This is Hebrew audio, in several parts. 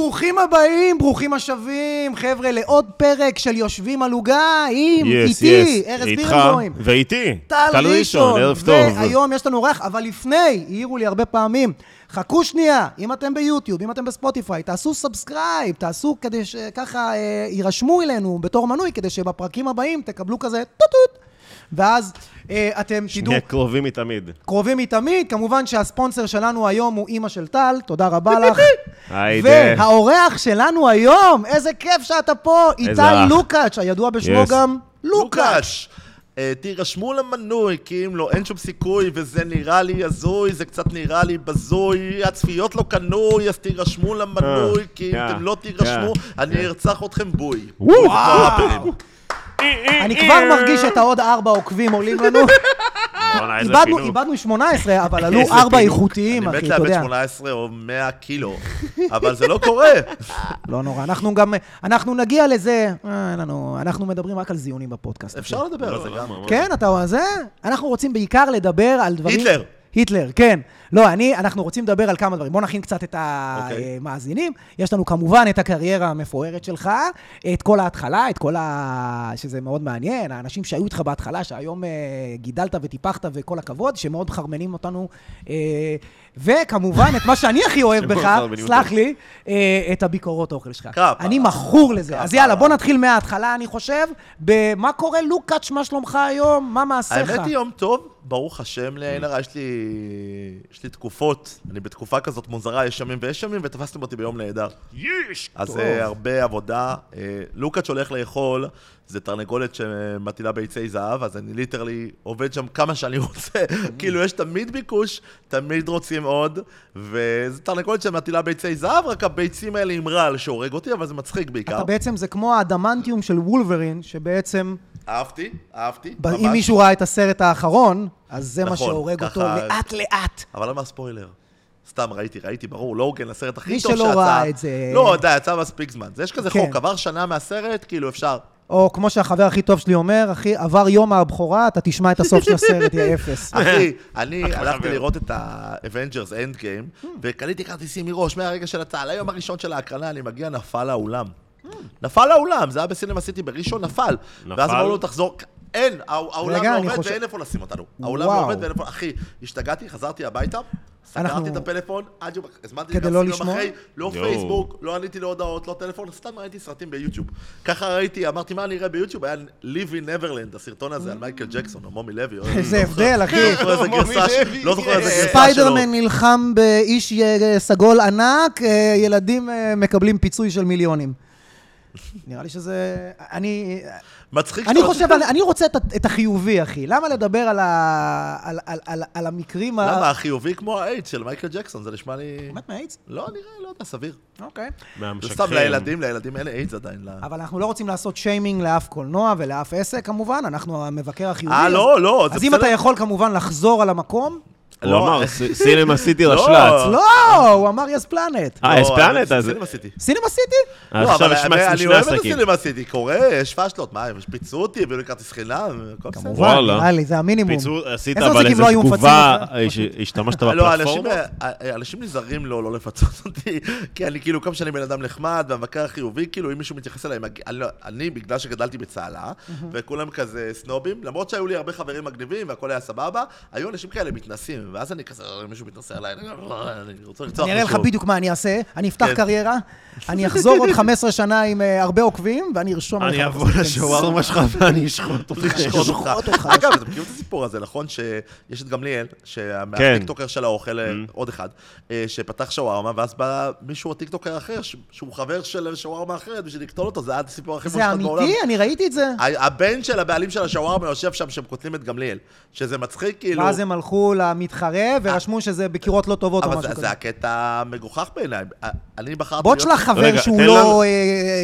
ברוכים הבאים, ברוכים השבים, חבר'ה, לעוד פרק של יושבים על עוגה עם יס, איתי, יס. ארז איתך בירנבוים. ואיתי. טל ראשון, ערב טוב. והיום יש לנו אורח, אבל לפני, העירו לי הרבה פעמים, חכו שנייה, אם אתם ביוטיוב, אם אתם בספוטיפיי, תעשו subscribe, תעשו כדי שככה אה, יירשמו אלינו בתור מנוי, כדי שבפרקים הבאים תקבלו כזה טוטוט, ואז אה, אתם תדעו, נהיה קרובים מתמיד. קרובים מתמיד, כמובן שהספונסר שלנו היום הוא אימא של טל, תודה רבה לך. והאורח שלנו היום, איזה כיף שאתה פה, איתי. לוקאץ', הידוע בשמו Yes. גם לוקאץ'. אה, תירשמו למנוי, כי אם לא, אין שום סיכוי, וזה נראה לי הזוי, זה קצת נראה לי בזוי, הצפיות לא קנוי, אז תירשמו למנוי, אה, כי אם אה, אתם לא תירשמו, אני ארצח אתכם בוי. אני כבר מרגיש את העוד ארבע עוקבים עולים לנו. איבדנו, פינוק. איבדנו 18, אבל עלו ארבע. איכותיים, אני אחי, מת אתה לאבד יודע. 18 או 100 קילו, אבל זה לא קורה. לא נורא, אנחנו גם, אנחנו נגיע לזה, אה, אין לנו, אנחנו מדברים רק על זיונים בפודקאסט. אפשר לדבר על זה גם. כן, אתה זה? אנחנו רוצים בעיקר לדבר על דברים... היטלר. היטלר, כן. לא, אני, אנחנו רוצים לדבר על כמה דברים. בוא נכין קצת את אוקיי. המאזינים. יש לנו כמובן את הקריירה המפוארת שלך, את כל ההתחלה, את כל ה... שזה מאוד מעניין, האנשים שהיו איתך בהתחלה, שהיום אה, גידלת וטיפחת וכל הכבוד, שמאוד מחרמנים אותנו. אה, וכמובן, את מה שאני הכי אוהב בך, סלח. לי, אה, את הביקורות אוכל שלך. אני מכור לזה. אז. יאללה, בוא נתחיל מההתחלה, אני חושב. במה קורה, לוקאץ', מה שלומך היום? מה מעשיך? האמת היא יום טוב, ברוך השם לעין הרע, יש לי, יש לי תקופות, אני בתקופה כזאת מוזרה, יש ימים ויש ימים, ותפסתם אותי ביום נהדר. יש! אז טוב. אה, הרבה עבודה. אה, לוקאץ' הולך לאכול, זה תרנגולת שמטילה ביצי זהב, אז אני ליטרלי עובד שם כמה שאני רוצה. כאילו, יש תמיד ביקוש, תמיד רוצים עוד, וזו תרנגולת שמטילה ביצי זהב, רק הביצים האלה עם רעל שהורג אותי, אבל זה מצחיק בעיקר. אתה בעצם, זה כמו האדמנטיום של וולברין, שבעצם, אהבתי, אהבתי, אם. מישהו ראה את הסרט האחרון, אז זה מה נכון, שהורג אותו לאט-לאט. אבל למה הספוילר? סתם ראיתי, ראיתי, ברור, לוגן, הסרט הכי מי טוב שלא שיצא. ראה את זה- לא, די, יצא מספיק זמן. זה יש כזה כן. חוק, עבר שנה מהסרט, כאילו אפשר. או כמו שהחבר הכי טוב שלי אומר, אחי, עבר יום הבכורה, אתה תשמע את הסוף של הסרט, יא אפס. אחי, אני הלכתי. לראות את ה-Avengers Endgame, וקניתי כרטיסים מראש מהרגע של הצהל. היום הראשון של ההקרנה, אני מגיע, נפל האולם. נפל האולם, זה היה בסינמה סיטי בראשון, נפל. ואז נפל? אמרו לו, תחזור. אין, האולם רגע, לא עובד חושב- ואין איפה לשים אותנו. וואו. לא עובד ואין איפה... אחי, השתגעתי, חזרתי הביתה, אנחנו- סגרתי את הפלאפון, עד יום... הזמנתי גם לא לשמוע? אחרי, לא יואו. פייסבוק, לא עניתי להודעות, לא טלפון, סתם ראיתי סרטים ביוטיוב. ככה ראיתי, אמרתי, מה אני אראה ביוטיוב? היה Leaving Neverland, הסרטון הזה על מייקל ג'קסון, או מומי לוי. איזה לא הבדל, אחי. לא זוכר איזה גרסה, לא זוכר איזה כן. גרסה שלו. ספיידרמן נלחם באיש אה, סגול ענק, אה, ילדים אה, מקבלים פיצוי של מיליונים. נראה לי שזה... אני... מצחיק אני חושב, אני- אני רוצה את את החיובי, אחי. למה לדבר על ה- על- על- על- על המקרים ה... למה? החיובי כמו האיידס של מייקל ג'קסון, זה נשמע לי... מת מאיידס? לא, נראה, לא יודע, סביר. אוקיי. זה. סתם לילדים, לילדים אין איידס עדיין. אבל אנחנו לא רוצים לעשות שיימינג לאף קולנוע ולאף עסק, כמובן. אנחנו המבקר החיובי. אה, לא, לא, אז אם בסדר. אתה יכול כמובן לחזור על המקום... הוא לא, אמר, אה, סינמה סיטי לא. רשל"צ. לא, הוא אמר יס פלנט. אה, לא, פלנט? אז... סינמה סיטי. סינמה סיטי? לא, עכשיו אבל יש האמת, מקסימום אני שני אוהב את עסקים. הסינמה סיטי, קורה, יש פאשלות, מה, הם פיצו אותי, הביאו לי כרטיס חינם, הכל בסדר. כמובן. נראה לי, זה המינימום. פיצור, עשית אבל עסקים איזה לא היו תגובה, הש- השתמשת לא, בפלטפורמה? אה, אנשים נזהרים לו לא לפצות אותי, כי אני כאילו, כמה שאני בן אדם נחמד, והמבקר החיובי, כאילו, אם מישהו מתייחס אליי, לא- אני, בגלל שגדלתי בצהלה, וכולם כזה סנובים, למרות שהיו לי הרבה חברים מגניבים והכל היה סבבה, היו אנשים כאלה מתנסים, ואז אני כזה, "אה, מישהו מתנסה עליי, אני אני רוצה לרצוח אני אראה לך מישהו." בדיוק מה אני אעשה, אני אפתח כן. קריירה, אני אחזור עוד 15 שנה עם אה, הרבה עוקבים, ואני ארשום עליך. אני אבוא לשווארמה שלך ואני אשחוט אותך. אגב, אתם מכירים את הסיפור הזה, נכון? שיש את גמליאל, כן. מהטיקטוקר של האוכל, עוד אחד, אה, שפתח שווארמה, ואז בא מישהו, טיקטוקר אחר, שהוא חבר של שווארמה אחרת, בשביל לקטול אותו, זה היה הסיפור הכי זה מושחת בעולם. אמיתי? אני ראיתי את זה. הבן של הבעלים של השווארמה יושב שם, שהם קוטלים את גמליאל. שזה מצחיק, כאילו... ואז הם הלכו למתחרה ורשמו שזה ביקורות לא טובות או אבל משהו זה- כזה. זה הקטע המגוחך בעיניי. אני בחרתי בוא. תשלח חבר שהוא לא אה,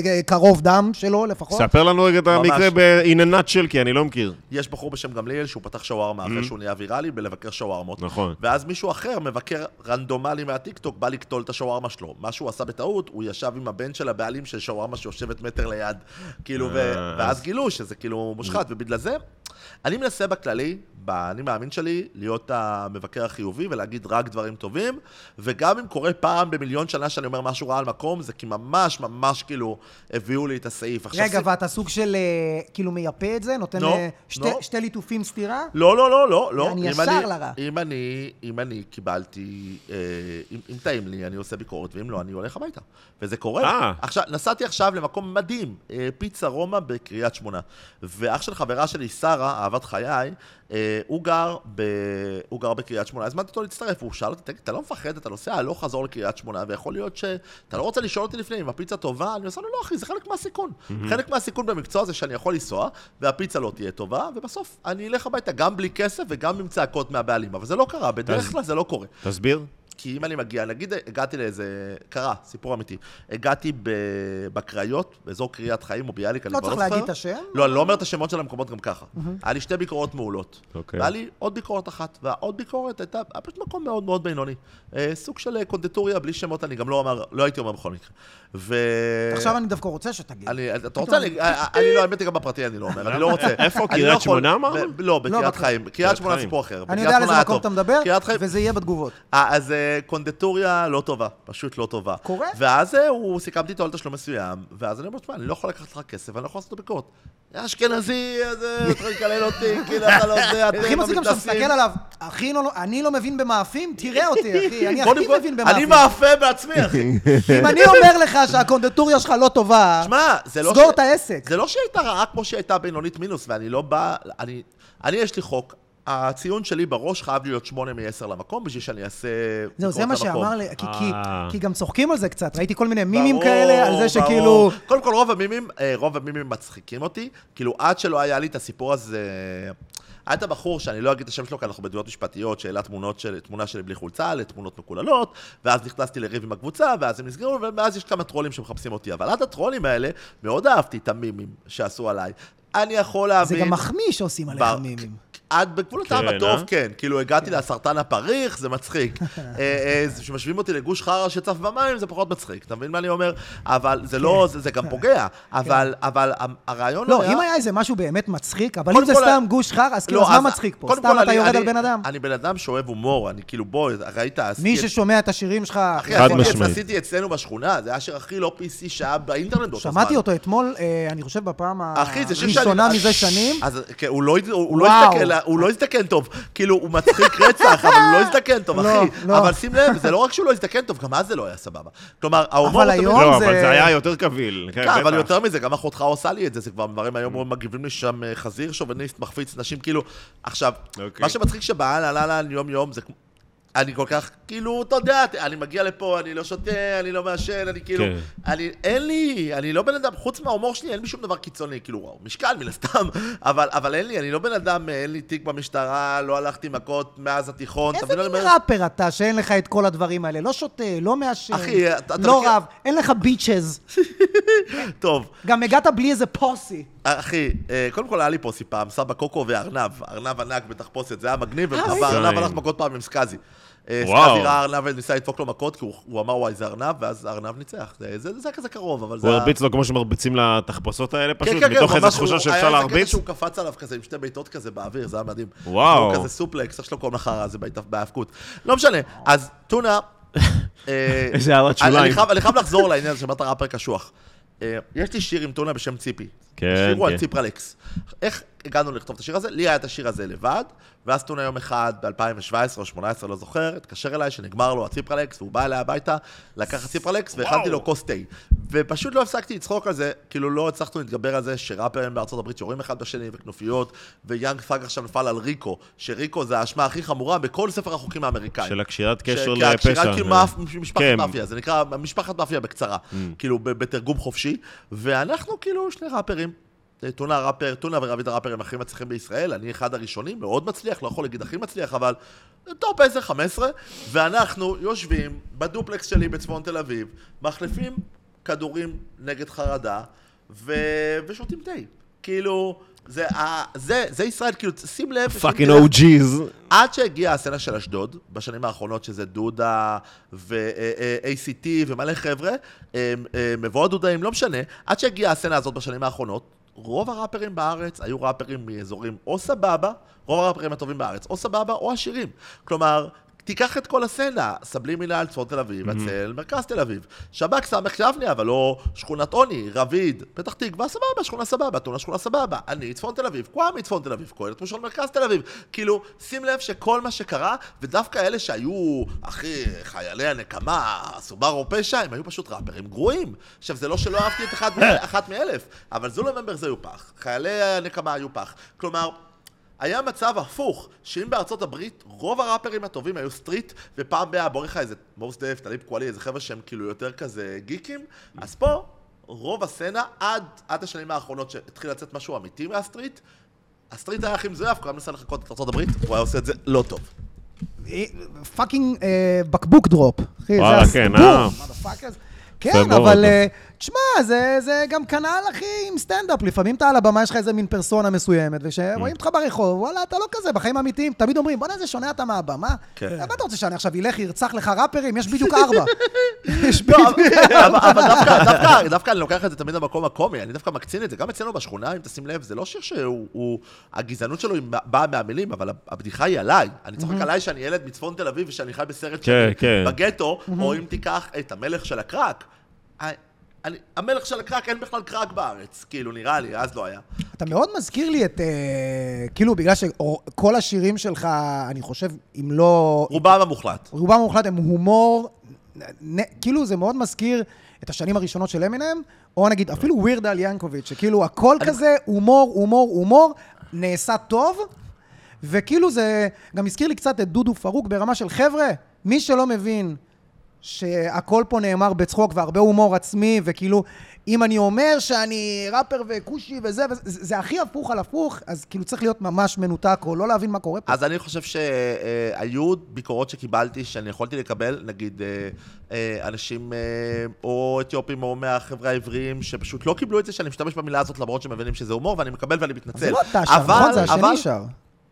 אה, קרוב דם שלו לפחות. ספר לנו רגע את. המקרה ב-in a nutshell, כי אני לא מכיר. יש בחור בשם גמליאל שהוא פתח שווארמה אחרי שהוא נהיה ויראלי בלבקר שווארמות. נכון. ואז מישהו אחר, מבקר רנדומלי מהטיקטוק, בא לקטול את השווארמה שלו. מה שהוא עשה בטעות, הוא ישב עם הבן של הבעלים של שווארמה שיושבת מטר ליד. כאילו. אה, ואז אז- גילו שזה כאילו מושחת, ובגלל זה... אני מנסה בכללי, באני מאמין שלי, להיות המבקר החיובי ולהגיד רק דברים טובים, וגם אם קורה פעם במיליון שנה שאני אומר משהו רע על מקום, זה כי ממש ממש כאילו הביאו לי את הסעיף. עכשיו, רגע, ס- ואתה סוג של, אה, כאילו מייפה את זה? נותן לא, אה, שתי- לא. שתי ליטופים סטירה? לא, לא, לא, לא, לא. אני אם ישר אני- לרע. אם אני, אם אני קיבלתי, אה, אם, אם טעים לי, אני עושה ביקורת, ואם לא, אני הולך הביתה. וזה קורה. אה. עכשיו, נסעתי עכשיו למקום מדהים, אה, פיצה רומא בקריית שמונה. ואח של חברה שלי, שרה, אהבת חיי, אה, הוא גר, ב... הוא גר בקריית שמונה, הזמנתי אותו להצטרף, הוא שאל אותי, תגיד, אתה לא מפחד, אתה נוסע? הלוך חזור לקריית שמונה, ויכול להיות שאתה לא רוצה לשאול אותי לפני אם הפיצה טובה, אני לו, לא אחי, זה חלק מהסיכון. חלק מהסיכון במקצוע זה שאני יכול לנסוע, והפיצה לא תהיה טובה, ובסוף אני אלך הביתה גם בלי כסף וגם עם צעקות מהבעלים, אבל זה לא קרה, בדרך כלל זה לא קורה. תסביר. כי אם אני מגיע, נגיד הגעתי לאיזה, קרה, סיפור אמיתי. הגעתי. בקריות, באזור קריית חיים או ביאליק, אני לא צריך. להגיד את השם. לא, אני לא אומר את השמות של המקומות גם ככה. היה לי שתי ביקורות מעולות. אוקיי. והיה לי עוד ביקורת אחת, והעוד ביקורת הייתה היה פשוט מקום מאוד מאוד בינוני. אה, סוג של אה, קונדטוריה, בלי שמות, אני גם לא אומר, לא הייתי אומר בכל מקרה. ו... עכשיו אני דווקא רוצה שתגיד. אני, אתה רוצה, אני, אני לא, האמת היא גם בפרטי אני לא אומר, אני לא רוצה. איפה? קריית לא יכול- שמונה אמרנו? ב- לא, בקריית חיים. קריית שמונה חיים. סיפור אחר. אני יודע על איזה מקום. אתה מדבר, קריית וזה יהיה בתגובות. אה, אז אה, קונדטוריה לא טובה, פשוט לא טובה. קורה. ואז הוא, סיכמתי איתו על תשלום מסוים, ואז אני אומר, תשמע, אני לא יכול לקחת לך כסף, אני לא יכול לעשות את הביקורת. אשכנזי, אז אה, אתה לקלל אותי, כאילו אתה לא זה, אתם הכי מצחיק גם שאתה המתנשאים." מסתכל עליו, אחי, לא- אני לא מבין במאפים, תראה אותי, אחי, אני הכי מבין אני במאפים. מאפה בעצמי, אחי. אם אני אומר לך שהקונדטוריה שלך לא טובה, לא סגור את העסק. זה לא שהיא הייתה רעה כמו שהיא הייתה בינונית מינוס, ואני לא בא... אני, אני יש לי חוק. הציון שלי בראש חייב להיות 8 מ-10 למקום, בשביל שאני אעשה... זהו, זה מה. שאמר לי, כי- כי- אה. כי גם צוחקים על זה קצת, ראיתי כל מיני מימים ברור, כאלה, על זה ברור. שכאילו... קודם כל, רוב המימים, אה, רוב המימים מצחיקים אותי. כאילו, עד שלא היה לי את הסיפור הזה... היה את הבחור, שאני לא אגיד את השם שלו, כי אנחנו בתביעות משפטיות, שהעלה תמונות של, תמונה שלי בלי חולצה, לתמונות מקוללות, ואז נכנסתי לריב עם הקבוצה, ואז הם נסגרו, ומאז יש כמה טרולים שמחפשים אותי. אבל עד הטרולים האלה, מאוד אהבתי את המימים שעשו עליי. אני יכול זה להבין... גם מחמיא שעושים עליך בר- מימים. עד בגבול הטעם כן, הטוב, אה? כן. כאילו, הגעתי לסרטן הפריך, זה מצחיק. אה, אה, שמשווים אותי לגוש חרא שצף במים, זה פחות מצחיק. אתה מבין מה אני אומר? אבל זה לא, זה זה גם פוגע. אבל אבל הרעיון כן. לא, היה... אם היה איזה משהו באמת מצחיק, אבל אם זה סתם גוש חרא, אז כאילו, לא, אז מה מצחיק פה? סתם אתה יורד על בן אדם? אני בן אדם שאוהב הומור, אני כאילו, בוא, ראית... מי ששומע את השירים שלך... חד משמעית. עשיתי אצלנו בשכונה, זה היה השיר הכי לא PC שהיה באינטרנט באותו זמן. שמעתי אותו אתמול, אה, אני חושב בפעם. הראשונה מזה שנים. כן, הוא לא, הוא, הוא לא הוא לא הסתכן טוב. כאילו, הוא מצחיק רצח, אבל הוא לא הסתכן טוב, לא, אחי. לא. אבל שים לב, זה לא רק שהוא לא הסתכן טוב, גם אז זה לא היה סבבה. כלומר, ההומור... אבל תמיד- היום לא, זה- אבל זה היה יותר קביל. כן, כן, אבל. יותר מזה, גם אחותך עושה לי את זה, זה כבר דברים היום מגיבים לי שם אה, חזיר, שוביניסט, מחפיץ נשים, כאילו... עכשיו, אוקיי. מה שמצחיק שבעל עלה לה יום-יום, זה כמו... אני כל כך, כאילו, אתה יודע, אני מגיע לפה, אני לא שותה, אני לא מעשן, אני כאילו... כן. אני, אין לי, אני לא בן אדם, חוץ מההומור שלי, אין לי שום דבר קיצוני, כאילו, וואו, משקל מן הסתם, אבל, אבל אין לי, אני לא בן אדם, אין לי תיק במשטרה, לא הלכתי מכות מאז התיכון, איזה? מין אני אומר, ראפר אתה, שאין לך את כל הדברים האלה? לא שותה, לא מעשן, אחי, אתה- אתה לא מכיר- רב, אין לך ביצ'ז. טוב, גם הגעת בלי איזה פוסי. אחי, אה, קודם כל היה לי פוסי פעם, סבא קוקו וארנב, ארנב ענק בתחפושת, זה היה מגניב, אה, ראיתי. הלך מכות פעם עם סקאזי. סקאזי ראה ארנב וניסה לדפוק לו מכות, כי הוא- הוא אמר וואי זה ארנב, ואז הארנב ניצח. זה- זה זה היה כזה קרוב, אבל זה הוא. הרביץ לו כמו שמרביצים לתחפושות האלה כן, פשוט, כן, כן, מתוך איזו תחושה שאפשר היה איזה להרביץ? שהוא קפץ עליו כזה עם שתי בעיטות כזה באוויר, זה היה מדהים. וואו. הוא כזה סופלקס, איך שלא קוראים לך רע, זה בהאבקות. לא משנה, אז טונה... אה, איזה הערת שוליים. אני חייב- לחזור לעניין הזה שאמרת ראפר קשוח. אה, יש לי שיר עם טונה בשם ציפי. כן, השיר הוא. על ציפרלקס. איך הגענו לכתוב את השיר הזה? לי היה את השיר הזה לבד, ואז טונה יום אחד, ב-2017 או 2018, לא זוכר, התקשר אליי שנגמר לו הציפרלקס, והוא בא אליי הביתה, לקח ציפרלקס, והכנתי לו כוס תה. ופשוט לא הפסקתי לצחוק על זה, כאילו לא הצלחנו להתגבר על זה שראפרים בארצות הברית שיורים אחד בשני וכנופיות, ו Young Thug עכשיו נפל על RICO, ש RICO זה האשמה הכי חמורה בכל ספר החוקים האמריקאים. של הקשירת קשר הקשירת לפשע. כאילו מאפ- משפחת כן. מאפיה, זה נקרא משפחת מאפיה בקצרה, כאילו ב- בתרגום חופשי, ואנחנו כאילו שני ראפרים. אה, טונה ראפר, טונה ורביד הראפרים הכי מצליחים בישראל, אני אחד הראשונים, מאוד מצליח, לא יכול להגיד הכי מצליח, אבל top 10-15, ואנחנו יושבים בדופלקס שלי בצפון תל אביב, מחליפים כדורים נגד חרדה, ו... ושותים תה. כאילו, זה, ה- זה, זה ישראל, כאילו, שים לב, fucking OG's. עד שהגיעה הסצנה של אשדוד, בשנים האחרונות, שזה דודה ו-ACT ומלא חבר'ה, הם- הם מבואות דודאים, לא משנה, עד שהגיעה הסצנה הזאת בשנים האחרונות, רוב הראפרים בארץ היו ראפרים מאזורים או סבבה, רוב הראפרים הטובים בארץ, או סבבה או עשירים. כלומר, תיקח את כל הסצנה, סבלימינל, צפון תל אביב, הצל, מרכז תל אביב. שב"כ סמך יבנה, אבל לא שכונת עוני, רביד, פתח תקווה, סבבה, שכונה סבבה, טונה שכונה סבבה. אני צפון תל אביב, קוואמי צפון תל אביב, כהן ראשון מרכז תל אביב. כאילו, שים לב שכל מה שקרה, ודווקא אלה שהיו, אחי, חיילי הנקמה, סובארו פשע, הם היו פשוט ראפרים גרועים. עכשיו, זה לא שלא אהבתי את אחד, מ- אחת מאלף, אבל זו נובמבר זה היו פח. חיילי הנקמה היו פח. כלומר, היה מצב הפוך, שאם בארצות הברית רוב הראפרים הטובים היו street, ופעם באה בוא לך איזה מוס דף, טאליב קוואלי, איזה חבר'ה שהם כאילו יותר כזה גיקים, אז פה רוב הסצנה, עד, עד השנים האחרונות שהתחיל לצאת משהו אמיתי מה street, ה street היה הכי מזויף, כולם ניסה לחקות את ארצות הברית, הוא היה עושה את זה לא טוב. fucking אה, בקבוק drop. אחי, זה וואלה, הסיפור. כן, אה. אבל אה, תשמע, זה, זה גם כנ"ל, אחי, עם סטנדאפ. לפעמים אתה על הבמה, יש לך איזה מין פרסונה מסוימת, וכשרואים אותך ברחוב, וואלה, אתה לא כזה, בחיים האמיתיים, תמיד אומרים, בוא'נה, איזה שונה אתה מהבמה. כן. מה אתה רוצה שאני עכשיו אלך, ירצח לך ראפרים? יש בדיוק ארבע. יש לא, בדיוק... אבל אבל דווקא, דווקא, אני לוקח את זה תמיד למקום הקומי, אני דווקא מקצין את זה. גם אצלנו בשכונה, אם תשים לב, זה לא שיר שהוא... הוא- הגזענות שלו באה מהמילים, אבל הבדיחה היא עליי. אני צוחק עליי שאני ילד מצפון תל אביב ושאני חי בסרט כן, כן. בגטו, או אם תיקח את המלך של הקרק. אני- המלך של הקרק, אין בכלל קרק בארץ, כאילו, נראה לי, אז לא היה. אתה מאוד מזכיר לי את, אה, כאילו, בגלל שכל השירים שלך, אני חושב, אם לא... רובם המוחלט. רובם המוחלט הם הומור, נ, כאילו זה מאוד מזכיר את השנים הראשונות של אמינם, או נגיד אפילו ווירד על ינקוביץ', שכאילו הכל אני- כזה הומור, הומור, הומור, נעשה טוב, וכאילו זה גם הזכיר לי קצת את דודו פרוק ברמה של חבר'ה, מי שלא מבין שהכל פה נאמר בצחוק והרבה הומור עצמי, וכאילו, אם אני אומר שאני ראפר וכושי וזה, וזה זה, זה הכי הפוך על הפוך, אז כאילו צריך להיות ממש מנותק, או לא להבין מה קורה פה. אז אני חושב שהיו ביקורות שקיבלתי שאני יכולתי לקבל, נגיד אה, אה, אנשים אה, או אתיופים או מהחברה העבריים, שפשוט לא קיבלו את זה שאני משתמש במילה הזאת למרות שהם מבינים שזה הומור, ואני מקבל ואני מתנצל. זה לא אתה שר, נכון? זה השני שר.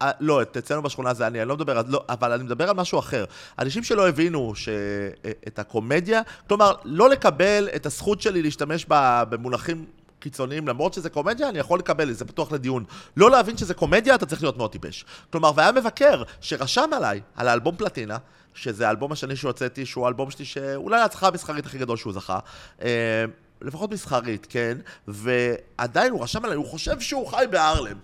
אה, לא, את- אצלנו בשכונה זה אני, אני לא מדבר, לא, אבל אני מדבר על משהו אחר. אנשים שלא הבינו ש... אה, את הקומדיה, כלומר, לא לקבל את הזכות שלי להשתמש במונחים קיצוניים, למרות שזה קומדיה, אני יכול לקבל, זה פתוח לדיון. לא להבין שזה קומדיה, אתה צריך להיות מאוד טיפש. כלומר, והיה מבקר שרשם עליי, על האלבום פלטינה, שזה האלבום השני שהוצאתי, שהוא האלבום שלי שאולי ההצלחה המסחרית הכי גדול שהוא זכה. אה, לפחות מסחרית, כן? ועדיין הוא רשם עליי, הוא חושב שהוא חי בהרלם.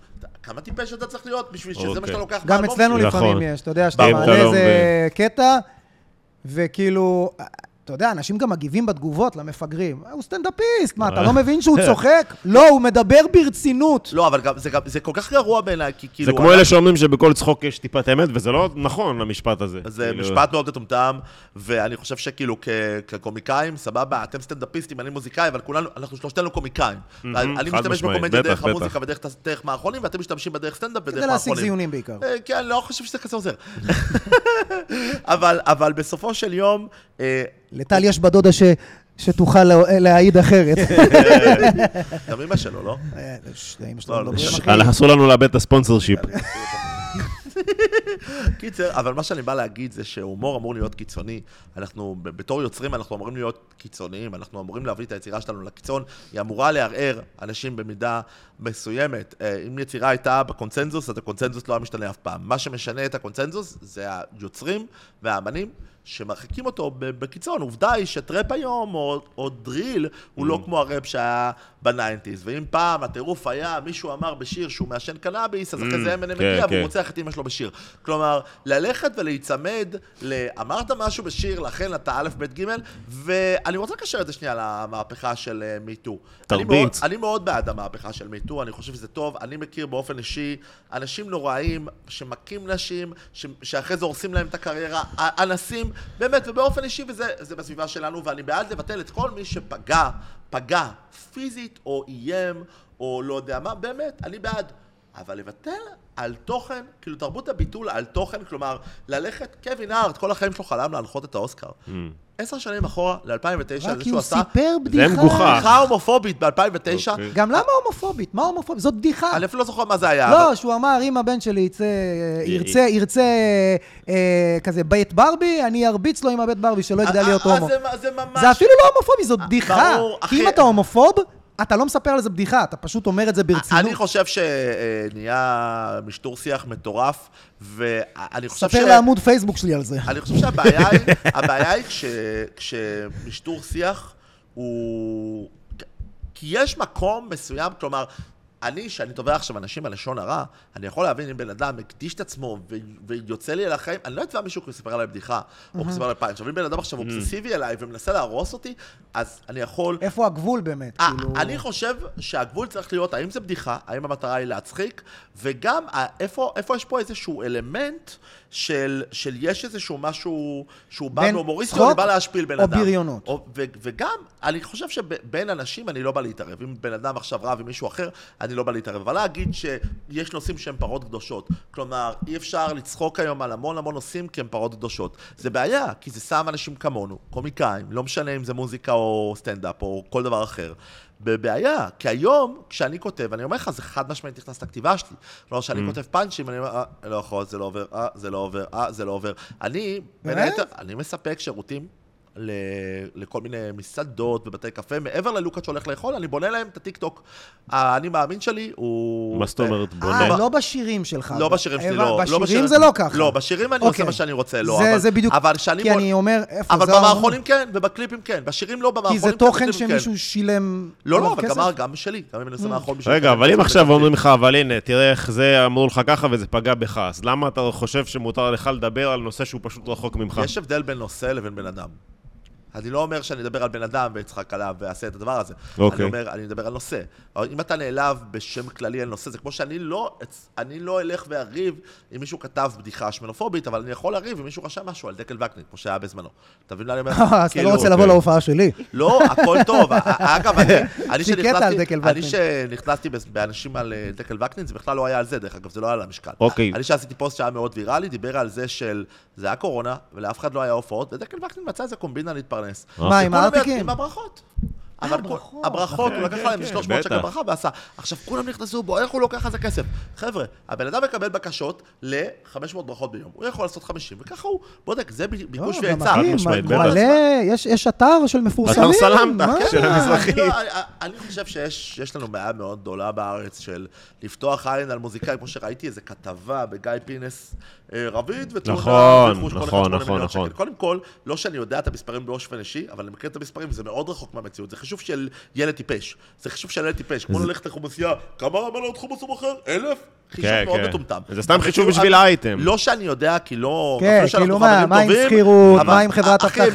כמה טיפש אתה צריך להיות בשביל שזה מה אוקיי. שאתה לוקח גם מהאלבום אצלנו שלי? נכון. לפעמים יש, אתה יודע, שאתה. מעלה איזה קטע, וכאילו, אתה יודע, אנשים גם מגיבים בתגובות למפגרים. הוא סטנדאפיסט, מה, אתה לא מבין שהוא צוחק? לא, הוא מדבר ברצינות. לא, אבל גם, זה, גם, זה כל כך גרוע בעיניי, כי כאילו... זה כמו אלה שאומרים שבכל צחוק יש טיפת אמת, וזה לא נכון, המשפט הזה. זה כאילו, משפט מאוד מטומטם, ואני חושב שכאילו כ- כקומיקאים, סבבה, אתם סטנדאפיסטים, אני מוזיקאי, אבל כולנו, אנחנו שלושתנו קומיקאים. אני משתמש בקומדיה דרך. המוזיקה ודרך דרך מערכונים, ואתם משתמשים בדרך סטנדאפ ודרך כדי להשיג מערכונים. זיונים בעיקר. אה, כן, אני לא חושב שזה כזה עוזר. אבל, אבל בסופו של יום, אה, לטל יש בדודה ש- שתוכל לה- להעיד אחרת. גם אמא שלו, לא? אה, אמא שלו לא, מדברים, ש- אחי. אסור לנו לאבד את הספונסר שיפ. קיצר, אבל מה שאני בא להגיד זה שהומור אמור להיות קיצוני. אנחנו, בתור יוצרים, אנחנו אמורים להיות קיצוניים, אנחנו אמורים להביא את היצירה שלנו לקיצון. היא אמורה לערער אנשים במידה מסוימת. אה, אם יצירה הייתה בקונצנזוס, אז הקונצנזוס לא היה משתנה אף פעם. מה שמשנה את הקונצנזוס זה היוצרים והאמנים. שמרחיקים אותו בקיצון. עובדה היא שטראפ היום, או, או דריל, הוא לא כמו הראפ שהיה בניינטיז. ואם פעם הטירוף היה, מישהו אמר בשיר שהוא מעשן קנאביס, אז אחרי זה אמנם כן, מגיע כן. והוא רוצח את אמא שלו בשיר. כלומר, ללכת ולהיצמד ל... אמרת משהו בשיר, לכן אתה א', ב', ג', ואני רוצה לקשר את זה שנייה למהפכה של מיטו. אה, תרביץ. מאוד, אני מאוד בעד המהפכה של מיטו, אני חושב שזה טוב. אני מכיר באופן אישי אנשים נוראים שמכים נשים, ש... שאחרי זה הורסים להם את הקריירה, אנסים, באמת, ובאופן אישי, וזה זה בסביבה שלנו, ואני בעד לבטל את כל מי שפגע, פגע פיזית או איים, או לא יודע מה, באמת, אני בעד. אבל לבטל על תוכן, כאילו תרבות הביטול על תוכן, כלומר, ללכת, קווין הארט, כל החיים שלו חלם להנחות את האוסקר. עשר שנים אחורה, ל-2009, רק זה כי שהוא הוא עשה סיפר בדיחה. מגוחך. בדיחה הומופובית ב-2009. אוקיי. גם למה הומופובית? מה הומופובית? זאת בדיחה. אני אפילו לא זוכר מה זה היה. לא, שהוא אמר, אם הבן שלי יצא, ירצה, ירצה אה, כזה בית ברבי, אני ארביץ לו עם הבית ברבי, שלא יגדל להיות אה, אה, הומו. זה- זה ממש... זה אפילו לא הומופובי, זאת בדיחה. ברור, כי אחי. אם אתה הומופוב, אתה לא מספר על זה בדיחה, אתה פשוט אומר את זה ברצינות. אני חושב שנהיה משטור שיח מטורף, ואני חושב ש... ספר לעמוד פייסבוק שלי על זה. אני חושב שהבעיה היא, הבעיה היא כש, כשמשטור שיח הוא... כי יש מקום מסוים, כלומר, אני, שאני תובע עכשיו אנשים על לשון הרע, אני יכול להבין אם בן אדם מקדיש את עצמו ו- ויוצא לי אל החיים, אני לא אתבע מישהו כי הוא יספר עליי בדיחה, או כי יספר עליי פעם. עכשיו, אם בן אדם עכשיו אובססיבי אליי ומנסה להרוס אותי, אז אני יכול... איפה הגבול באמת? אה, כאילו... אני חושב שהגבול צריך להיות, האם זה בדיחה, האם המטרה היא להצחיק, וגם אה, איפה, איפה יש פה איזשהו אלמנט של, של יש איזשהו משהו שהוא בא מהומוריסטי, או בא להשפיל בן או אדם. בריונות. או, ו, וגם, אני חושב שבין אנשים אני לא בא להתערב. אם בן אדם עכשיו רב עם מישהו אחר, אני לא בא להתערב. אבל להגיד שיש נושאים שהם פרות קדושות. כלומר, אי אפשר לצחוק היום על המון המון נושאים כי הם פרות קדושות. זה בעיה, כי זה שם אנשים כמונו, קומיקאים, לא משנה אם זה מוזיקה או סטנדאפ או כל דבר אחר. בבעיה, כי היום, כשאני כותב, אני אומר לך, זה חד משמעית נכנס לכתיבה שלי. כלומר, כשאני כותב פאנצ'ים, אני אומר, אה, לא יכול, זה לא עובר, אה, זה לא עובר, אה, זה לא עובר. אני, בין? היתר, אני מספק שירותים ל- לכל מיני מסעדות ובתי קפה, מעבר ללוקאץ' שהולך לאכול, אני בונה להם את הטיקטוק. האני מאמין שלי הוא... מה זאת אומרת, אה, בונה? לא בשירים שלך. לא בשירים שלי, לא. לא בשירים זה לא ככה. לא, בשירים אני עושה אוקיי. מה שאני רוצה, לא. זה- אבל- זה בדיוק, אבל. כי אני אומר, איפה אבל זה... במערכונים כן, ובקליפים כן. בשירים לא, במערכונים כי זה כן, תוכן בקליפים כן. שמישהו שילם לא, לא, אבל כסף? גם- גם שלי, גם אם אני עושה מערכון בשביל... רגע, אבל אם עכשיו אומרים לך, אבל הנה, תראה איך זה אמרו לך ככה וזה פגע בך, אז למה אתה חושב שמותר לך לדבר על נושא שהוא פשוט רחוק ממך? יש הבדל בין נושא לבין בן אדם. אני לא אומר שאני אדבר על בן אדם ואצחק עליו ואעשה את הדבר הזה. אוקיי. אני אומר, אני מדבר על נושא. אם אתה נעלב בשם כללי על נושא, זה כמו שאני לא, אני לא אלך ואריב אם מישהו כתב בדיחה שמנופובית, אבל אני יכול לריב אם מישהו רשם משהו על דקל וקנין, כמו שהיה בזמנו. אתה מבין מה אני אומר? אז אתה כאילו- לא רוצה לבוא אוקיי. להופעה שלי. לא, הכל טוב. אגב, אני, אני שנכנסתי, באנשים על אה, דקל וקנין, זה בכלל לא היה על זה, דרך אגב, זה לא היה על המשקל. אוקיי. אני שעשיתי פוסט שהיה מאוד ויראלי, דיבר על זה של, זה היה קורונה, ולאף אחד לא היה הופעות, ודקל וקנין מצא איזה קומבינה להתפרנס. מה, עם הארטיקים? עם הברכות. אבל הברכות. הוא לקח כן, להם כן, 300 שקל בטח. ברכה ועשה. עכשיו, כולם נכנסו בו, איך הוא לוקח על זה כסף? חבר'ה, הבן אדם מקבל בקשות ל-500 ברכות ביום. הוא יכול לעשות 50, וככה הוא בודק, זה ביקוש לא, והיצע. מלא, בטח. יש- אתר של מפורסמים. אתר סלמתא, מה? של המזרחי. אני לא- אני- חושב שיש יש לנו בעיה מאוד גדולה בארץ של לפתוח עין על מוזיקאים, כמו שראיתי איזה כתבה בגיא פינס, אה, רביד ותלונה, נכון, נכון, נכון. שקל. קודם כל, לא שאני יודע את המספרים באופן אישי, אבל אני מכיר את המספרים, זה מאוד רחוק מהמציאות. זה חישוב של ילד טיפש. זה חישוב של ילד טיפש. כמו ללכת לחומוסייה, כמה מנות חומוס הוא מוכר? אלף? חישוב כן, מאוד כן. מטומטם. זה סתם חישוב כאילו, בשביל האייטם. לא שאני יודע, כי לא... כן, כאילו מה, מה עם שכירות, מה עם חברת לא- אבטחה,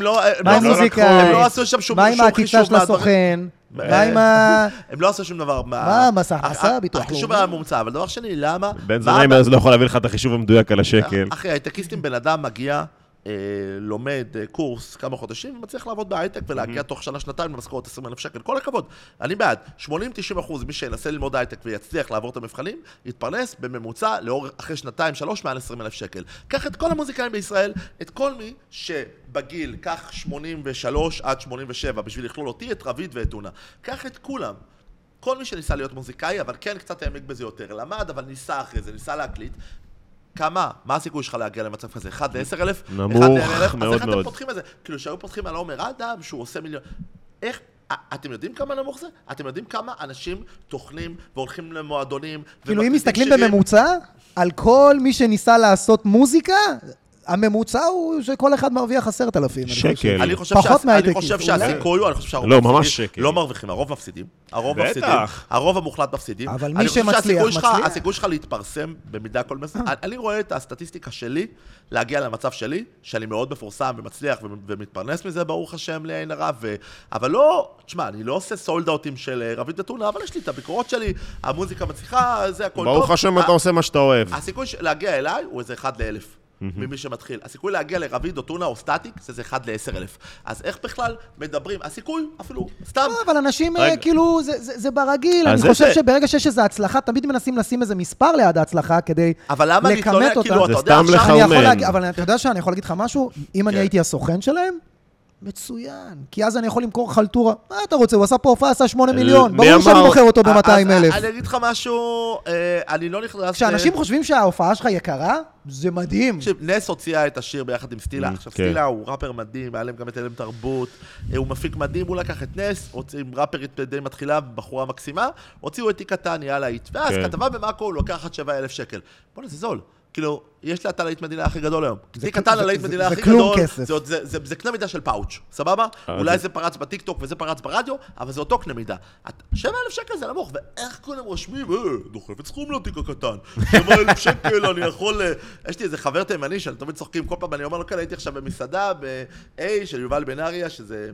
לא- הם מה עם לא- מוזיקה, הם לא עשו שם שום מה עם העקיצה חישוב של. הסוכן, אה, מה עם ה... הם לא עשו שום דבר. מה, מס הכנסה, ביטוח החישוב לאומי? היה מומצא, אבל דבר שני, למה? בן זונה לא יכול להביא לך את החישוב המדויק על השקל. אחי, הייטקיסטים, בן אדם מגיע, לומד אה, קורס כמה חודשים, ומצליח לעבוד בהייטק ולהגיע תוך שנה-שנתיים למשכורת 20 אלף שקל. כל הכבוד. אני בעד. 80-90 אחוז, מי שינסה ללמוד הייטק ויצליח לעבור את המבחנים, יתפרנס בממוצע לאור, אחרי שנתיים-שלוש, מעל 20 אלף שקל. קח את כל המוזיקאים בישראל, את כל מי שבגיל, קח 83 עד 87, בשביל לכלול אותי, את רביד ואת טונה. קח את כולם. כל מי שניסה להיות מוזיקאי, אבל כן קצת העמיק בזה יותר. למד, אבל ניסה אחרי זה, ניסה להקליט. כמה? מה הסיכוי שלך להגיע למצב כזה? 1 ל-10 אלף? נמוך אז מאוד איך אתם מאוד. פותחים את זה? כאילו, שהיו פותחים על עומר אדם, שהוא עושה מיליון... איך... אתם יודעים כמה נמוך זה? אתם יודעים כמה אנשים טוחנים והולכים למועדונים כאילו, אם מסתכלים שירים? בממוצע, על כל מי שניסה לעשות מוזיקה, הממוצע הוא שכל אחד מרוויח עשרת אלפים. אני חושב. שקל. אני חושב, פחות שהס... אני מהייטקיסט, חושב. שהסיכוי הוא, אני חושב שהרוב לא, ממש. שקל. לא מרוויחים, הרוב מפסידים. הרוב בטח. מפסידים. הרוב המוחלט מפסידים. אבל מי אני חושב שמצליח, שהסיכוי שלך- מצליח. הסיכוי שלך להתפרסם במידה כל מס... אני- אני רואה את הסטטיסטיקה שלי, להגיע למצב שלי, שאני מאוד מפורסם ומצליח ומתפרנס מזה, ברוך השם, לעין הרע, ו... אבל לא, תשמע, אני לא עושה סולד אאוטים של אה, רביד אתונה, אבל יש לי את הביקורות שלי, המוזיקה מצליחה, זה הכל טוב. ברוך השם אתה עושה מה שאתה אוהב. הסיכוי להגיע אליי הוא איזה 1 לאלף. ממי שמתחיל. הסיכוי להגיע לרביד או טונה או סטטיק זה איזה 1 ל-10 אלף. אז איך בכלל מדברים? הסיכוי אפילו, סתם. לא, אבל אנשים, אה, רגע. כאילו, זה- זה זה ברגיל. אני זה חושב זה. שברגע שיש איזו הצלחה, תמיד מנסים לשים איזה מספר ליד ההצלחה כדי אבל למה לכמת להתלונן? אותה. כאילו, זה אתה יודע סתם אני יכול לחרמן. להגיד, אבל אתה יודע שאני יכול להגיד לך משהו? אם אני כן. הייתי הסוכן שלהם, מצוין. כי אז אני יכול למכור חלטורה. מה אתה רוצה? הוא עשה פה הופעה, עשה 8 מי מיליון. ברור שאני מוכר אותו אז- ב-200 אלף. אני אגיד לך משהו, אה, אני לא נכנס... כשאנשים ל- חושבים שההופעה שלך יקרה, זה מדהים. תקשיב, נס הוציאה את השיר ביחד עם סטילה. Mm, עכשיו, כן. סטילה הוא ראפר מדהים, היה להם גם את הלם תרבות. אה, הוא מפיק מדהים, הוא לקח את נס, הוציא עם ראפרית די מתחילה, בחורה מקסימה, הוציאו את תיק קטן, יאללה להיט. ואז כן. כתבה במאקו, הוא לוקח עד 7,000 שקל. בוא'נה, זה זול. כאילו, יש לה את הלהיט מדינה הכי גדול היום. זה תיק קטן זה- הלהיט זה- מדינה הכי כלום גדול, כסף. זה עוד- זה- זה זה קנה מידה של פאוץ', סבבה? אה, אולי זה- פרץ בטיקטוק וזה פרץ ברדיו, אבל זה אותו קנה מידה. את- 7,000 שקל זה נמוך, ואיך כולם רושמים, אה, דוחפת סכום לתיק הקטן. 7,000 שקל, אני יכול... אה, יש לי איזה חבר תימני שאני תמיד צוחקים, כל פעם אני אומר לו, כן, הייתי עכשיו במסעדה ב-A של יובל בן אריה, שזה...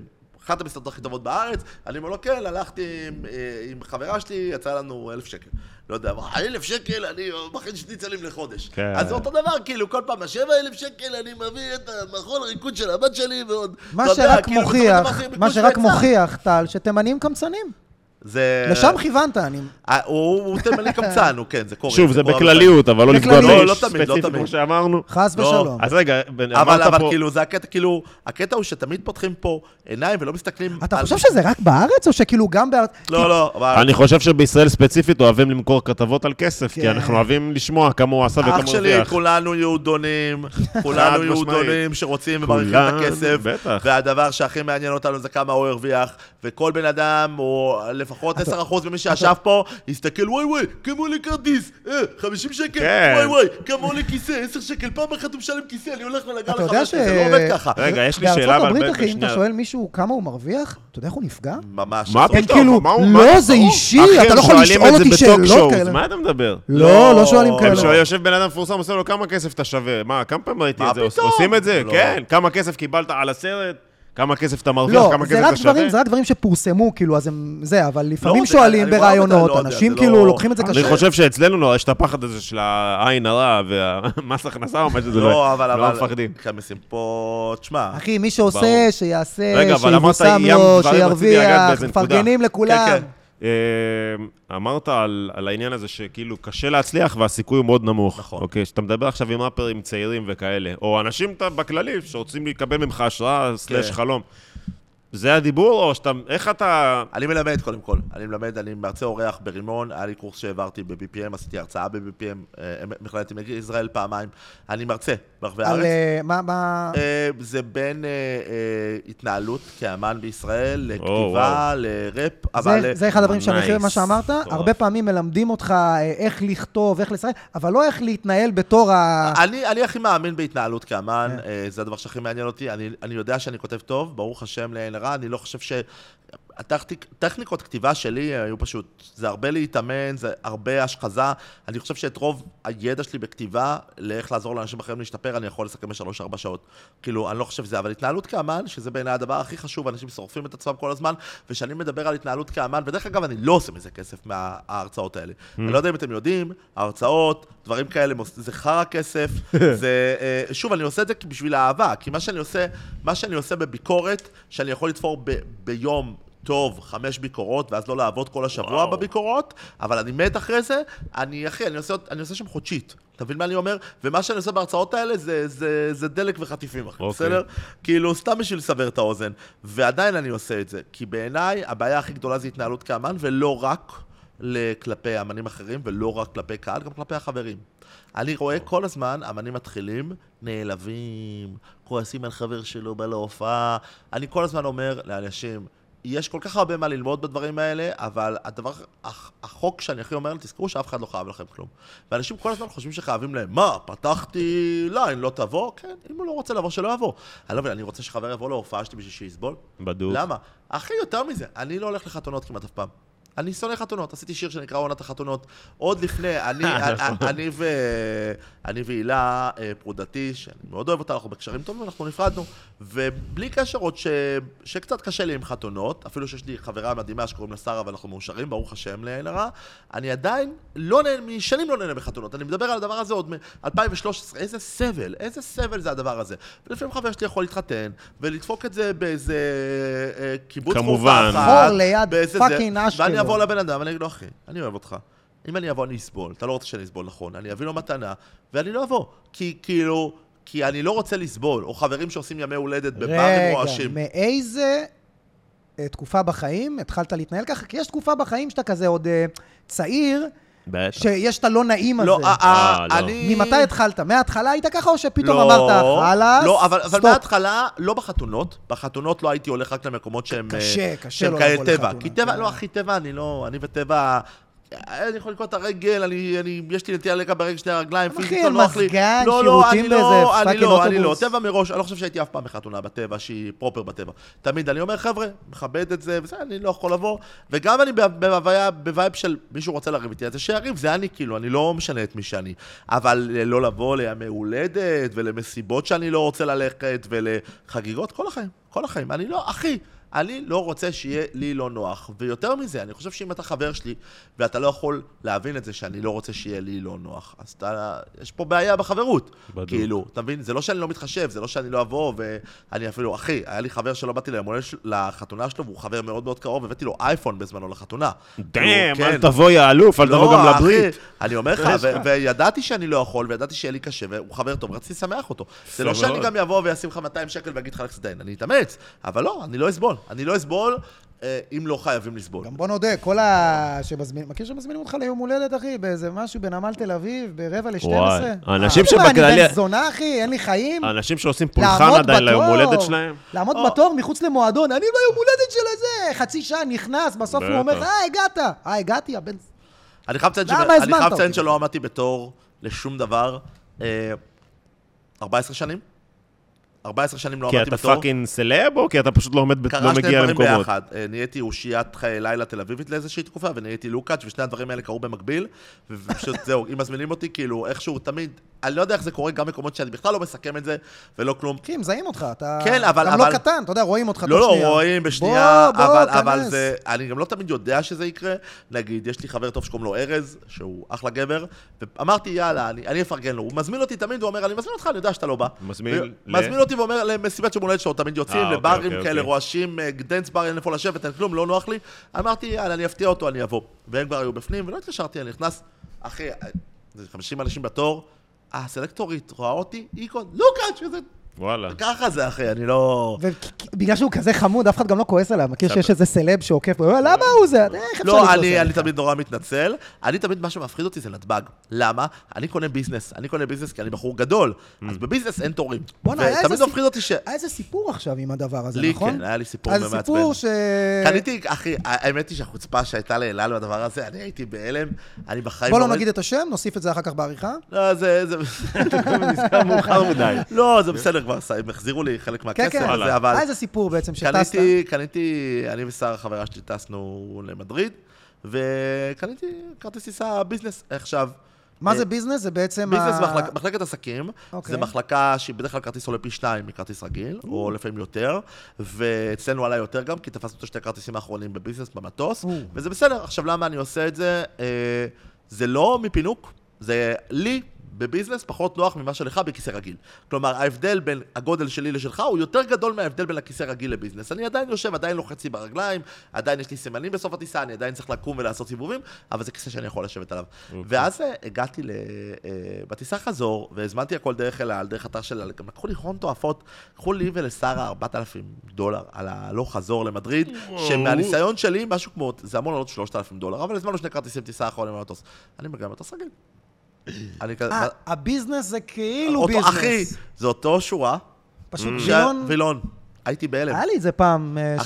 אחת המסעדות הכי טובות בארץ, אני אומר לו, כן, הלכתי עם, אה, עם חברה שלי, יצא לנו אלף שקל. לא יודע, מה, אלף שקל, אני מכין שניצלים לחודש. כן. אז זה אותו דבר, כאילו, כל פעם, השבע אלף שקל, אני מביא את המכון הריקוד של הבת שלי ועוד... מה אתה יודע, שרק כאילו, מוכיח, זה מה שרק. מוכיח, טל, שתימנים קמצנים. זה... לשם כיוונת, אני... אה, הוא הוא תימני קמצן, הוא כן, זה קורה. שוב, זה בכלליות, אבל לא לפגוע לא, לא תמיד, לא ספציפי תמיד. כמו שאמרנו. חס לא, ושלום. אז רגע, אבל, אמרת אבל פה... כאילו, זה הקטע, כאילו, הקטע הוא שתמיד פותחים פה עיניים ולא מסתכלים... אתה חושב שזה רק בארץ, או שכאילו גם בארץ? לא, לא, אבל... אני חושב שבישראל ספציפית אוהבים למכור כתבות על כסף, כי כן. אנחנו אוהבים לשמוע כמה הוא עשה וכמה אח הוא שלי, הרוויח. כולנו יהודונים, כולנו חד משמעית. יהודונים שרוצים ומעריכים את כולנו, הכסף. והדבר שהכי מעניין אותנו זה כמה הוא הרוויח, וכל בן אדם, או לפחות 10% ממי שישב פה, יסתכל, וואי וואי, כמה עולה כרטיס, אה, 50 שקל, כן. וואי וואי, כמה עולה כיסא, 10 שקל, פעם אחת הוא משלם כיסא, אני הולך ש... שלי, זה לא עובד ככה. רגע, יש לי שאלה, בארצות אבל הברית, אחי, אם אתה. שואל מישהו כמה הוא מרוויח, אתה יודע איך הוא נפגע? ממש. מה פתאום? כאילו, לא, זה. אישי, אתה לא יכול לשאול אותי שאלות כאלה. מה אתה מדבר? לא, לא שואלים לא, כאלה. שואלים, יושב בן אדם מפורסם, עושה לו כמה כסף אתה שווה. מה, כמה פעמים ראיתי את זה? עושים את זה? לא. כן. כמה כסף קיבלת על הסרט? כמה כסף אתה מרוויח? לא, כמה כסף זה אתה שווה? זה רק דברים שפורסמו, כאילו, אז הם... זה, אבל לפעמים זה- שואלים בראיונות, לא אנשים זה כאילו לא- לוקחים את זה אני קשה. אני חושב שאצלנו לא, יש את הפחד הזה של העין הרע והמס הכנסה או מה שזה לא לא, אבל, לא אבל, מפחדים. חמישים פה, תשמע, אחי, מי שעושה. שיעשה, רגע, אבל אמרת שיבושם לו, שירוויח. מפרגנים לכולם. אה, אמרת על, על העניין הזה שכאילו קשה להצליח והסיכוי הוא מאוד נמוך. נכון. אוקיי, שאתה מדבר עכשיו עם ראפרים צעירים וכאלה, או אנשים בכללי שרוצים לקבל ממך השראה סלש כן. חלום. זה הדיבור, או שאתה... איך אתה... אני מלמד קודם כל, אני מלמד, אני מרצה אורח ברימון, היה לי קורס שהעברתי ב-BPM, עשיתי הרצאה ב-BPM, אה, מכללת עמק ישראל פעמיים, אני מרצה ברחבי על הארץ. אה, מה, מה... אה, זה בין התנהלות כאמן בישראל. לכתיבה, לראפ, זה, אבל... זה אחד הדברים שאני nice. מה שאמרת. הרבה פעמים מלמדים אותך איך לכתוב, איך לשחק, אבל לא איך להתנהל בתור ה... אני, אני הכי מאמין בהתנהלות כאמן, כן. זה הדבר שהכי מעניין אותי. אני, אני יודע שאני כותב טוב, ברוך השם לעין הרע, אני לא חושב ש... הטכניק- טכניקות כתיבה שלי היו פשוט, זה הרבה להתאמן, זה הרבה השחזה. אני חושב שאת רוב הידע שלי בכתיבה, לאיך לעזור לאנשים אחרים להשתפר, אני יכול לסכם בשלוש-ארבע שעות. כאילו, אני לא חושב שזה, אבל התנהלות כאמן, שזה בעיניי הדבר הכי חשוב, אנשים שורפים את עצמם כל הזמן, וכשאני מדבר על התנהלות כאמן, ודרך אגב, אני לא עושה מזה כסף מההרצאות האלה. אני לא יודע אם אתם יודעים, ההרצאות, דברים כאלה, זה חרא כסף, זה... אה, שוב, אני עושה את זה בשביל האהבה, כי מה שאני עושה, מה שאני עושה בביקורת, שאני יכול לתפור ב, ביום טוב, חמש ביקורות, ואז לא לעבוד כל השבוע וואו. בביקורות, אבל אני מת אחרי זה, אני, אחי, אני עושה, אני עושה שם חודשית. אתה מבין מה אני אומר? ומה שאני עושה בהרצאות האלה זה, זה, זה דלק וחטיפים, אחי, אוקיי. בסדר? כאילו, סתם בשביל לסבר את האוזן. ועדיין אני עושה את זה, כי בעיניי הבעיה הכי גדולה זה התנהלות כאמן, ולא רק כלפי אמנים אחרים, ולא רק כלפי קהל, גם כלפי החברים. אני רואה כל הזמן אמנים מתחילים, נעלבים, כועסים על חבר שלו, בא להופעה. אני כל הזמן אומר לאנשים, יש כל כך הרבה מה ללמוד בדברים האלה, אבל הדבר, הח- החוק שאני הכי אומר, תזכרו שאף אחד לא חייב לכם כלום. ואנשים כל הזמן חושבים שחייבים להם, מה, פתחתי ליין, לא תבוא? כן, אם הוא לא רוצה לבוא, שלא יבוא. אני לא מבין, אני רוצה שחבר יבוא להופעה שלי בשביל שיסבול? בדוק. למה? הכי יותר מזה, אני לא הולך לחתונות כמעט אף פעם. אני שונא חתונות, עשיתי שיר שנקרא עונת החתונות. עוד לפני, אני, אני, ו... אני והילה, אה, פרודתי, שאני מאוד אוהב אותה, אנחנו בקשרים טובים, אנחנו נפרדנו. ובלי קשר עוד ש... שקצת קשה לי עם חתונות, אפילו שיש לי חברה מדהימה שקוראים לה שרה ואנחנו מאושרים, ברוך השם לעין הרע, אני עדיין לא נהנה, משנים לא נהנה מחתונות. אני מדבר על הדבר הזה עוד מ-2013, איזה סבל, איזה סבל זה הדבר הזה. ולפעמים חבר שלי יכול להתחתן, ולדפוק את זה באיזה אה, קיבוץ כמובן. אחת, חור ליד. fucking אשקלון. ואני אבוא לבן אדם, ואני אגיד לו, אחי, אני אוהב אותך. אם אני אבוא, אני אסבול. אתה לא רוצה שאני אסבול, נכון. אני אביא לו מתנה, ואני לא אבוא. כי כאילו, כי אני לא רוצה לסבול, או חברים שעושים ימי הולדת בברים רגע, רועשים. מאיזה אה, תקופה בחיים התחלת להתנהל ככה? כי יש תקופה בחיים שאתה כזה עוד אה, צעיר, בטח. שיש את הלא נעים הזה. לא, אה, לא. אני... ממתי התחלת? מההתחלה היית ככה, או שפתאום לא, אמרת, חלאס, לא, אבל, אבל סטופ"? מההתחלה, לא בחתונות. בחתונות לא הייתי הולך רק למקומות שהם... קשה, אה, קשה שהם לא כאלה לבוא טבע. לחתונה, כי טבע, כן. לא, אחי, טבע, אני לא... אני וטבע... אני יכול לקרוא את הרגל, אני, אני, יש לי נטייה לקה ברגל שני הרגליים, אחי, פיזית לא נוח לי. מזגן, לא, לא, שירותים אני באיזה לא, אני פאקינג לא, אני לא. אוטובוס. טבע מראש, אני לא חושב שהייתי אף פעם בחתונה בטבע, שהיא פרופר בטבע. תמיד אני אומר, חבר'ה, מכבד את זה, וזה, אני לא יכול לבוא. וגם אני בהוויה, בווייב של מישהו רוצה לריב איתי, אז זה שיריב, זה אני, כאילו, אני לא משנה את מי שאני. אבל לא לבוא לימי הולדת, ולמסיבות שאני לא רוצה ללכת, ולחגיגות, כל החיים, כל החיים. אני לא, אחי, אני לא רוצה שיהיה לי לא נוח. ויותר מזה, אני חושב שאם אתה חבר שלי, ואתה לא יכול להבין את זה שאני לא רוצה שיהיה לי לא נוח, אז אתה, יש פה בעיה בחברות. בדיוק. כאילו, אתה מבין? זה לא שאני לא מתחשב, זה לא שאני לא אבוא, ואני אפילו, אחי, היה לי חבר שלא באתי של- לחתונה שלו, והוא חבר מאוד מאוד קרוב, הבאתי לו אייפון בזמנו לחתונה. דאם, כאילו, אל כן. תבוא יא אלוף, אל תבוא לא, גם לברית. אני אומר לך, וידעתי שאני לא יכול, וידעתי שיהיה לי קשה, והוא חבר טוב, רציתי לשמח אותו. זה לא שאני. גם אבוא ואשים לך 200 שקל ואגיד לך לך תזדיין, אני אתאמץ, אבל לא, אני לא אסבול. אני לא אסבול אה, אם לא חייבים לסבול. גם בוא נודה, כל ה... שמזמין... מכיר שמזמינים אותך ליום הולדת, אחי? באיזה משהו בנמל תל אביב, ברבע ל-12? וואי, האנשים אה, מה, שבכללי- אני בן זונה, אחי? אין לי חיים? האנשים שעושים פולחן עדיין ליום הולדת שלהם. לעמוד. בתור מחוץ למועדון, אני ביום הולדת של הזה, חצי שעה נכנס, בסוף הוא. אומר, אה, הגעת. אה, הגעתי, הבן... אני חייב לציין? שלא עמדתי בתור לשום דבר. אה, 14 שנים? 14 שנים לא כי עמדתי אתה בתור. fucking סלב, או כי אתה פשוט לא עומד, ב- קרה לא שני מגיע דברים למקומות? ביחד. אה, נהייתי אושיית חיי לילה תל אביבית לאיזושהי תקופה, ונהייתי לוקץ', ושני הדברים האלה קרו במקביל. ופשוט זהו, אם מזמינים אותי, כאילו, איכשהו תמיד, אני לא יודע איך זה קורה, גם מקומות שאני בכלל לא מסכם את זה, ולא כלום. אחי, מזהים אותך, אתה... כן, אבל- גם לא אבל- קטן, אתה יודע, רואים אותך לא, לא, שנייה. רואים בשנייה, בוא, בוא, אבל, אבל. זה, אני גם לא תמיד יודע שזה יקרה. נגיד, יש לי חבר טוב שקוראים לו ארז, שהוא אחלה גבר, ואמרתי, יאללה, אני, אני אפרגן לו. הוא מזמין אותי תמיד, הוא אומר, אני מזמין אותך, אני יודע שאתה לא בא. מזמין ו- ל- מזמין אותי ואומר, למסיבת יום הולדת שלו, תמיד יוצאים, אה, אוקיי, לברים אוקיי, כאלה אוקיי. רועשים, אה, dance bar, אין איפה לשבת, אין כלום, לא נוח לי. אמרתי, יאללה, אני אפתיע אותו, אני אבוא. והם כבר היו בפנים, ולא התקשרתי, אני נכנס, אחי, זה 50 אנשים בתור, הסלקטורית רואה אותי, היא קודם, לוקץ', וזה... וואלה. ככה זה, אחי, אני לא... ובגלל שהוא כזה חמוד, אף אחד גם לא כועס עליו. מכיר. שיש איזה סלב שעוקף, בו, למה הוא זה? לא, אני? תמיד נורא מתנצל. אני תמיד, מה שמפחיד אותי זה נתב"ג. למה? אני קונה ביזנס. אני קונה ביזנס כי אני בחור גדול. אז בביזנס אין תורים. ותמיד מפחיד אותי ש... היה איזה סיפור עכשיו עם הדבר הזה, לי נכון? כן, היה לי סיפור אז מעצבן. סיפור ש... קניתי, אחי, האמת היא שהחוצפה שהייתה לאלעל בדבר הזה, אני הייתי בהלם, אני בחיים... בוא לא ראיתי- נגיד את השם, נוסיף את זה אחר כך בעריכה. לא, זה... זה- נזכר מאוחר מדי. לא, זה בסדר כבר, הם החזירו לי חלק כן, מהכסף כן. הזה, אבל... היה איזה סיפור בעצם שטסת. קניתי, קניתי, אני ושרה, החברה שלי, טסנו למדריד, וקניתי כרטיס טיסה business. עכשיו... מה אה, זה business? זה בעצם... business מחלק, מחלקת עסקים, אוקיי. זה מחלקה שבדרך כלל כרטיס עולה פי שניים מכרטיס רגיל, או לפעמים יותר, ואצלנו עלה יותר גם, כי תפסנו את השתי הכרטיסים האחרונים ב business במטוס. וזה בסדר. עכשיו, למה אני עושה את זה? אה, זה לא מפינוק, זה לי. בביזנס פחות נוח ממה שלך בכיסא רגיל. כלומר, ההבדל בין הגודל שלי לשלך הוא יותר גדול מההבדל בין הכיסא רגיל לביזנס. אני עדיין יושב, עדיין לוחץ לי ברגליים, עדיין יש לי סימנים בסוף הטיסה, אני עדיין צריך לקום ולעשות סיבובים, אבל זה כיסא שאני יכול לשבת עליו. ואז אה, הגעתי ל... אה, בטיסה חזור, והזמנתי הכל דרך אל על, דרך אתר של אל, גם לקחו לי הון תועפות, לקחו לי ולשרה 4,000 דולר על הלוך חזור למדריד, שמהניסיון שלי, משהו כמו, זה אמור לעלות 3,000 דולר, אבל הזמנו שני כרטיסים טיסה אחרונים למטוס. אני מגיע למטוס רגיל. אני כזה... אה, ה business זה כאילו business. אחי, זה אותו שורה. פשוט וילון. וילון. הייתי בהלם. היה לי את זה פעם, אה,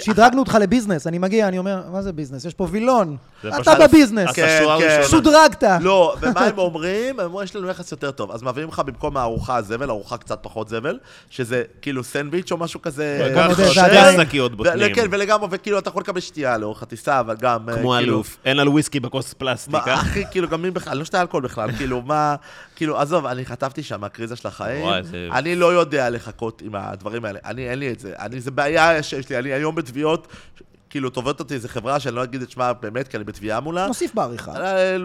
שדרגנו אותך ל business, אני מגיע, אני אומר, מה זה business? יש פה וילון. אתה ב business. כן, כן. שודרגת. לא, ומה הם אומרים? הם אומרים, יש לנו יחס יותר טוב. אז מביאים לך במקום הארוחה זבל, ארוחה קצת פחות זבל, שזה כאילו סנדוויץ' או משהו כזה. שקיות בוטנים. כן, ולגמרי, וכאילו אתה יכול לקבל שתייה לאורך הטיסה, אבל גם... אה, כמו כאילו- אלוף. אין על וויסקי בכוס פלסטיק, מה, אה? אחי, כאילו, גם מי בכלל, לא שתה אלכוהול בכלל, כאילו, מה, כאילו, עזוב, אני חטפתי שם מהקריזה של החיים, אני לא יודע לחכות עם הדברים האלה, אני, אין לי את זה, אני, זה בעיה שיש לי, אני היום בתביעות, כאילו, תובעת אותי איזה חברה שאני לא אגיד את שמה באמת, כי אני בתביעה מולה. נוסיף בעריכה. אה,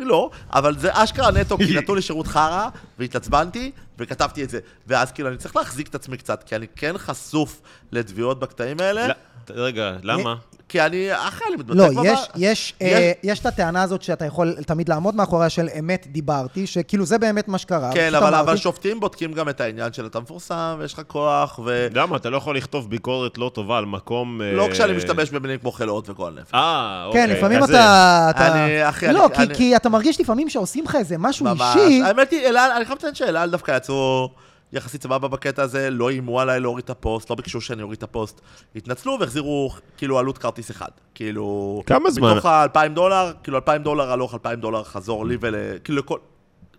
לא, אבל זה אשכרה נטו, כי נתנו לי שירות חרא, והתעצבנתי, וכתבתי את זה. ואז כאילו, אני צריך להחזיק את עצמי קצת, כי אני כן חשוף לתביעות בקטעים האלה. לא, רגע, למה? כי אני, אני מתבטא לא, כבר... יש, ב- יש, אה, יש את הטענה הזאת שאתה יכול תמיד לעמוד מאחוריה של אמת דיברתי, שכאילו זה באמת מה שקרה. כן, אבל. אבל שופטים בודקים גם את העניין של אתה מפורסם, ויש לך כוח, ו... למה? אתה לא יכול לכתוב ביקורת לא טובה על מקום... לא אה, כשאני משתמש במילים כמו חלאות וגועל נפש. אה, אוקיי. כן, לפעמים כזה. אתה... אתה- אני- אחי, לא, אני- כי- אני- כי אתה מרגיש לפעמים שעושים לך איזה משהו ממש. אישי. האמת היא, אל על, אני חייב לציין שאל על דווקא יצאו יחסית סבבה בקטע הזה, לא איימו עליי להוריד את הפוסט, לא ביקשו שאני אוריד את הפוסט. התנצלו והחזירו כאילו עלות כרטיס אחד. כאילו... כמה זמן? מתוך ה-2,000 דולר, כאילו 2,000 דולר הלוך, 2,000 דולר חזור לי ול... כאילו לכל...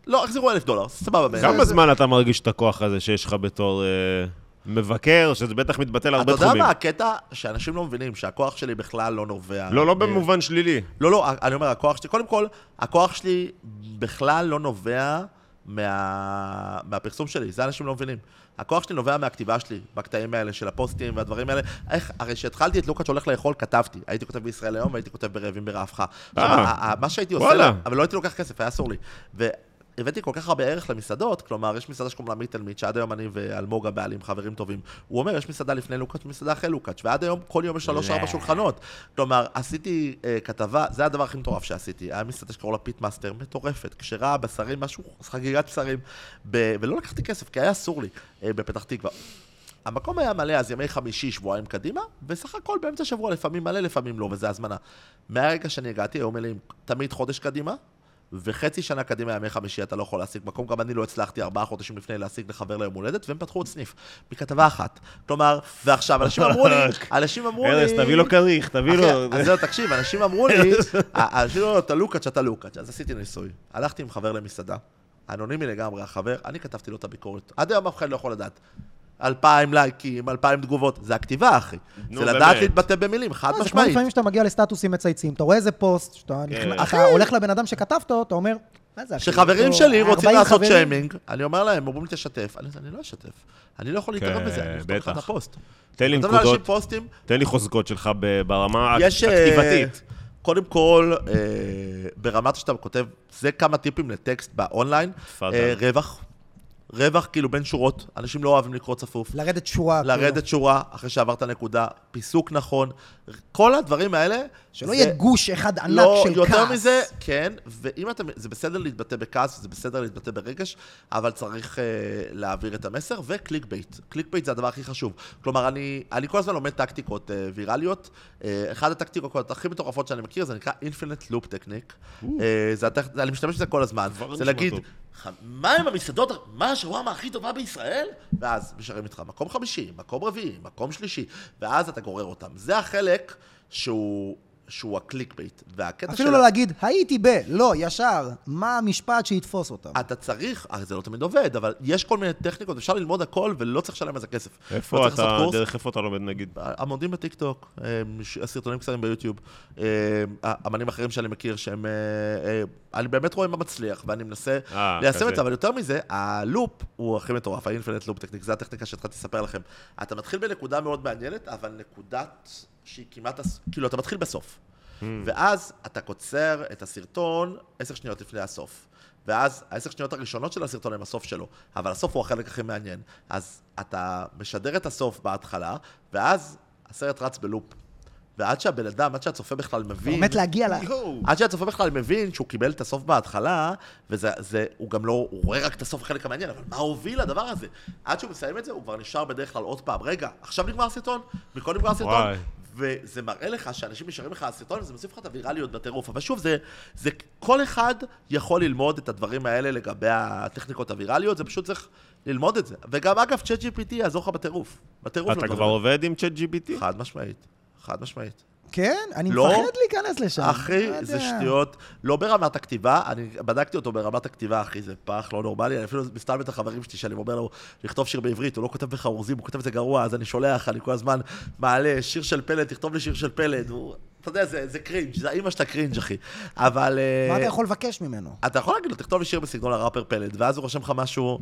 לא, החזירו 1,000 דולר, סבבה. בעיניי. כמה זמן אתה מרגיש את הכוח הזה שיש לך בתור אה, מבקר, שזה בטח מתבטא אתה להרבה יודע תחומים? מה הקטע? שאנשים לא מבינים שהכוח שלי בכלל לא נובע... לא, לא במובן שלילי. לא, לא, אני אומר, הכוח שלי, קודם כל, הכוח שלי בכלל לא נובע מה... מהפרסום שלי, זה אנשים לא מבינים. הכוח שלי נובע מהכתיבה שלי, בקטעים האלה של הפוסטים והדברים האלה. איך, הרי כשהתחלתי את לוקאץ' הולך לאכול, כתבתי. הייתי כותב בישראל היום והייתי כותב ברעבים ברעבך. אה, מה שהייתי עושה, אבל לא הייתי לוקח כסף, היה אסור לי. והבאתי כל כך הרבה ערך למסעדות, כלומר, יש מסעדה שקוראים לה מיטל מיט, שעד היום אני ואלמוג הבעלים חברים טובים. הוא אומר, יש מסעדה לפני לוקאץ' ומסעדה אחרי לוקאץ', ועד היום כל יום יש שלוש-ארבע. שולחנות. כלומר, עשיתי אה, כתבה, זה הדבר הכי מטורף שעשיתי. היה מסעדה שקראו לה פיט מאסטר, מטורפת, כשרה, בשרים, משהו, חגיגת בשרים. ב... ולא לקחתי כסף, כי היה אסור לי, אה, בפתח תקווה. המקום היה מלא אז ימי חמישי, שבועיים קדימה, וסך הכל באמצע השבוע לפעמים מלא, לפעמים לא, וזה הזמנה. מהרגע שאני הגעתי, היו מלאים תמיד חודש קדימה, וחצי שנה קדימה ימי חמישי אתה לא יכול להשיג מקום, גם אני לא הצלחתי ארבעה חודשים לפני להשיג לחבר ליום הולדת, והם פתחו עוד סניף, מכתבה אחת. כלומר, ועכשיו, אנשים אמרו לי, אנשים אמרו לי... ארז, תביא לו כריך, תביא לו... אז זהו, תקשיב, אנשים אמרו לי, אנשים אמרו, אתה לוקאץ', אתה לוקאץ', אז עשיתי ניסוי. הלכתי עם חבר למסעדה, אנונימי לגמרי, החבר, אני כתבתי לו את הביקורת. עד היום אף אחד לא יכול לדעת. אלפיים לייקים, אלפיים תגובות, זה הכתיבה, אחי. נו, זה לדעת. להתבטא במילים, חד לא, זה כמו משמעית. לפעמים שאתה מגיע לסטטוסים מצייצים, אתה רואה איזה פוסט, שאתה כן. הולך לבן אדם שכתבת אותו, אתה אומר, מה זה? אחי? שחברים יש שלי רוצים 40 לעשות חברים." שיימינג, אני אומר להם, אומרים לי תשתף, אני אני לא אשתף. אני לא יכול להתערב כן, בזה, אני אכתוב לך את. הפוסט. תן לי נקודות, תן לי חוזקות שלך ברמה. אה, הכתיבתית. קודם כל, אה, ברמת שאתה כותב, זה כמה טיפים לטקסט באונליין. אה, רווח, רווח כאילו בין שורות, אנשים לא אוהבים לקרוא צפוף. לרדת שורה. כאילו. לרדת שורה אחרי שעברת נקודה, פיסוק נכון, כל הדברים האלה... שלא זה- יהיה גוש אחד ענק לא, של כעס. יותר מזה, כן, ואם אתה, זה בסדר להתבטא בכעס, זה בסדר להתבטא ברגש, אבל צריך אה, להעביר את המסר, ו clickbait. clickbait זה הדבר הכי חשוב. כלומר, אני, אני כל הזמן לומד טקטיקות אה, ויראליות. אה, אחת הטקטיקות הכי מטורפות שאני מכיר, זה נקרא Infinite Loop Technique. אה, זה הטכ... אני משתמש בזה כל הזמן. זה להגיד, טוב. "ח- מה עם המסעדות, מה השווארמה הכי טובה בישראל? ואז משאירים איתך מקום חמישי, מקום רביעי, מקום שלישי, ואז אתה גורר אותם. זה החלק שהוא... שהוא ה clickbait. והקטע אפילו של- לא להגיד, הייתי ב... לא, ישר. מה המשפט שיתפוס אותם? אתה צריך, הרי זה לא תמיד עובד, אבל יש כל מיני טכניקות, אפשר ללמוד הכל ולא צריך לשלם על זה כסף. לא איפה לעשות אתה, קורס. דרך איפה אתה לומד נגיד? עמודים בטיקטוק, אה, סרטונים קצרים ביוטיוב, אה, אמנים אחרים שאני מכיר שהם... אה, אה, אני באמת רואה מה מצליח, ואני מנסה אה, ליישם כזה. את זה, אבל יותר מזה, הלופ הוא הכי מטורף, האינפינט לופ טכניק, זו הטכניקה שהתחלתי לספר לכם. אתה מתחיל בנקודה מאוד מעניינת, אבל נקודת שהיא כמעט, כאילו, אתה מתחיל בסוף. ואז אתה קוצר את הסרטון עשר שניות לפני הסוף. ואז העשר שניות הראשונות של הסרטון הם הסוף שלו, אבל הסוף הוא החלק הכי מעניין. אז אתה משדר את הסוף בהתחלה, ואז הסרט רץ בלופ. ועד שהבן אדם, עד שהצופה בכלל מבין... באמת להגיע ל... עד שהצופה בכלל מבין שהוא קיבל את הסוף בהתחלה, וזה, זה, הוא גם לא, הוא רואה רק את הסוף החלק המעניין, אבל מה הוביל לדבר הזה? עד שהוא מסיים את זה, הוא כבר נשאר בדרך כלל עוד פעם, רגע, עכשיו נגמר הסרטון, מקודם נגמר הסרטון. וזה מראה לך שאנשים נשארים לך על הסרטון, וזה מוסיף לך את הווירליות בטירוף. אבל שוב, זה, זה, כל אחד יכול ללמוד את הדברים האלה לגבי הטכניקות הווירליות, זה פשוט צריך ללמוד את זה. וגם, אגב, צ'אט GPT יעזור לך בטירוף. בטירוף אתה כבר. עובד עם צ'אט GPT? חד משמעית. חד משמעית. כן? אני לא. מפחד להיכנס לשם. אחי, לא זה יודע. שטויות, לא ברמת הכתיבה, אני בדקתי אותו ברמת הכתיבה, אחי, זה פח לא נורמלי, אני אפילו מסתלם את החברים שלי, שאני אומר לו לכתוב שיר בעברית, הוא לא כותב בחרוזים, הוא כותב את זה גרוע, אז אני שולח, אני כל הזמן מעלה שיר של פלד, תכתוב לי שיר של פלד, הוא, אתה יודע, זה, זה cringe, זה האימא של ה cringe, אחי. אבל... מה אה, אתה יכול לבקש ממנו? אתה יכול להגיד לו, תכתוב לי שיר בסגנון הראפר פלד, ואז הוא רושם לך משהו...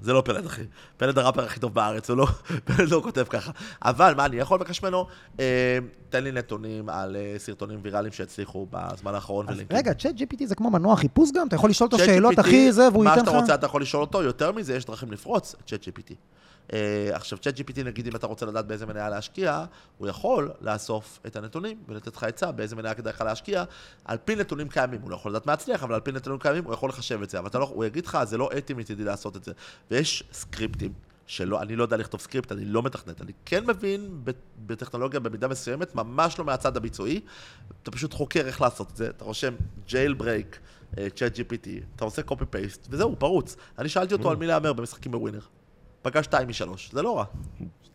זה לא פלד, אחי. פלד הראפר הכי טוב בארץ, הוא לא... פלד לא כותב ככה. אבל מה אני יכול לבקש ממנו? אה, תן לי נתונים על אה, סרטונים ויראליים שהצליחו בזמן האחרון אז ולינקים. רגע, צ'אט GPT זה כמו מנוע חיפוש גם? אתה יכול לשאול אותו שאלות, אחי, זה, והוא ייתן לך... מה שאתה רוצה אתה יכול לשאול אותו, יותר מזה, יש דרכים לפרוץ את ChatGPT. אה, עכשיו, ChatGPT, נגיד, אם אתה רוצה לדעת באיזה מניה להשקיע, הוא יכול לאסוף את הנתונים ולתת לך עצה באיזה מניה כדאי לך להשקיע, על פי נתונים קיימים. הוא לא יכול לדעת מה יצליח, אבל על פי נתונים קיימים הוא יכול לחשב את זה. אבל לא, הוא יגיד לך, זה לא אתי מצידי לעשות את זה. ויש סקריפטים. שלא, אני לא יודע לכתוב סקריפט, אני לא מתכנת. אני כן מבין בטכנולוגיה במידה מסוימת, ממש לא מהצד הביצועי. אתה פשוט חוקר איך לעשות את זה, אתה רושם jailbreak, ChatGPT, אתה עושה copy paste, וזהו, פרוץ. אני שאלתי אותו על מי להמר במשחקים בווינר. פגע 2 מ-3, זה לא רע.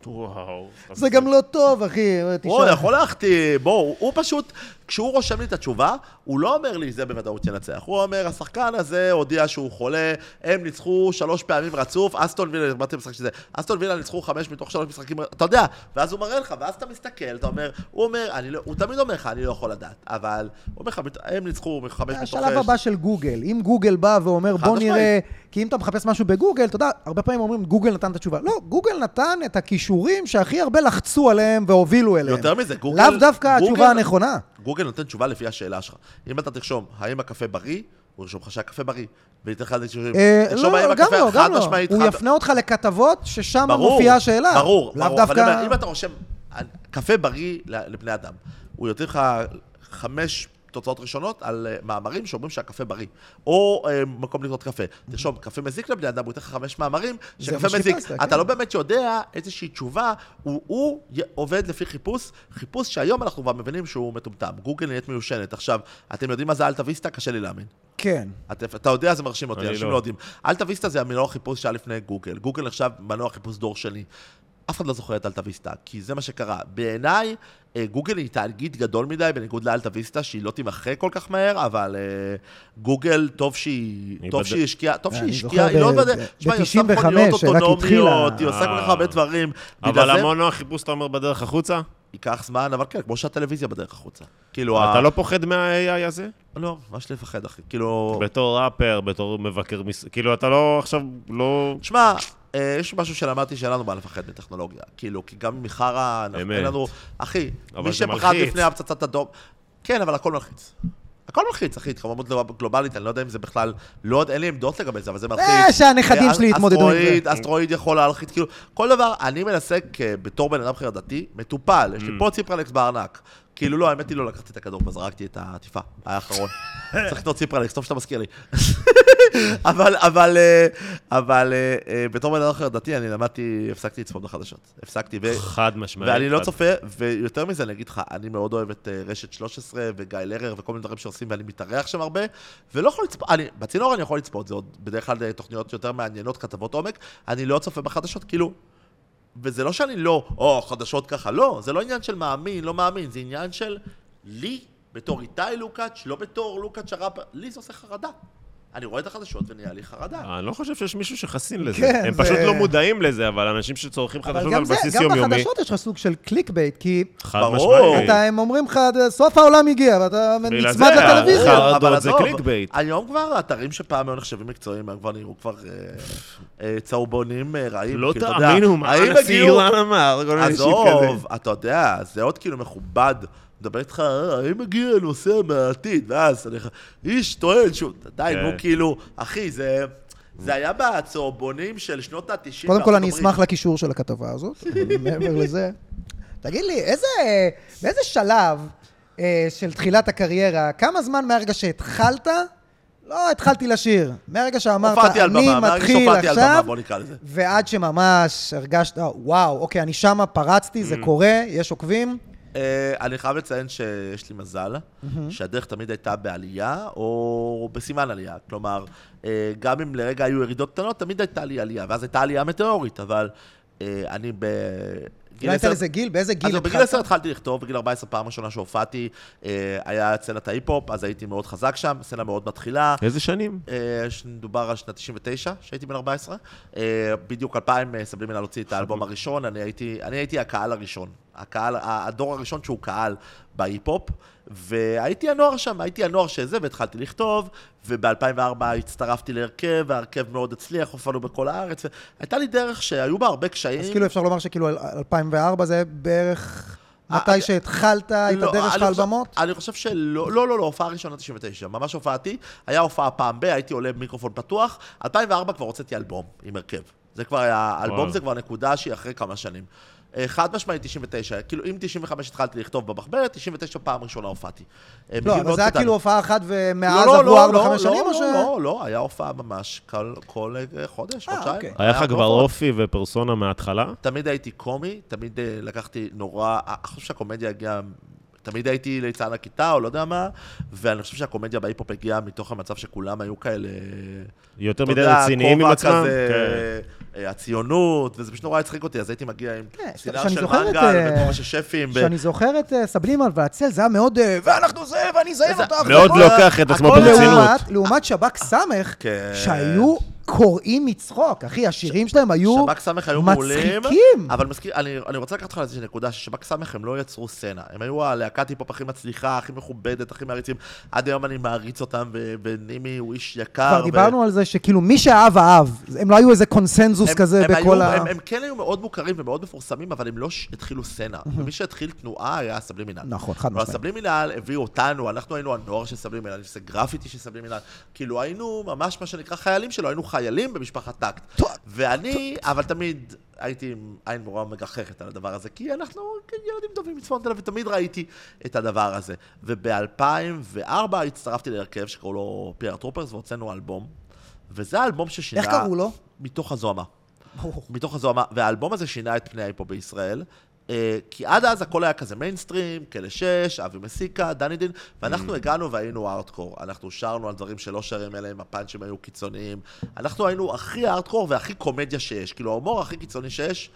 וואו. זה גם לא טוב, אחי. הוא תשאל. יכול להחטיא, בואו, הוא פשוט, כשהוא רושם לי את התשובה, הוא לא אומר לי זה בוודאות ינצח. הוא אומר, השחקן הזה הודיע שהוא חולה, הם ניצחו שלוש פעמים רצוף, אסטון וילה, באתי למשחק שזה, אסטון וילה ניצחו חמש מתוך שלוש משחקים, אתה יודע, ואז הוא מראה לך, ואז אתה מסתכל, אתה אומר, הוא אומר, אני לא, הוא תמיד אומר לך, אני לא יכול לדעת, אבל הוא אומר לך, הם ניצחו חמש מתוך השלב הבא של גוגל. אם גוגל בא ואומר, בוא. נראה... כי אם אתה מחפש משהו בגוגל, אתה יודע, הרבה פעמים אומרים, גוגל נתן את התשובה. לא, גוגל נתן את הכישורים שהכי הרבה לחצו עליהם והובילו אליהם. יותר מזה, גוגל... לאו דווקא גוגל- התשובה הנכונה. גוגל נותן תשובה לפי השאלה שלך. אם אתה תרשום, האם הקפה בריא, הוא ירשום לך שהקפה בריא. וייתן לך איזשהו... אה, תרשום לא, האם הקפה לא, חד לא. משמעית... הוא חד- יפנה אותך לכתבות ששם מופיעה השאלה. ברור, ברור. אבל. אם אתה רושם קפה בריא לבני אדם, הוא יותיר לך חמש תוצאות ראשונות על אה, מאמרים שאומרים שהקפה בריא. או אה, מקום לקנות קפה. תרשום, קפה מזיק לבני אדם, הוא ייתן לך חמש מאמרים שקפה מזיק. אתה כן. לא באמת יודע איזושהי תשובה, הוא, עובד לפי חיפוש, חיפוש שהיום אנחנו כבר מבינים שהוא מטומטם. גוגל נהיית מיושנת. עכשיו, אתם יודעים מה זה אלטה ויסטה? קשה לי להאמין. כן. אתה, אתה יודע, זה מרשים אותי, אנשים לא. לא יודעים. אלטה ויסטה זה המנוע חיפוש שהיה לפני גוגל. גוגל נחשב מנוע חיפוש דור שני. אף אחד לא זוכר את אלטה ויסטה, כי זה מה שקרה. בעיניי, אה, גוגל היא תאגיד גדול מדי, בניגוד לאלטה ויסטה, שהיא לא תימחק כל כך מהר, אבל אה, גוגל, טוב שהיא, היא טוב בד- שהיא השקיעה, טוב שהיא אני השקיעה, היא לא ב- עובדת, ב- תשמע, היא עושה ב- 95, מכוניות אוטונומיות. היא עושה כל כך אה. הרבה דברים. אבל זה, המונוע חיפוש, אתה אומר, בדרך החוצה? ייקח זמן, אבל כן, כמו שהטלוויזיה בדרך החוצה. כאילו, ה- אתה לא פוחד מה-AI הזה? לא, מה יש לי לפחד, אחי? כאילו... בתור ראפר, בתור מבקר, מס- כאילו, אתה לא עכשיו, לא... תשמע, אה, יש משהו שלמדתי שאין לנו מה לפחד מטכנולוגיה. כאילו, כי גם מחרא. אין לנו... אחי, מי שפחד מלחיץ. לפני הפצצת אדום... כן, אבל הכל מלחיץ. הכל מלחיץ, אחי, התחממות גלוב- גלובלית, אני לא יודע אם זה בכלל... לא יודע, אין לי עמדות לגבי זה, אבל זה מלחיץ. אה, שהנכדים אה, שלי יתמודדו עם זה. אסטרואיד, יכול להלחיץ, כאילו, כל דבר, אני מנסה בתור בן אדם חרדתי, מטופל, יש לי פה ציפרלקס בארנק. כאילו, לא, האמת היא לא לקחתי את הכדור וזרקתי את העטיפה, האחרון. צריך לקנות ציפרלקס, טוב שאתה מזכיר לי. אבל, אבל, אה, אבל אה, אה, בתור בן אדם חרדתי, אני למדתי, הפסקתי לצפות בחדשות. הפסקתי, ו... חד משמעית. ואני לא צופה, ויותר מזה, אני אגיד לך, אני מאוד אוהב את רשת 13 וגיא לרר וכל מיני דברים שעושים, ואני מתארח שם הרבה, ולא יכול לצפות, אני, בצינור אני יכול לצפות, זה עוד בדרך כלל תוכניות שיותר מעניינות, כתבות עומק, אני לא צופה בחדשות, כאילו, וזה לא שאני לא, או, חדשות ככה, לא, זה לא עניין של מאמין, לא מאמין, זה עניין של לי, בתור איתי לוקאץ', לא בתור לוקאץ' הראפר, לי זה עושה חרדה. אני רואה את החדשות ונהיה לי חרדה. אני לא חושב שיש מישהו שחסין לזה. כן, הם זה- פשוט לא מודעים לזה, אבל אנשים שצורכים אבל חדשות גם על זה, בסיס גם יומיומי, בחדשות יש לך סוג של clickbait, כי חד. משמעית. אתה, הם אומרים לך, סוף העולם הגיע, ואתה נצמד לטלוויזיה. חרדות זה עזוב, clickbait. היום כבר אתרים שפעם היו נחשבים מקצועיים, הם כבר נראו כבר אה, אה, צהובונים אה, רעים. לא כאילו, תאמינו מה הנשיא אילן אמר. עזוב, אתה יודע, זה עוד כאילו מכובד. מדבר איתך, "אה, האם מגיע נוסע מהעתיד? ואז אני איש טוען שהוא, די, כן. נו, כאילו, אחי, זה... זה היה בצהובונים של שנות ה-90 קודם כל, אני אשמח לקישור של הכתבה הזאת, מעבר לזה. תגיד לי, איזה, באיזה שלב אה, של תחילת הקריירה, כמה זמן מהרגע שהתחלת, לא התחלתי לשיר, מהרגע שאמרת, אני במה, מתחיל במה, עכשיו, לזה. ועד שממש הרגשת, "אה, וואו, אוקיי, אני שמה, פרצתי, Mm. זה קורה, יש עוקבים. אה, אני חייב לציין שיש לי מזל, שהדרך תמיד הייתה בעלייה או בסימן עלייה. כלומר, אה, גם אם לרגע היו ירידות קטנות, תמיד הייתה לי עלייה, ואז הייתה עלייה מטאורית, אבל אה, אני ב... לא היית עשר- לזה גיל? באיזה גיל אז התחלת? בגיל 10 התחלתי לכתוב, בגיל 14 פעם ראשונה שהופעתי, אה, היה סצנת ההיפ-הופ, אז הייתי מאוד חזק שם, סצנה מאוד מתחילה. איזה שנים? אה, מדובר על שנת 99, שהייתי בן 14. אה, בדיוק 2000 סבלי מנה להוציא את האלבום הראשון, אני הייתי, אני הייתי הקהל הראשון הקהל, הדור הראשון שהוא קהל בהיפ-הופ, והייתי הנוער שם, הייתי הנוער שזה, והתחלתי לכתוב, וב-2004 הצטרפתי להרכב, וההרכב מאוד הצליח, הופענו בכל הארץ, והייתה לי דרך שהיו בה הרבה קשיים. אז כאילו אפשר לומר שכאילו 2004 זה בערך אה, מתי שהתחלת את לא, הדרך אני שלך על במות? אני חושב שלא, לא, לא, לא, הופעה ראשונה 99, ממש הופעתי, היה הופעה פעם ב, הייתי עולה במיקרופון פתוח, 2004 כבר הוצאתי אלבום עם הרכב. זה כבר היה, אלבום. זה כבר נקודה שהיא אחרי כמה שנים. אה, חד משמעית 99, כאילו אם 95 התחלתי לכתוב במחברת, 99 פעם ראשונה הופעתי. אה, לא, אבל זה היה. כאילו הופעה אחת ומאז לא, לא, עברו לא, 4-5 לא, שנים, לא, או ש... לא, לא, לא, היה הופעה ממש כל, אה, חודש, חודשיים. אוקיי. היה לך כבר. אופי ופרסונה מההתחלה? תמיד הייתי קומי, תמיד לקחתי נורא, אני חושב שהקומדיה הגיעה, תמיד הייתי ליצן הכיתה או לא יודע מה, ואני חושב שהקומדיה בהיפ-הופ הגיעה מתוך המצב שכולם היו כאלה... יותר מדי רציניים עם עצמם? אה, הציונות, וזה פשוט נורא הצחיק אותי, אז הייתי מגיע עם כן, סינר של מנגל אה, וכובע של שפים. ו- שאני זוכר את אה, סבלימל והצל, זה היה מאוד, ואנחנו זה, ואני אזיין אותך. מאוד לוקח את עצמו ברצינות. לעומת, שב"כ סמך, כן. שהיו קוראים מצחוק, אחי, השירים שלהם היו שב"כ סמך היו מעולים, מצחיקים. אבל מזכיר, אני, אני רוצה לקחת אותך לאיזושהי נקודה, ששב"כ סמך הם לא יצרו סצנה. הם היו הלהקת היפ-הופ הכי מצליחה, הכי מכובדת, הכי מעריצים. עד היום אני מעריץ אותם, ו- ונימי הוא איש יקר. כבר ו- דיברנו על זה שכאילו מי שאהב אהב, הם לא היו איזה קונסנזוס כזה הם, בכל היו, ה... הם, הם כן היו מאוד מוכרים ומאוד מפורסמים, אבל הם לא ש- התחילו סצנה. ומי שהתחיל תנועה היה הסבלימינל. נכון, חד משמעית. הסבלימינל הביאו אותנו, אנחנו היינו הנוער של סבלימינל, חיילים במשפחת טקט. ואני, אבל תמיד הייתי עם עין נורא מגחכת על הדבר הזה, כי אנחנו ילדים טובים מצפון תל אביב, ותמיד ראיתי את הדבר הזה. וב-2004 הצטרפתי להרכב שקראו לו פייר טרופרס, והוצאנו אלבום. וזה האלבום ששינה... איך קראו לו? מתוך הזוהמה. מתוך הזוהמה, והאלבום הזה שינה את פני הראפ בישראל. אה, כי עד אז הכל היה כזה מיינסטרים, כלא שש, אבי מסיקה, דני דין, ואנחנו הגענו והיינו הארדקור. אנחנו שרנו על דברים שלא שרים עליהם, הפאנצ'ים היו קיצוניים. אנחנו היינו הכי הארדקור והכי קומדיה שיש, כאילו ההומור הכי קיצוני שיש.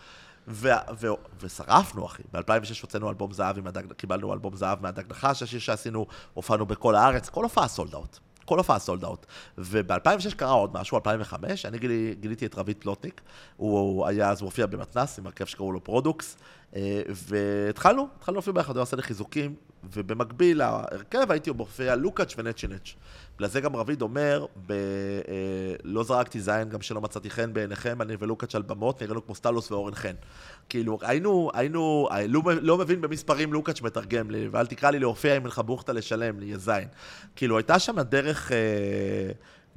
ו- ו- ושרפנו, אחי. ב-2006 הוצאנו אלבום זהב עם הדג... קיבלנו אלבום זהב מהדג נחש, השיר שעשינו, הופענו בכל הארץ, כל הופעה sold out. כל הופעה sold out. וב-2006 קרה עוד משהו, 2005, אני גילי, גיליתי את רביד פלוטניק, הוא, היה, אז הוא הופיע במתנ"ס עם הרכב שקראו לו פרודוקס, אה, והתחלנו, התחלנו להופיע ביחד, הוא עשה לי חיזוקים, ובמקביל להרכב הייתי מופיע לוקאץ' ונצ'ינץ'. זה גם רביד אומר, ב, אה, לא זרקתי זין גם שלא מצאתי חן בעיניכם, אני ולוקאץ' על במות, נראינו כמו סטלוס ואורן חן. כאילו, היינו, היינו, אה, לא, לא מבין במספרים לוקאץ' מתרגם לי, ואל תקרא לי להופיע אם אין לך בוכטה לשלם, לי זין. כאילו, הייתה שם דרך, אה,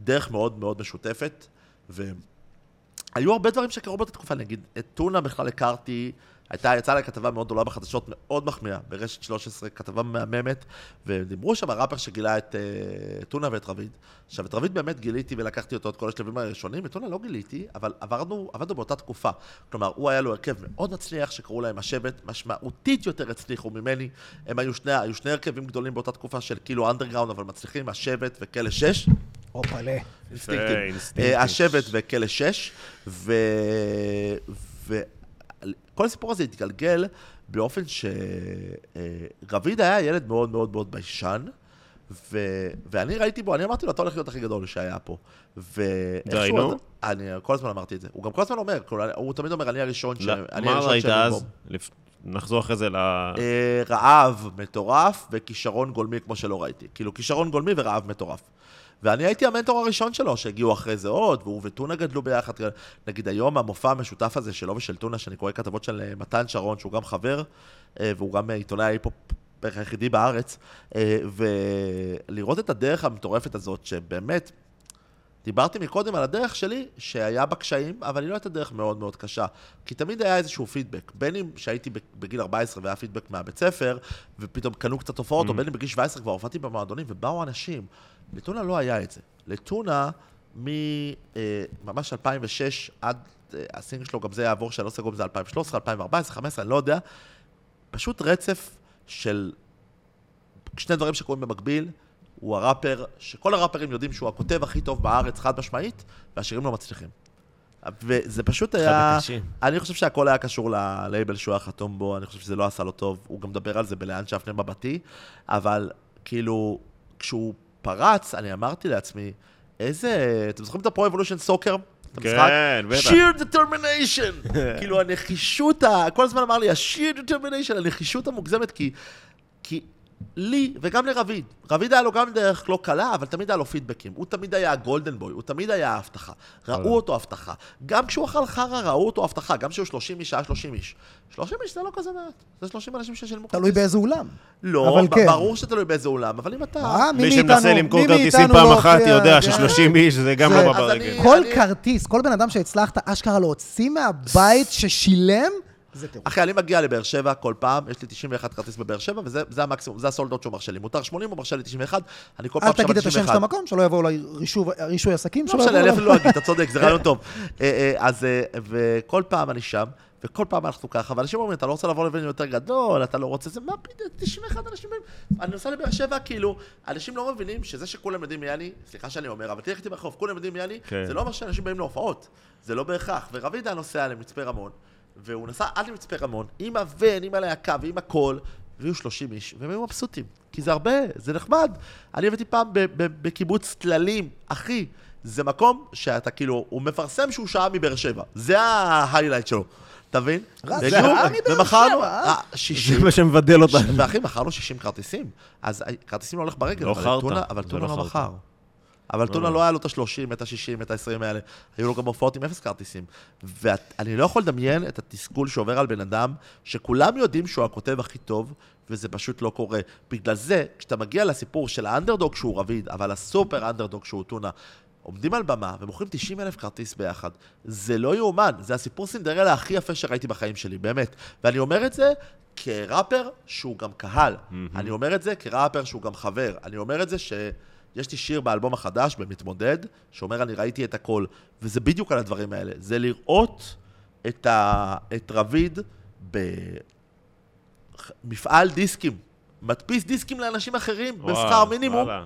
דרך מאוד מאוד משותפת, והיו הרבה דברים שקרו באותה תקופה, נגיד, את טונה בכלל הכרתי, הייתה, יצאה לה כתבה מאוד גדולה בחדשות, מאוד מחמיאה, ברשת 13, כתבה מהממת, ודיברו שם הראפר שגילה את uh, טונה ואת רביד. עכשיו, את רביד באמת גיליתי ולקחתי אותו את כל השלבים הראשונים, את טונה לא גיליתי, אבל עברנו, עבדנו באותה תקופה. כלומר, הוא היה לו הרכב מאוד מצליח, שקראו להם השבט, משמעותית יותר הצליחו ממני. הם היו שני, היו שני הרכבים גדולים באותה תקופה של כאילו אנדרגראונד, אבל מצליחים, השבט וכלא 6. הופלה. אינסטינקטים. אה, השבט וכלא 6, ו... וכל הסיפור הזה התגלגל באופן שרביד היה ילד מאוד מאוד מאוד ביישן, ו... ואני ראיתי בו, אני אמרתי לו, אתה הולך להיות הכי גדול שהיה פה. ואיכשהו... והיינו? אני כל הזמן אמרתי את זה. הוא גם כל הזמן אומר, הוא תמיד אומר, אני הראשון ש... לא, אני מה ראית אז? בום." לפ- נחזור אחרי זה ל... אה, רעב מטורף וכישרון גולמי כמו שלא ראיתי. כאילו, כישרון גולמי ורעב מטורף. ואני הייתי המנטור הראשון שלו, שהגיעו אחרי זה עוד, והוא וטונה גדלו ביחד. נגיד היום המופע המשותף הזה שלו ושל טונה, שאני קורא כתבות של אה, מתן שרון, שהוא גם חבר, אה, והוא גם אה, עיתונאי ההיפ-הופ בערך היחידי בארץ, ולראות את הדרך המטורפת הזאת, שבאמת, דיברתי מקודם על הדרך שלי, שהיה בה קשיים, אבל היא לא הייתה דרך מאוד מאוד קשה. כי תמיד היה איזשהו פידבק. בין אם שהייתי בגיל 14 והיה פידבק מהבית ספר, ופתאום קנו קצת הופעות, או בין אם בגיל 17 כבר הופעתי במועדונים, ובאו אנשים. לטונה לא היה את זה. לטונה, ממש 2006 עד, אה, הסינג שלו, גם זה יעבור, שאני לא עושה גם זה 2013, 2014, 2015, אני לא יודע. פשוט רצף של שני דברים שקורים במקביל. הוא הראפר, שכל הראפרים יודעים שהוא הכותב הכי טוב בארץ, חד משמעית, והשירים לא מצליחים. וזה פשוט היה... אני חושב שהכל היה קשור ללייבל שהוא היה חתום בו, אני חושב שזה לא עשה לו טוב, הוא גם מדבר על זה בלאן שאפנה מבטי, אבל כאילו, כשהוא פרץ, אני אמרתי לעצמי, איזה... אתם זוכרים את ה Pro Evolution Soccer? את כן? בטח. sheer determination! כאילו הנחישות, ה- כל הזמן אמר לי, ה-sheer determination, הנחישות המוגזמת, כי... לי, וגם לרביד, רביד היה לו גם דרך לא קלה, אבל תמיד היה לו פידבקים. הוא תמיד היה הגולדן בוי, הוא תמיד היה ההבטחה. ראו אותו הבטחה. גם כשהוא אכל חרא, ראו אותו הבטחה. גם כשהוא 30 איש, היה 30 איש. 30 איש זה לא כזה מעט. זה 30 אנשים ששילמו תלוי באיזה אולם. לא, כן. ברור שתלוי באיזה אולם, אבל אם אתה... מה? מי שמנסה למכור כרטיסים פעם לא אחת הופיע- יודע כן. ש-30 איש זה גם לא אז בא אני- ברגל. כל כרטיס, כל בן אדם שהצלחת אשכרה להוציא מהבית ששילם, זה טירוף. אחי, אני מגיע לבאר שבע כל פעם, יש לי 91 כרטיס בבאר שבע, וזה זה המקסימום, זה הסולדות שהוא מרשה לי. מותר 80, הוא מרשה לי 91, אני כל פעם אל שווה תגיד את השם 91. של המקום, שלא יבואו לרישוי עסקים, לא שלא משנה, אני יבואו... אפילו לא אגיד, אתה צודק, זה רעיון טוב. אה, אה, אז, אה, וכל פעם אני שם, וכל פעם אנחנו ככה, ואנשים אומרים, אתה לא רוצה לבוא לבן יותר גדול, אתה לא רוצה זה, מה פתאום, 91 אנשים באים. אני נוסע לבאר שבע, כאילו, אנשים לא מבינים שזה שכולם יודעים מי אני, סליחה שאני אומר, אבל תלך איתי ברחוב, כולם יודעים מי אני, כן. זה לא אומר שאנשים באים להופעות, זה לא בהכרח. ורביד היה נוסע למצפה רמון, והוא נסע עד למצפה רמון, עם הוון, עם הלהקה ועם הכל, והיו 30 איש, והם היו מבסוטים, כי זה הרבה, זה נחמד. אני הבאתי פעם ב- ב- בקיבוץ טללים, אחי, זה מקום שאתה כאילו, הוא מפרסם שהוא שעה מבאר שבע, זה ההיילייט שלו, אתה מבין? ומכרנו, שבע, אה? אה, זה 60, מה שמבדל אותנו. ואחי, מכרנו 60 כרטיסים, אז אה, כרטיסים לא הולך ברגל, לא אבל טונה- לא לא. מכר. אבל טונה לא. לא היה לו את ה-30, את ה-60, את ה-20 האלה. היו לו גם הופעות עם אפס כרטיסים. ואני לא יכול לדמיין את התסכול שעובר על בן אדם, שכולם יודעים שהוא הכותב הכי טוב, וזה פשוט לא קורה. בגלל זה, כשאתה מגיע לסיפור של האנדרדוג שהוא רביד, אבל הסופר אנדרדוג שהוא טונה, עומדים על במה ומוכרים 90 אלף כרטיס ביחד. זה לא יאומן, זה הסיפור סינדרלה הכי יפה שראיתי בחיים שלי, באמת. ואני אומר את זה כראפר שהוא גם קהל. אני אומר את זה כראפר שהוא גם חבר. אני אומר את זה ש... יש לי שיר באלבום החדש, במתמודד, שאומר אני ראיתי את הכל. וזה בדיוק על הדברים האלה. זה לראות את, ה... את רביד במפעל דיסקים. מדפיס דיסקים לאנשים אחרים בשכר מינימום, וואלה.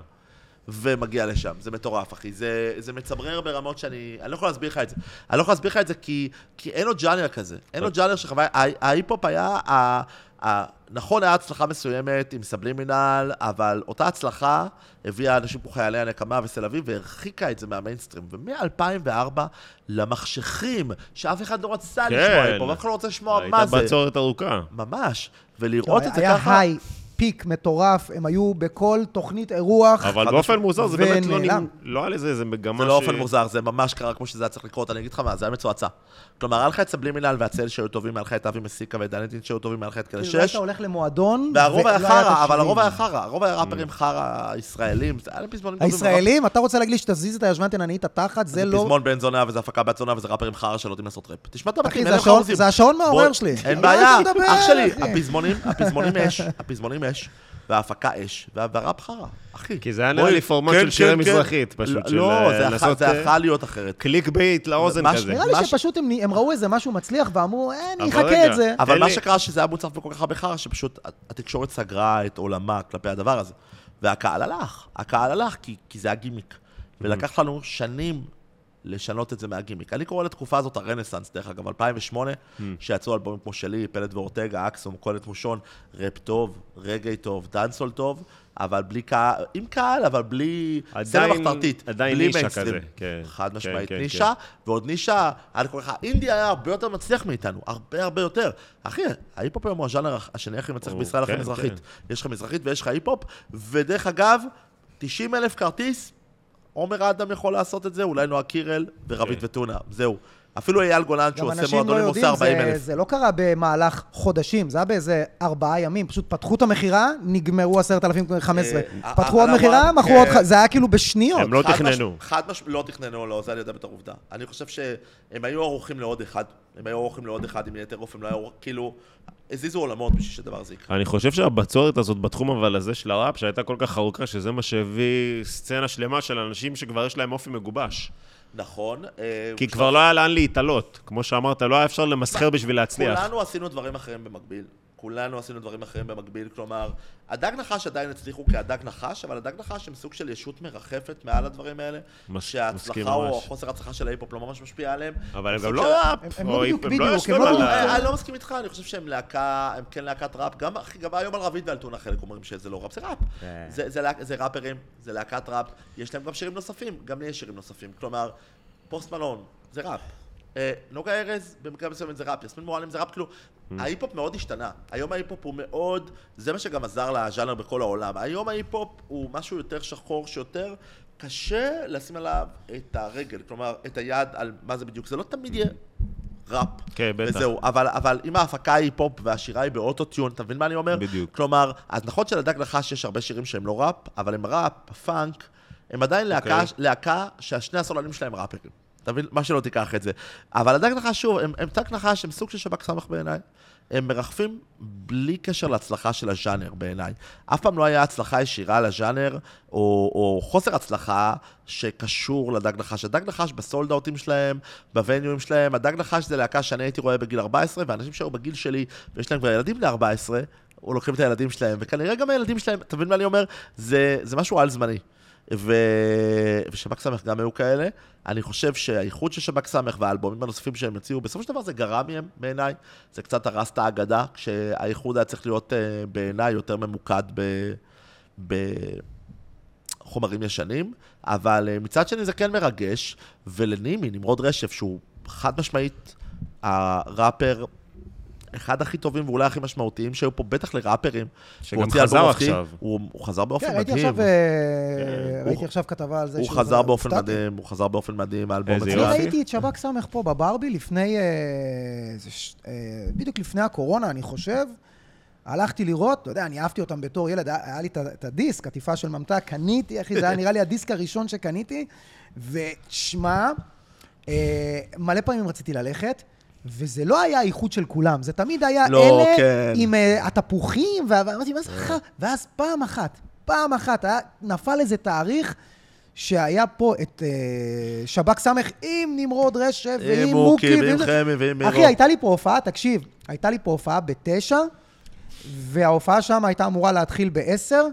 ומגיע לשם. זה מטורף, אחי. זה, זה מצמרר ברמות שאני... אני לא יכול להסביר לך את זה. אני לא יכול להסביר לך את זה כי, כי אין לו ג'אנר כזה. אין לו ג'אנר שחוויה... הה- ההיפ-הופ היה... ה, ה, נכון, היה הצלחה מסוימת עם סבלימינל, אבל אותה הצלחה הביאה אנשים כמו חיילי הנקמה וסל אביב והרחיקה את זה מהמיינסטרים. ומ-2004 למחשכים, שאף אחד לא רצה כן. לשמוע היפ-הופ, אף אחד לא רוצה לשמוע מה הייתה זה. בצורת ארוכה. ממש. ולראות את זה היה ככה... היי, פיק מטורף, הם היו בכל תוכנית אירוח. אבל באופן. מוזר, זה באמת לא ונעלם. נמ- לא היה לזה איזה מגמה זה לא אופן מוזר, זה ממש קרה כמו שזה היה צריך לקרות, אני אגיד לך מה, זה היה מצועצע. כלומר, היה לך את סבלימינל והצל שהיו טובים, היה לך את אבי מסיקה ואת דניטין שהיו טובים, היה לך את כאלה כאילו, היית שש, הולך למועדון, והרוב היה חרא, אבל. הרוב היה חרא, הרוב היה ראפרים חרא ישראלים, זה היה להם פזמונים טובים. הישראלים, אתה רוצה להגיד לי שתזיז את הישבן תניע את התחת, זה לא... פזמון בן זונה וזה הפקה בת זונה וזה ראפרים חרא שלא יודעים לעשות ראפ. תשמע את הבתים, זה אין לך השעון- עוזים. זה השעון מעורר שלי. אין בעיה, מדבר, אח שלי? הפזמונים, הפזמונים אש, הפזמונים אש, וההפקה אש, וה- והראפ חרא, אחי. כי זה היה נראה לי פורמט כן, של שירי כן, כן. מזרחית, פשוט, לא, של, לא, אה, זה יכול- לעשות, זה אה, יכול להיות אחרת. clickbait לאוזן כזה. נראה לי שפשוט הם ראו איזה משהו מצליח ואמרו, אה, אני אחקה את זה. אבל מה שקרה שזה היה מוצף בכל כך הרבה חרא, שפשוט התקשורת סגרה את עולמה כלפי הדבר הזה. והקהל הלך, הקהל הלך כי, כי זה היה גימיק. ולקח לנו שנים לשנות את זה מהגימיק. אני קורא לתקופה הזאת הרנסאנס, דרך אגב, 2008, שיצאו אלבומים כמו שלי, פלד ואורטגה, אקסום, קולט מושון, ראפ טוב, רגאיי טוב, dancehall טוב, אבל בלי קהל, עם קהל, אבל בלי עדיין- מחתרתית. עדיין בלי נישה מיינסטרים. כזה, כן. חד כן, משמעית כן, נישה, ועוד נישה, אני קורא לך, אינדי היה הרבה יותר מצליח מאיתנו, הרבה הרבה יותר. אחי, ההיפ-הופ היום הוא הז'אנר השני הכי מצליח בישראל אחרי כן, מזרחית. כן. יש לך מזרחית ויש לך היפ-הופ, ודרך אגב, 90 אלף כרטיס, עומר אדם יכול לעשות את זה, אולי נועה קירל ורבית כן. וטונה, זהו. אפילו אייל גולן, שהוא עושה לא מועדונים, עושה יודעים, 40 זה- אלף. זה לא קרה במהלך חודשים, זה היה באיזה ארבעה ימים. פשוט פתחו את המכירה, נגמרו עשרת אלפים חמש עשרה. אה, פתחו על עוד מכירה, מכרו עוד... כן. זה היה כאילו בשניות. הם לא תכננו. חד משמעית, לא תכננו, לא, זה אני יודע בתור עובדה. אני חושב שהם היו ערוכים לעוד אחד, הם היו ערוכים לעוד אחד עם יתר אופן, לא היו, כאילו, הזיזו עולמות בשביל שדבר הזה יקרה. אני חושב שהבצורת הזאת בתחום אבל הזה של הראפ, שהייתה כל כך ארוכה, שזה מה שהביא סצנה שלמה של אנשים שכבר יש להם אופי מגובש. נכון. אה, כי כבר לא היה לאן להתעלות. כמו שאמרת, לא היה אפשר למסחר בשביל להצליח. כולנו עשינו דברים אחרים במקביל. כולנו עשינו דברים אחרים במקביל, כלומר, הדג נחש עדיין הצליחו כהדג נחש, אבל הדג נחש הם סוג של ישות מרחפת מעל הדברים האלה, מס- מסכים שההצלחה או ממש. חוסר ההצלחה של ההיפ-הופ לא ממש משפיע עליהם. אבל הם גם לא ראפ. הם- לא בדיוק, הם בדיוק, הם לא בדיוק. ה- אה, אני לא מסכים איתך, אני חושב שהם להקה, הם כן להקת ראפ, גם, אחי, גם היום על רביד ועל טונה חלק אומרים שזה לא ראפ, זה ראפ. כן. זה, זה, להק- זה ראפרים, זה להקת ראפ, יש להם גם שירים נוספים, גם לי יש שירים נוספים. כלומר, פוסט מלון, זה ראפ. אה, נוגה ארז, במקרה מסוים זה ראפ, יסמין מועלם זה ראפ, כאילו, ההיפ-הופ מאוד השתנה. היום ההיפ-הופ הוא מאוד, זה מה שגם עזר לז'אנר בכל העולם. היום ההיפ-הופ הוא משהו יותר שחור, שיותר קשה לשים עליו את הרגל, כלומר, את היד על מה זה בדיוק. זה לא תמיד יהיה ראפ. כן, בטח. וזהו, אבל, אבל אם ההפקה היא פופ והשירה היא באוטוטיון, אתה מבין מה אני אומר? בדיוק. כלומר, אז נכון שלדג נחש יש הרבה שירים שהם לא ראפ, אבל הם ראפ, פאנק, הם עדיין להקה, אוקיי. להקה שהשני הסולנים שלהם ראפרים. אתה מבין? מה שלא תיקח את זה. אבל הדג נחש, שוב, הם, הם דג נחש, הם סוג של שב"ק סמך בעיניי. הם מרחפים בלי קשר להצלחה של הז'אנר בעיניי. אף פעם לא היה הצלחה ישירה לז'אנר, או, או חוסר הצלחה שקשור לדג נחש. הדג נחש בסולד אאוטים שלהם, בווניואים שלהם, הדג נחש זה להקה שאני הייתי רואה בגיל 14, ואנשים שהיו בגיל שלי, ויש להם כבר ילדים בני 14, או לוקחים את הילדים שלהם, וכנראה גם הילדים שלהם, אתה מבין מה אני אומר? זה, זה משהו על-זמני. ו... ושב"כ סמך גם היו כאלה. אני חושב שהאיחוד של שב"כ סמך והאלבומים הנוספים שהם הציעו, בסופו של דבר זה גרע מהם בעיניי. זה קצת הרס את האגדה, כשהאיחוד היה צריך להיות אה, בעיניי יותר ממוקד ב... בחומרים ישנים. אבל אה, מצד שני זה כן מרגש, ולנימי, נמרוד רשף, שהוא חד משמעית הראפר אחד הכי טובים ואולי הכי משמעותיים שהיו פה, בטח לראפרים. שגם חזר עכשיו. הוא, הוא חזר באופן כן, מדהים. עכשיו, אה, כן, ראיתי עכשיו כתבה על זה. הוא חזר באופן. מדהים, הוא חזר באופן מדהים, האלבום אני מצוין. יופי. ראיתי את שב"כ סמך פה בברבי לפני, אה, אה, בדיוק לפני הקורונה, אני חושב. הלכתי לראות, אתה יודע, אני אהבתי אותם בתור ילד, היה לי את הדיסק, עטיפה של ממתק, קניתי, אחי, זה היה נראה לי הדיסק הראשון שקניתי, ותשמע, מלא פעמים רציתי ללכת, וזה לא היה האיחוד של כולם, זה תמיד היה לא, אלה כן. עם אה, התפוחים, ואמרתי, מה זה חכה? ואז פעם אחת, פעם אחת, היה, נפל איזה תאריך שהיה פה את אה, שב"כ סמך עם נמרוד רשף ועם עם מוקי. מוקי, ועם ועם- חמי, ועם מירו. אחי, הייתה לי פה הופעה, תקשיב, הייתה לי פה הופעה בתשע, וההופעה שם הייתה אמורה להתחיל בעשר,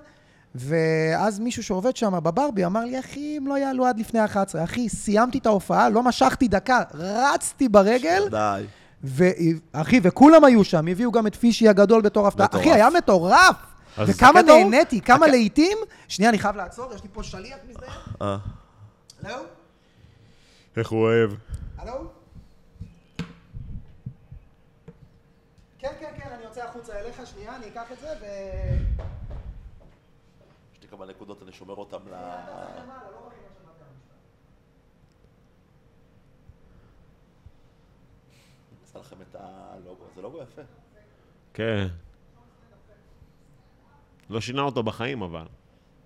ואז מישהו שעובד שם בברבי אמר לי, אחי, אם לא יעלו עד לפני 11. אחי, סיימתי את ההופעה, לא משכתי דקה, רצתי ברגל, די. ואחי, וכולם היו שם, הביאו גם את פישי הגדול בתור הפתעה. אחי, היה מטורף! וכמה נהניתי, כמה הק- לעיתים. שנייה, אני חייב לעצור, יש לי פה שליח מזדהה. אה. הלו? איך הוא אוהב. הלו? כן, כן, כן, אני יוצא החוצה אליך, שנייה, אני אקח את זה ו... כמה נקודות, אני שומר אותם ל... אעשה לכם את הלוגו, זה לוגו יפה. כן. לא שינה אותו בחיים, אבל.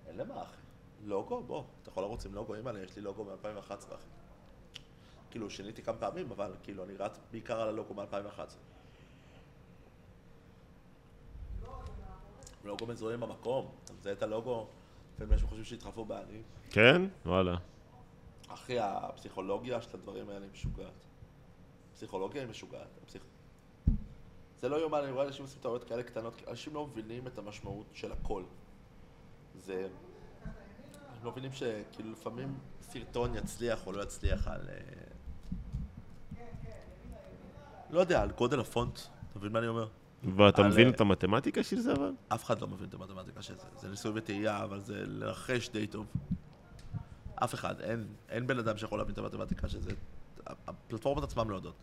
אין למה, אחי. לוגו? בוא, אתה יכול לרוץ עם לוגו, אימא'לה, יש לי לוגו מ-2011, אחי. כאילו, שיניתי כמה פעמים, אבל כאילו, אני רץ בעיקר על הלוגו מ-2011. לוגו מזוהה עם המקום, מזהה את הלוגו, לפעמים אנשים חושבים שהתחלפו בעלים. כן? וואלה. אחי, הפסיכולוגיה של הדברים האלה היא משוגעת. פסיכולוגיה היא משוגעת. הפסיכ... זה לא יאומן, אני רואה אנשים עושים טעויות כאלה קטנות, אנשים לא מבינים את המשמעות של הכל. זה... הם לא מבינים שכאילו לפעמים סרטון יצליח או לא יצליח על... אה, לא יודע, על גודל הפונט. אתה מבין מה אני אומר? ואתה על- מבין את המתמטיקה של זה, אבל? אף אחד לא מבין את המתמטיקה של זה. זה ניסוי וטעייה, אבל זה לנחש די טוב. אף אחד. אין, אין בן אדם שיכול להבין את המתמטיקה של זה. הפלטפורמות עצמן לא יודעות.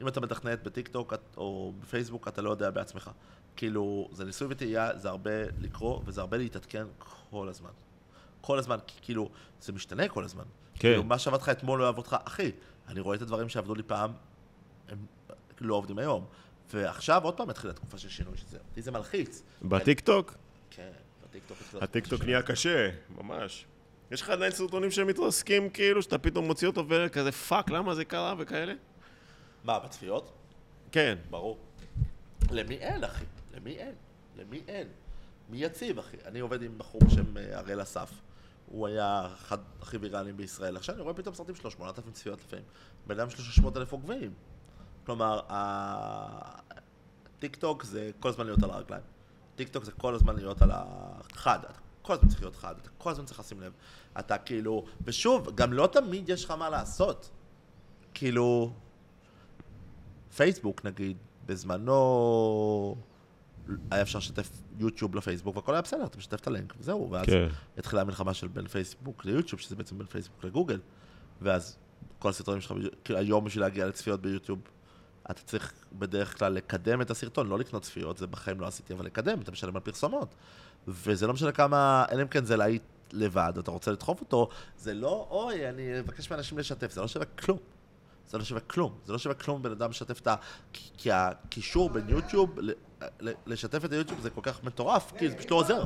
אם אתה מתכנת בטיקטוק את- או בפייסבוק, אתה לא יודע בעצמך. כאילו, זה ניסוי וטעייה, זה הרבה לקרוא, וזה הרבה להתעדכן כל הזמן. כל הזמן, כי כאילו, זה משתנה כל הזמן. כן. כאילו, מה שעבד לך אתמול לא יעבוד לך. אחי, אני רואה את הדברים שעבדו לי פעם, הם לא עובדים היום. ועכשיו עוד פעם התחילה תקופה של שינוי של זה. אותי זה מלחיץ. בטיקטוק? כן, בטיקטוק התחילה הטיקטוק נהיה קשה, ממש. יש לך עדיין סרטונים שהם מתרסקים, כאילו, שאתה פתאום מוציא אותו וכזה fuck, למה זה קרה וכאלה? מה, בצפיות? כן. ברור. למי אין, אחי? למי אין? למי אין? מי יציב, אחי? אני עובד עם בחור בשם אה, הראל אסף. הוא היה אחד הכי ויראליים בישראל. עכשיו אני רואה פתאום סרטים שלו, 8,000 צפיות לפעמים. בן אדם יש לו 600 אלף עוקבים. כלומר, הטיקטוק זה כל הזמן להיות על הרגליים. טיקטוק זה כל הזמן להיות על החד. אתה כל הזמן צריך להיות חד, אתה כל הזמן צריך לשים לב. אתה כאילו... ושוב, גם לא תמיד יש לך מה לעשות. כאילו... פייסבוק נגיד, בזמנו היה אפשר לשתף יוטיוב לפייסבוק והכל היה בסדר, אתה משתף את הלינק וזהו, ואז כן. התחילה המלחמה של בין פייסבוק ליוטיוב, שזה בעצם בין פייסבוק לגוגל, ואז כל הסרטונים שלך. כאילו היום בשביל להגיע לצפיות ביוטיוב, אתה צריך בדרך כלל לקדם את הסרטון, לא לקנות צפיות, זה בחיים לא עשיתי, אבל לקדם, אתה משלם על פרסומות. וזה לא משנה כמה, אלא אם כן זה להיט לבד, אתה רוצה לדחוף אותו, זה לא, אוי, אני אבקש מאנשים לשתף, זה לא שווה כלום. זה לא שווה כלום. זה לא שווה כלום בן אדם משתף את ה... כי- הקישור בין יוטיוב, לשתף את היוטיוב זה כל כך מטורף, כי זה פשוט לא עוזר.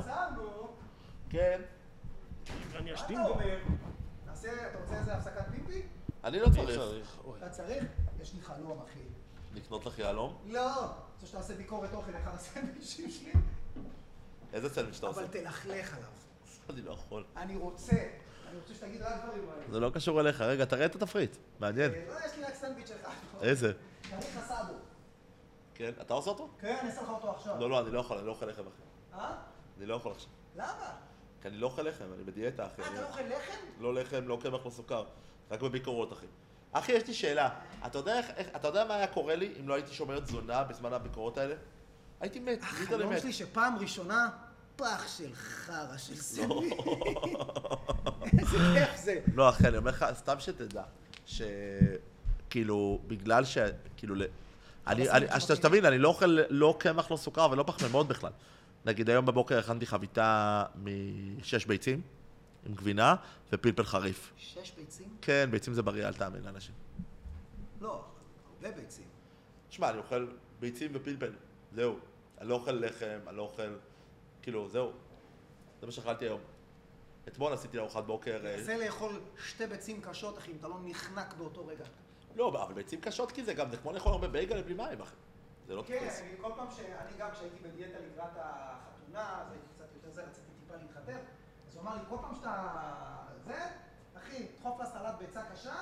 כן. אני מה אתה אומר? נעשה, אתה רוצה איזה הפסקת פיפי? אני לא צריך אתה צריך? יש לי חלום, אחי. לקנות לך יהלום. לא! רוצה שתעשה ביקורת אוכל אחד הסנדוויצ'ים שלי? איזה סנדוויץ' אתה עושה? אבל תלכלך עליו. אני לא יכול. אני רוצה, אני רוצה שתגיד רק דברים האלה. זה לא קשור אליך. רגע, תראה את התפריט. מעניין. לא, יש לי רק סנדוויץ' אחד. איזה? צריך אסדו. כן, אתה עושה אותו? כן, אני אעשה לך אותו עכשיו. לא, לא, אני לא יכול, אני לא אוכל לחם, אחי. אה? אני לא יכול עכשיו. למה? כי אני לא אוכל לחם, אני בדיאטה, אחי. אה, אתה לא אוכל לחם? לא לחם, לא קמח, לא סוכר. רק בביקורות, אחי. אחי, יש לי שאלה. אתה יודע, איך, איך, אתה יודע מה היה קורה לי אם לא הייתי שומר תזונה בזמן הביקורות האלה? הייתי מת, החלום מת. שלי שפעם ראשונה, פח של חרא של לא. סנדוויץ'. איזה כיף זה. לא, אחי, אני אומר לך, סתם שתדע, שכאילו, בגלל ש... כאילו, אני, שתבין, אני לא אוכל לא קמח, לא סוכר ולא פחמימות בכלל. נגיד, היום בבוקר הכנתי חביתה משש ביצים, עם גבינה ופלפל חריף. שש ביצים? כן, ביצים זה בריא, אל תאמין לאנשים. לא, הרבה ביצים. תשמע, אני אוכל ביצים ופלפל, זהו. אני לא אוכל לחם, אני לא אוכל... כאילו, זהו. זה מה שאכלתי היום. אתמול עשיתי ארוחת בוקר... אה, תנסה לאכול שתי ביצים קשות, אחי, אם אתה לא נחנק באותו רגע. לא, אבל ביצים קשות כי זה גם, זה כמו לאכול הרבה בייגל בלי מים, אחי. זה לא כן, תופס. אני כל פעם שאני גם, כשהייתי בדיאטה לקראת החתונה, אז הייתי קצת יותר זה, רציתי טיפה להתחתן, הוא אמר לי, כל פעם שאתה... זה, אחי, דחוף לה סלט ביצה קשה,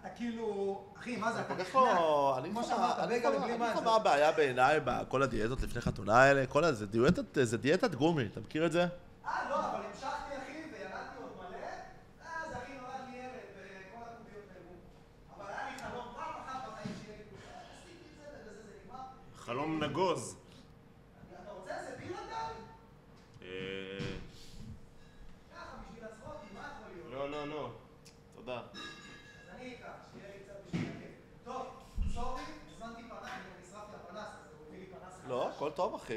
אתה כאילו... אחי, מה זה, אתה נחנק. לא... אני כמו אגיד לך שאמרת, לך בלי מה- אני אגיד מים. לך מה הבעיה בעיניי בכל הדיאטות לפני חתונה האלה, כל הזה, זה דיאטת- זה גומי, אתה מכיר את זה? אה, לא, אבל המשכתי, אחי, וירדתי עוד מלא, אז אחי נולד לי ילד, וכל הקוביות נעלמו. אבל היה לי חלום פעם אחת בחיים שיהיה לי קוביה, עשיתי את זה, ובזה זה נגמר. חלום נגוז. אתה רוצה איזה בירה גם? אה, ככה, בשביל הצחוקים, מה יכול להיות? לא, לא, לא. תודה. אז אני אקח, שיהיה לי קצת בשביל הכיף. טוב, סורי, הזמנתי פנס, אני גם נשרפתי הפנס, אז הוא הביא לי פנס חדש. לא, הכל טוב, אחי.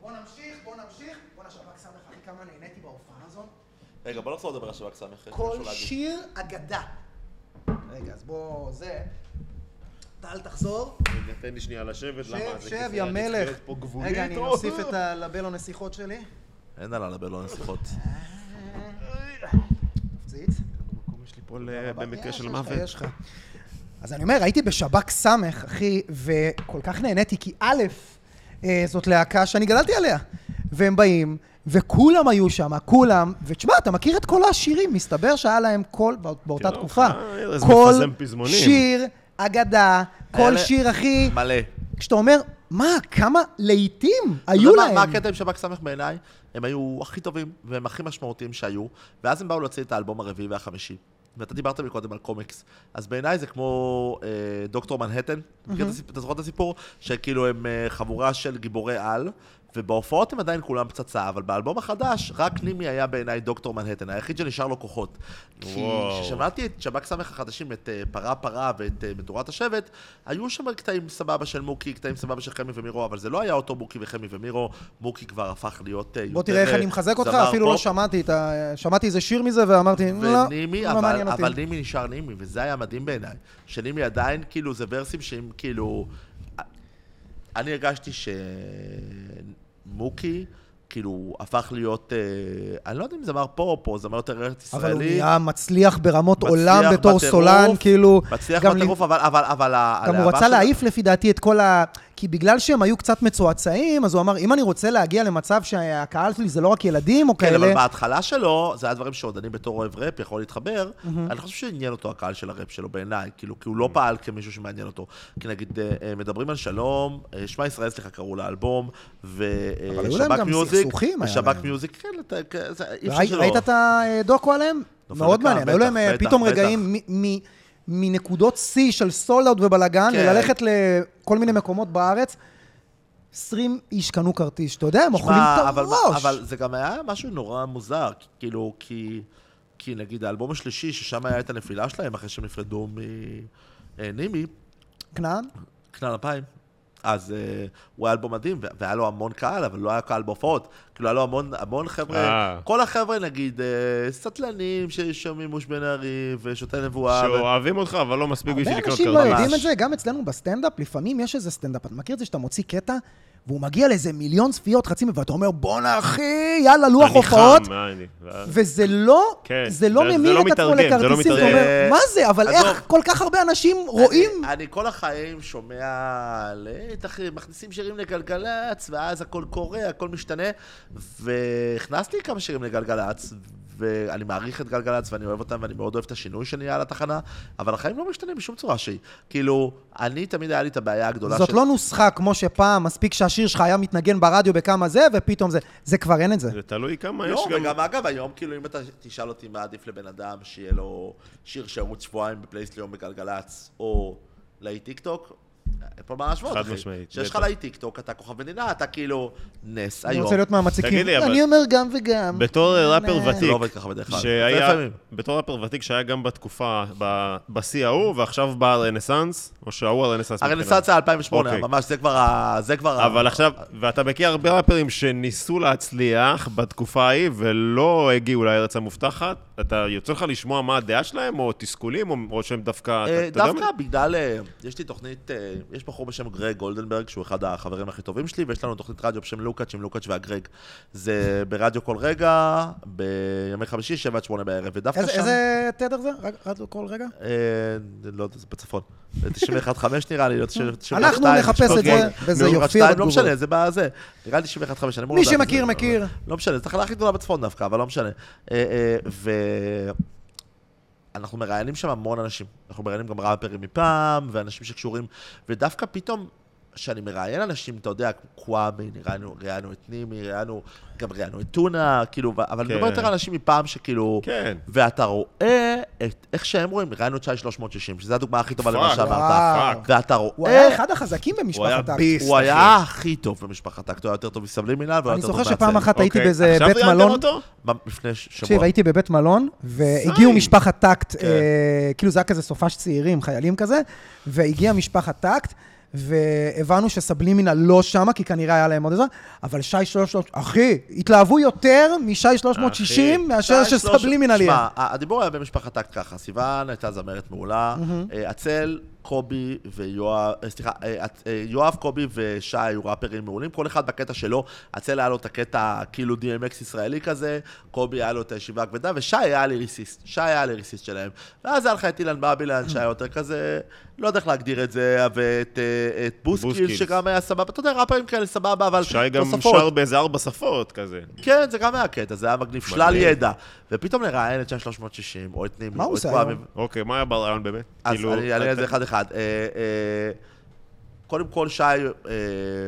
בוא נמשיך, בוא נמשיך. בוא נשבק סמך, אחי, כמה נהניתי בהופעה הזאת. רגע, בוא נחזור לדבר על שב"כ סמך. כל. שיר אגדה. רגע, אז בוא, זה. טל, תחזור. תן לי שנייה לשבת, שב, למה? שב, כיסא, יא מלך. רגע, אני או? אוסיף את הלבלו נסיכות שלי. אין על הלבלון נסיכות. המקום יש לי פה ל- במקרה יש של לך, מוות. יש לך. אז אני אומר, הייתי בשב"כ סמך, אחי, וכל כך נהניתי, כי א', אה, זאת להקה שאני גדלתי עליה. והם באים, וכולם היו שם, כולם, ותשמע, אתה מכיר את כל השירים, מסתבר שהיה להם כל, בא- באותה תקופה, כל פזמונים. שיר, אגדה, כל שיר, אחי, מלא. כשאתה אומר, מה, כמה להיטים היו להם. מה הקטע עם שב"כ סמך בעיניי? הם היו הכי טובים והם הכי משמעותיים שהיו, ואז הם באו להוציא את האלבום הרביעי והחמישי. ואתה דיברת מקודם על קומיקס. אז בעיניי זה כמו אה, דוקטור מנהטן, הסיפ- אתה זוכר את הסיפור? שכאילו הם אה, חבורה של גיבורי על, ובהופעות הם עדיין כולם פצצה, אבל באלבום החדש, רק נימי היה בעיניי דוקטור מנהטן, היחיד שנשאר לו כוחות. כי. כששמעתי את שב"כ סמך החדשים, את אה, פרה פרה ואת אה, מדורת השבט, היו שם קטעים סבבה של מוקי, קטעים סבבה של חמי ומירו, אבל זה לא היה אותו מוקי וחמי ומירו, מוקי כבר הפך להיות אה, יותר... בוא תראה איך אני מחזק אותך, אפילו לא. שמעתי את ה... שמעתי איזה שיר מזה ואמרתי, לא, ונימי, לא אבל, מעניין אותי. אבל נימי נשאר נימי, וזה היה מדהים בעיניי. שנימי עדיין, כאילו, זה ורסים שהם כאילו... אני הרגשתי שמוקי, כאילו, הפך להיות... אה, אני לא יודע אם זמר פופ או זמר יותר ארץ ישראלי. אבל הוא נהיה מצליח ברמות מצליח עולם בתור בטירוף, סולן, כאילו... מצליח בטירוף, אבל... אבל, אבל ה- גם הוא רצה שלו- להעיף לפי דעתי את כל ה... כי בגלל שהם היו קצת מצועצעים, אז הוא אמר, אם אני רוצה להגיע למצב שהקהל שלי זה לא רק ילדים או כן, אבל כאלה... בהתחלה שלו, זה היה דברים שעוד אני בתור אוהב ראפ יכול להתחבר, אני חושב שעניין אותו הקהל של הראפ שלו בעיניי, כאילו, כי הוא לא פעל כמישהו שמעניין אותו. כי נגיד, אה, אה, מדברים על שלום, אה, שמע ישראל, סליחה, קראו לאלבום, אבל היו להם ושב"כ גם מיוזיק, סכסוכים, ושב"כ. מיוזיק, כן, אתה- זה- אי אפשר שלא. ראית את הדוקו עליהם? מאוד מעניין. היו להם פתאום. רגעים מ- מנקודות שיא של סולד ובלאגן, כן. ללכת לכל מיני מקומות בארץ. 20 איש קנו כרטיס, אתה יודע, הם אוכלים את הראש. אבל זה גם היה משהו נורא מוזר, כאילו, כי כי נגיד האלבום השלישי, ששם היה את הנפילה שלהם, אחרי שהם נפרדו מנימי, כנען? כנען 2000, אז אה, הוא היה אלבום מדהים, ו- והיה לו המון קהל, אבל לא היה קהל בהופעות. כאילו, היה לו המון, המון חבר'ה, אה. כל החבר'ה, נגיד, אה, סטלנים ששומעים מוש בן ארי ושוטי הנבואה. ו- שאוהבים אותך, אבל לא מספיק בשביל הרבה לקנות אנשים לא כרטיס. יודעים את זה, גם אצלנו בסטנדאפ, לפעמים יש איזה סטנדאפ, אתה מכיר את זה שאתה מוציא קטע, והוא מגיע לאיזה מיליון צפיות, חצי מ... ואתה אומר, בואנה אחי, יאללה, לוח אני הופעות. וזה לא, כן, זה לא ממיר לא את עצמו לא לכרטיסים, אתה. אומר, מה זה, אבל. איך כל כך הרבה אנשים רואים? אני, אני כל החיים שומע, לית אחי, מכניסים שירים לגלגלצ, ואז הכל קורה, הכל משתנה, והכנסתי כמה שירים לגלגלצ, ואני מעריך את גלגלצ ואני אוהב אותם ואני מאוד אוהב את השינוי שנהיה על התחנה, אבל החיים לא משתנים בשום צורה שהיא. כאילו, אני תמיד היה לי את הבעיה הגדולה זאת לא נוסחה כמו שפעם, מספיק שהשיר שלך היה מתנגן ברדיו בכמה זה, ופתאום זה, זה כבר אין את זה. זה תלוי כמה יש לא, גם... וגם אגב, היום, כאילו, אם אתה תשאל אותי מה עדיף לבן אדם, שיהיה לו שיר שירוץ שבועיים בפלייליסט ליום בגלגלצ, או להיט טיק טוק, אין פה מה להשוות, חד אחי. משמעית, כשיש לך בטח. להיט טיק טוק, אתה כוכב מדינה, אתה כאילו נס אני היום. רוצה להיות מהמציקים. תגיד לי, אבל- אני אומר גם וגם. בתור ראפר אה, זה ותיק, לא עובד ככה בדרך כלל. בתור ראפר ותיק שהיה גם בתקופה, ב- בשיא ההוא, ועכשיו בא הרנסאנס, או שההוא הרנסאנס הרנסאנס היה 2008, אוקיי. ממש, זה כבר ה... זה כבר ה... אבל עכשיו, ואתה מכיר הרבה ראפרים שניסו להצליח בתקופה ההיא ולא הגיעו לארץ המובטחת, אתה יוצא לך לשמוע מה הדעה שלהם, או תסכולים, או, שהם דווקא... אה, דווקא? בגלל, אה, יש לי תוכנית, אה, יש בחור בשם גרג גולדנברג, שהוא אחד החברים הכי טובים שלי, ויש לנו תוכנית רדיו בשם לוקאץ' עם לוקאץ' והגרג. זה ברדיו כל רגע, בימי חמישי, 7 עד 8 בערב, ודווקא שם... איזה תדר זה? רק כל רגע? אה, לא יודע, זה בצפון. 91.5 נראה לי, לא 92. אנחנו נחפש את. זה, וזה יופיע שתיים, לא בתגובות. משנה, זה בזה. נראה לי 91.5, אני אמור מי לדעת את שמכיר, זה. מכיר. לא משנה, זו תחנה הכי גדולה בצפון דווקא, אבל לא משנה. אנחנו מראיינים שם המון אנשים. אנחנו מראיינים גם ראפרים מפעם, ואנשים שקשורים, ודווקא פתאום, כשאני מראיין אנשים, אתה יודע, קוואמי, ראיינו, ראיינו את נימי, ראיינו, גם ראיינו את טונה, כאילו, אבל אני כן. מדבר יותר על אנשים מפעם שכאילו... כן. ואתה רואה את, איך שהם רואים, ראיינו את שי 360, שזו הדוגמה הכי טובה למה שאמרת. ואתה רואה... הוא היה אחד החזקים במשפחת. ביסט. הוא היה הכי טוב במשפחת טקט, הוא היה יותר טוב מסבלימינל, והוא היה אני יותר טוב זוכר שפעם. אחת הייתי אוקיי, באיזה עכשיו בית ראיינתם מלון. לפני שבוע. תקשיב, הייתי בבית מלון, והגיעו. משפחת טקט, כן. אה, כאילו זה היה כזה סופש צעירים, חיילים כזה, והגיעה משפחת טקט, והבנו שסבלימינל לא שמה, כי כנראה היה להם עוד איזה, אבל שי 300, אחי, התלהבו יותר משי 360 מאשר שי, שלוש- שסבלימינל יהיה. שמע, הדיבור היה במשפחת טקט ככה, סיוון הייתה זמרת מעולה, אה, עצל, קובי ויואב, אה, סליחה, אה, את- אה, יואב, קובי ושי היו ראפרים מעולים, כל אחד בקטע שלו, עצל היה לו את הקטע כאילו DMX ישראלי כזה, קובי היה לו את הישיבה הכבדה, ושי היה ליריסיסט, שי היה ליריסיסט שלהם. ואז היה לך את אילן בבילן, שהיה יותר כזה, לא יודע איך להגדיר את זה, ואת את בוסקיל, בוסקיל. שגם היה סבבה, אתה יודע, ראפרים כאלה סבבה, אבל שי גם תוספות. שר באיזה ארבע שפות כזה. כן, זה גם היה קטע, זה היה מגניב, שלל. ידע. ופתאום לראיין את שי 360, או את נימי, מה הוא או את עושה. היום? אוקיי, מה היה ברעיון באמת? אז כאילו, אני אענה על זה אתה- אחד-אחד. אה, אה, קודם כל, שי, אה,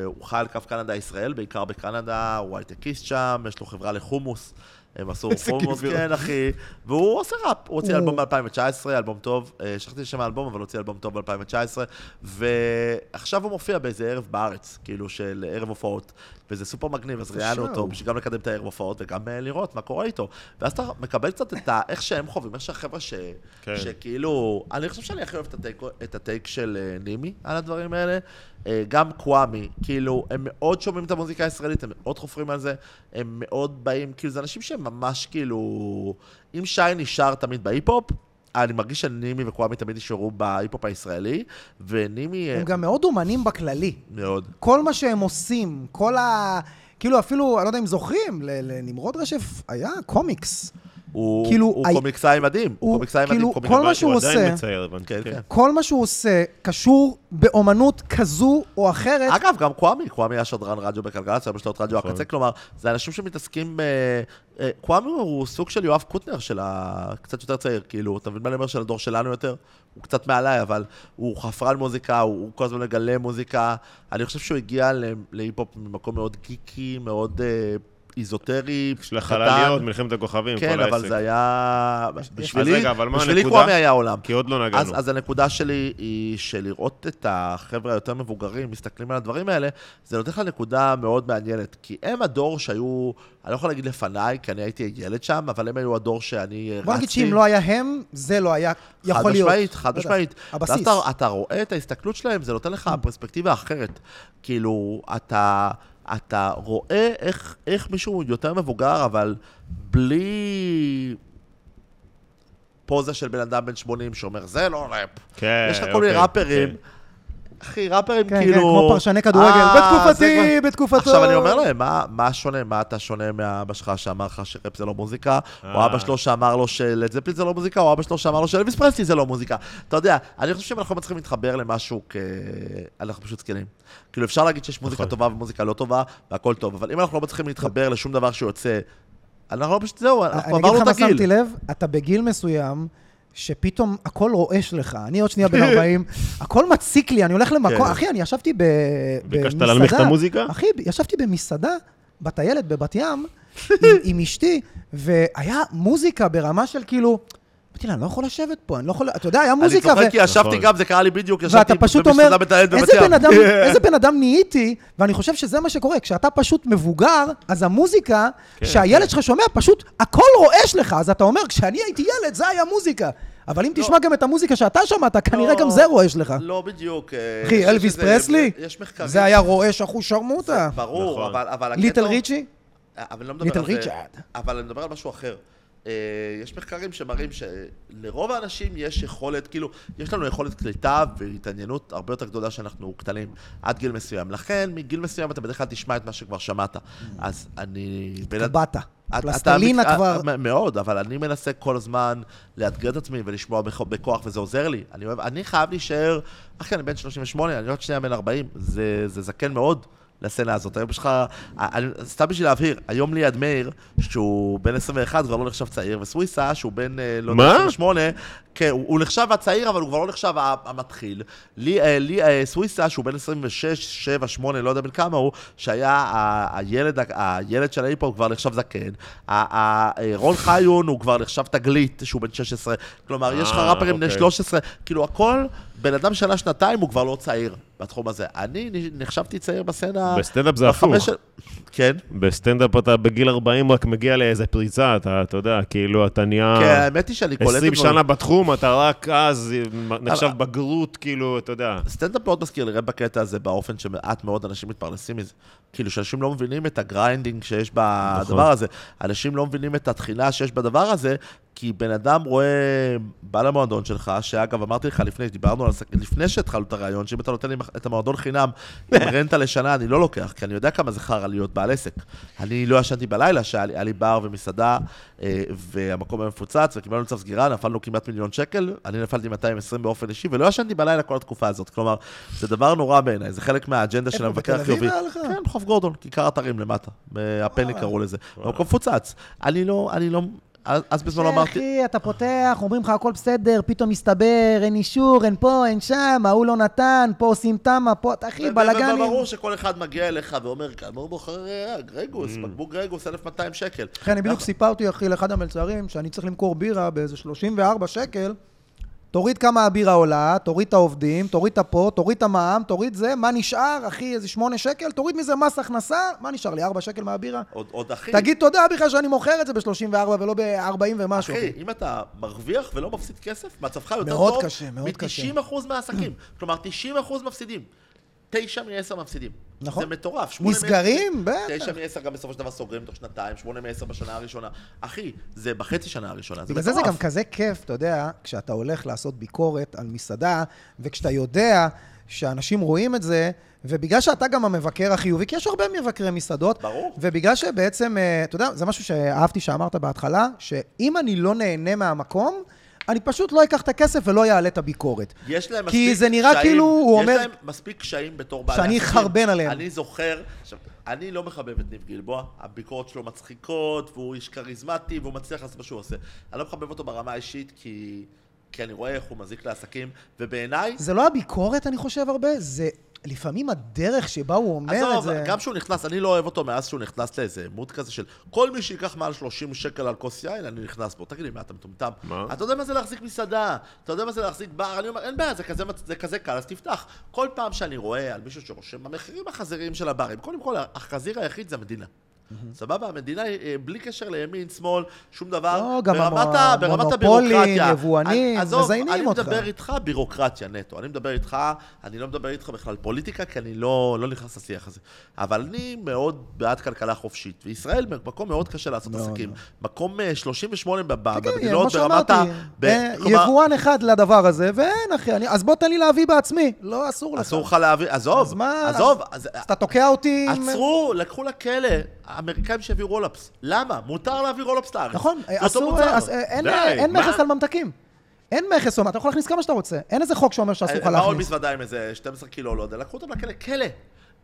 הוא חי על קו קנדה-ישראל, בעיקר בקנדה, הוא הייטקיסט שם, יש לו חברה לחומוס. הם עשו גבר. כן, אחי. והוא עושה ראפ, הוא הוציא אלבום ב-2019, אלבום טוב. אה, שכחתי את שם האלבום, אבל הוציא אלבום טוב ב-2019. ועכשיו הוא מופיע באיזה ערב בארץ, כאילו של ערב הופעות. וזה סופר מגניב, אז ראיינו אותו. בשביל גם לקדם את הערב הופעות וגם אה, לראות מה קורה איתו. ואז אתה מקבל קצת את ה... איך שהם חווים, איך שהחבר'ה ש... כן. שכאילו... אני חושב שאני הכי אוהב את ה take, את ה take של אה, נימי על הדברים האלה. אה, גם קוואמי, כאילו, הם מאוד שומעים את המוזיקה הישראלית, הם מאוד חופרים על זה, הם מאוד באים, כאילו, זה אנשים שהם ממש כאילו... אם שי נשאר תמיד בהיפ-הופ, אני מרגיש שנימי וקוואמי תמיד נשארו בהיפ-הופ הישראלי, ונימי... אה, הם גם מאוד אומנים בכללי. מאוד. כל מה שהם עושים, כל ה... כאילו אפילו, אני לא יודע אם זוכרים, לנמרוד רשף היה קומיקס. הוא, כאילו, הוא הי- קומיקסאי מדהים, הוא קומיקסאי כאילו, מדהים, כל. מה שהוא הוא עדיין עושה- מצייר. כן, כן. כל מה שהוא עושה קשור באומנות כזו או אחרת. אגב, גם קוואמי, קוואמי היה שדרן רדיו בגלגלצ, היום יש לו את רדיו נכון. הקצה, כלומר, זה אנשים שמתעסקים... אה, אה, קוואמי הוא סוג של יואב קוטנר של ה... קצת יותר צעיר, כאילו, אתה מבין מה אני אומר? של הדור שלנו יותר? הוא קצת מעליי, אבל הוא חפרן מוזיקה, הוא, הוא כל הזמן מגלה מוזיקה. אני חושב שהוא הגיע להיפ-הופ ממקום מאוד גיקי, מאוד... אה, איזוטרי, של החלליות, מלחמת הכוכבים, כן, כל העסק. אבל זה היה... בשבילי, רגע, אבל מה בשבילי? קוואמי היה עולם. כי עוד לא נגענו. אז, אז הנקודה שלי היא שלראות את החבר'ה היותר מבוגרים מסתכלים על הדברים האלה, זה נותן לך נקודה מאוד מעניינת. כי הם הדור שהיו, אני לא יכול להגיד לפניי, כי אני הייתי ילד שם, אבל הם היו הדור שאני רצתי. בוא נגיד שאם לא היה הם, זה לא היה יכול להיות. חד משמעית, חד לא משמעית. הבסיס. ואז אתה, אתה רואה את ההסתכלות שלהם, זה נותן לך פרספקטיבה אחרת. כאילו, אתה, אתה רואה איך, איך מישהו יותר מבוגר, אבל בלי פוזה של בן אדם בן 80 שאומר, זה לא ראפ. כן, יש לך כל מיני אוקיי, ראפרים. כן. אחי, ראפרים כן, כאילו... כן, כמו פרשני כדורגל. אה, בתקופתי, כבר- בתקופתו. עכשיו אני אומר להם, מה, מה שונה? מה אתה שונה מאבא שלך שאמר לך שראפ זה לא מוזיקה? או אה. אבא שלו שאמר לו שלד זפלין זה לא מוזיקה? או אבא שלו שאמר לו שלוויס פרסלי זה לא מוזיקה? אתה יודע, אני חושב שאנחנו מצליחים להתחבר למשהו כ... אנחנו פשוט זקנים. כאילו, אפשר להגיד שיש מוזיקה נכון. טובה ומוזיקה לא טובה, והכל טוב, אבל אם אנחנו לא מצליחים להתחבר לשום דבר שיוצא, אנחנו לא פשוט, זהו, אנחנו אני אגיד עברנו לך את מה הגיל. שמתי לב, אתה בגיל מסוים, שפתאום הכל רועש לך. אני עוד שנייה בן 40, הכל מציק לי, אני הולך למקום, כן. אחי, אני ישבתי ב- ביקשת במסעדה. להנמיך את המוזיקה? אחי, ישבתי במסעדה, בטיילת בבת ים, עם, עם אשתי, והיה מוזיקה ברמה של כאילו, אמרתי לה, אני לא יכול לשבת פה, אני לא יכול, אתה יודע, היה אני מוזיקה, צוחק כי ישבתי נכון. גם, זה קרה לי בדיוק, ישבתי ואתה פשוט אומר, במסעדה בטיילת בבת ים. בן, אדם, איזה בן אדם נהייתי, ואני חושב שזה מה שקורה, כשאתה פשוט מבוגר, אז המוזיקה כן, שהילד כן. שלך שומע, פשוט הכל רועש לך, אז אתה אומר, כשאני הייתי ילד, זה היה מוזיקה. אבל אם תשמע גם את המוזיקה שאתה שמעת, כנראה לא, גם זה רועש לך. לא בדיוק. אה, אחי, אלוויס פרסלי? יש מחקרים. זה היה רועש אחוז שרמוטה. ברור, נכון. אבל... אבל הקטע ליטל ריצ'י? אבל אני לא מדבר ליטל על זה. ריצ'רד. אבל אני מדבר על משהו אחר. אה, יש מחקרים שמראים שלרוב האנשים יש יכולת, כאילו, יש לנו יכולת קליטה והתעניינות הרבה יותר גדולה שאנחנו קטנים, עד גיל מסוים. לכן, מגיל מסוים אתה בדרך כלל תשמע את מה שכבר שמעת. אז אני... בן- קבעת. את- פלסטלינה כבר. מ- מאוד, אבל אני מנסה כל הזמן לאתגר את עצמי ולשמוע בכ- בכוח, וזה עוזר לי. אני אוהב, אני חייב להישאר, אחי, אני בן 38, אני עוד שנייה בן 40, זה, זה זקן מאוד לסצנה הזאת. היום יש לך, סתם בשביל להבהיר, היום ליעד מאיר, שהוא בן 21, כבר לא נחשב צעיר, וסוויסה, שהוא בן, אה, לא יודע, מה? 28, כן, הוא, הוא נחשב הצעיר, אבל הוא כבר לא נחשב המתחיל. לי, אה, לי אה, סוויסה, שהוא בן 26, 7, 8, לא יודע בן כמה הוא, שהיה הילד, הילד של ההיפ-הופ כבר נחשב זקן. רון חיון הוא כבר נחשב תגלית, שהוא בן 16. כלומר, יש לך ראפרים בני אוקיי. 13, כאילו הכל, בן אדם שנה, שנתיים, הוא כבר לא צעיר בתחום הזה. אני נחשבתי צעיר בסצנה... בסטנדאפ זה הפוך. של- כן. בסטנדאפ אתה בגיל 40 רק מגיע לאיזה פריצה, אתה, אתה יודע, כאילו אתה נהיה... כן, האמת היא שאני קולט... 20 דברים. שנה בתחום, אתה רק אז נחשב בגרות, כאילו, אתה יודע. סטנדאפ מאוד מזכיר לי בקטע הזה באופן שמעט מאוד אנשים מתפרנסים מזה. כאילו שאנשים לא מבינים את ה grinding שיש בדבר נכון. הזה. אנשים לא מבינים את התחינה שיש בדבר הזה, כי בן אדם רואה, בא למועדון שלך, שאגב, אמרתי לך לפני, דיברנו על זה, לפני שהתחלנו את הרעיון, שאם אתה נותן לי את המועדון חינם עם רנטה לשנה, אני לא לוקח, כי אני יודע כמה זה חרא להיות בעל עסק. אני לא ישנתי בלילה, שהיה לי, בר ומסעדה, אה, והמקום היה מפוצץ, וקיבלנו צו סגירה, נפלנו כמעט מיליון שקל, אני נפלתי 220 באופן אישי, ולא ישנתי בלילה כל התקופה הזאת. כלומר, זה דבר נורא בעיניי, זה חלק מהאג'נדה של המבקר החיובי. כן, בחוף גורדון, כיכר אתרים למטה, הפני. קראו לזה. המקום מפוצץ. אני לא, אני לא, אז אז בזמנו אמרתי... אחי, אתה פותח, אומרים לך הכל בסדר, פתאום מסתבר, אין אישור, אין פה, אין שם, ההוא לא נתן, פה עושים תמה, פה, אחי, בלאגנים. וברור שכל אחד מגיע אליך ואומר, כמה הוא מוכר אה, גרגוס, Mm. בקבוק גרגוס 1,200 שקל. אחי, אני בדיוק סיפרתי, אחי, לאחד המלצרים, שאני צריך למכור בירה באיזה 34 שקל, תוריד כמה הבירה עולה, תוריד את העובדים, תוריד את הפה, תוריד את המע"מ, תוריד זה, מה נשאר, אחי, איזה 8 שקל, תוריד מזה מס הכנסה, מה נשאר לי, 4 שקל מהבירה? עוד- עוד אחי, תגיד תודה בכלל שאני מוכר את זה ב-34 ולא ב-40 ומשהו. אחי, אם אתה מרוויח ולא מפסיד כסף, מצבך יותר מאוד טוב קשה, מאוד קשה. מ-90% מהעסקים. כלומר, 90% מפסידים. 9 מ-10 מפסידים. נכון. זה מטורף. שמונה נסגרים? בטח. 9 מ-10 גם בסופו של דבר סוגרים תוך שנתיים, 8 מ-10 בשנה הראשונה. אחי, זה בחצי שנה הראשונה, זה בגלל זה זה מטורף. גם כזה כיף, אתה יודע, כשאתה הולך לעשות ביקורת על מסעדה, וכשאתה יודע שאנשים רואים את זה, ובגלל שאתה גם המבקר החיובי, כי יש הרבה מבקרי מסעדות, ברור. ובגלל שבעצם, אה, אתה יודע, זה משהו שאהבתי שאמרת בהתחלה, שאם אני לא נהנה מהמקום, אני פשוט לא אקח את הכסף ולא אעלה את הביקורת. יש להם כי מספיק זה נראה קשיים, כאילו הוא יש אומר- להם מספיק קשיים בתור בעלי שאני. אחרבן עליהם. אני זוכר, עכשיו, אני לא מחבב את ניב גלבוע, הביקורות שלו מצחיקות, והוא איש כריזמטי, והוא מצליח לעשות מה שהוא עושה. אני לא מחבב אותו ברמה האישית, כי... כי אני רואה איך הוא מזיק לעסקים, ובעיניי, זה לא הביקורת, אני חושב הרבה, זה לפעמים הדרך שבה הוא אומר את עזוב, זה... גם כשהוא נכנס, אני לא אוהב אותו מאז שהוא נכנס לאיזה מוד כזה של כל מי שייקח מעל 30 שקל על כוס יין, אני נכנס בו. תגיד לי, מה, אתה מטומטם? מה? אתה יודע מה זה להחזיק מסעדה? אתה יודע מה זה להחזיק בר? אני אומר, אין בעיה, זה כזה, זה כזה קל, אז תפתח. כל פעם שאני רואה על מישהו שרושם, המחירים החזיריים של הברים, קודם כל, החזיר היחיד זה המדינה. סבבה? המדינה, אה, בלי קשר לימין, שמאל, שום דבר. לא, גם ברמת המונופולים, הבירוקרטיה. יבואנים, עזוב, מזיינים אני אותך. מדבר איתך בירוקרטיה נטו. אני מדבר איתך, אני לא מדבר איתך בכלל פוליטיקה, כי אני לא, לא נכנס לשיח הזה. אבל אני מאוד בעד כלכלה חופשית. וישראל מקום מאוד קשה לעשות מאוד, עסקים. מאוד. מקום אה, 38 ב- ב- כן, כן, במדינות כמו ברמת ה... ב- אה, יבואן אחד לדבר הזה, ואין, אחי, אני- אז בוא תן לי להביא בעצמי. לא, אסור לך. אסור לך להביא, עזוב, אז מה- עזוב. אז- אז אתה תוקע אותי עם... עצרו, לקחו לכלא, האמריקאים שהביאו רולאפס. למה? מותר להביא רולאפס לארץ. נכון, אסור, אה, אין- מה? מכס על ממתקים. אין מכס, אתה יכול להכניס כמה שאתה רוצה. אין איזה חוק שאומר שאסור לך הם באו להכניס. מזוודה עם איזה 12 קילו, לא יודע, לקחו אותם לכלא, כלא,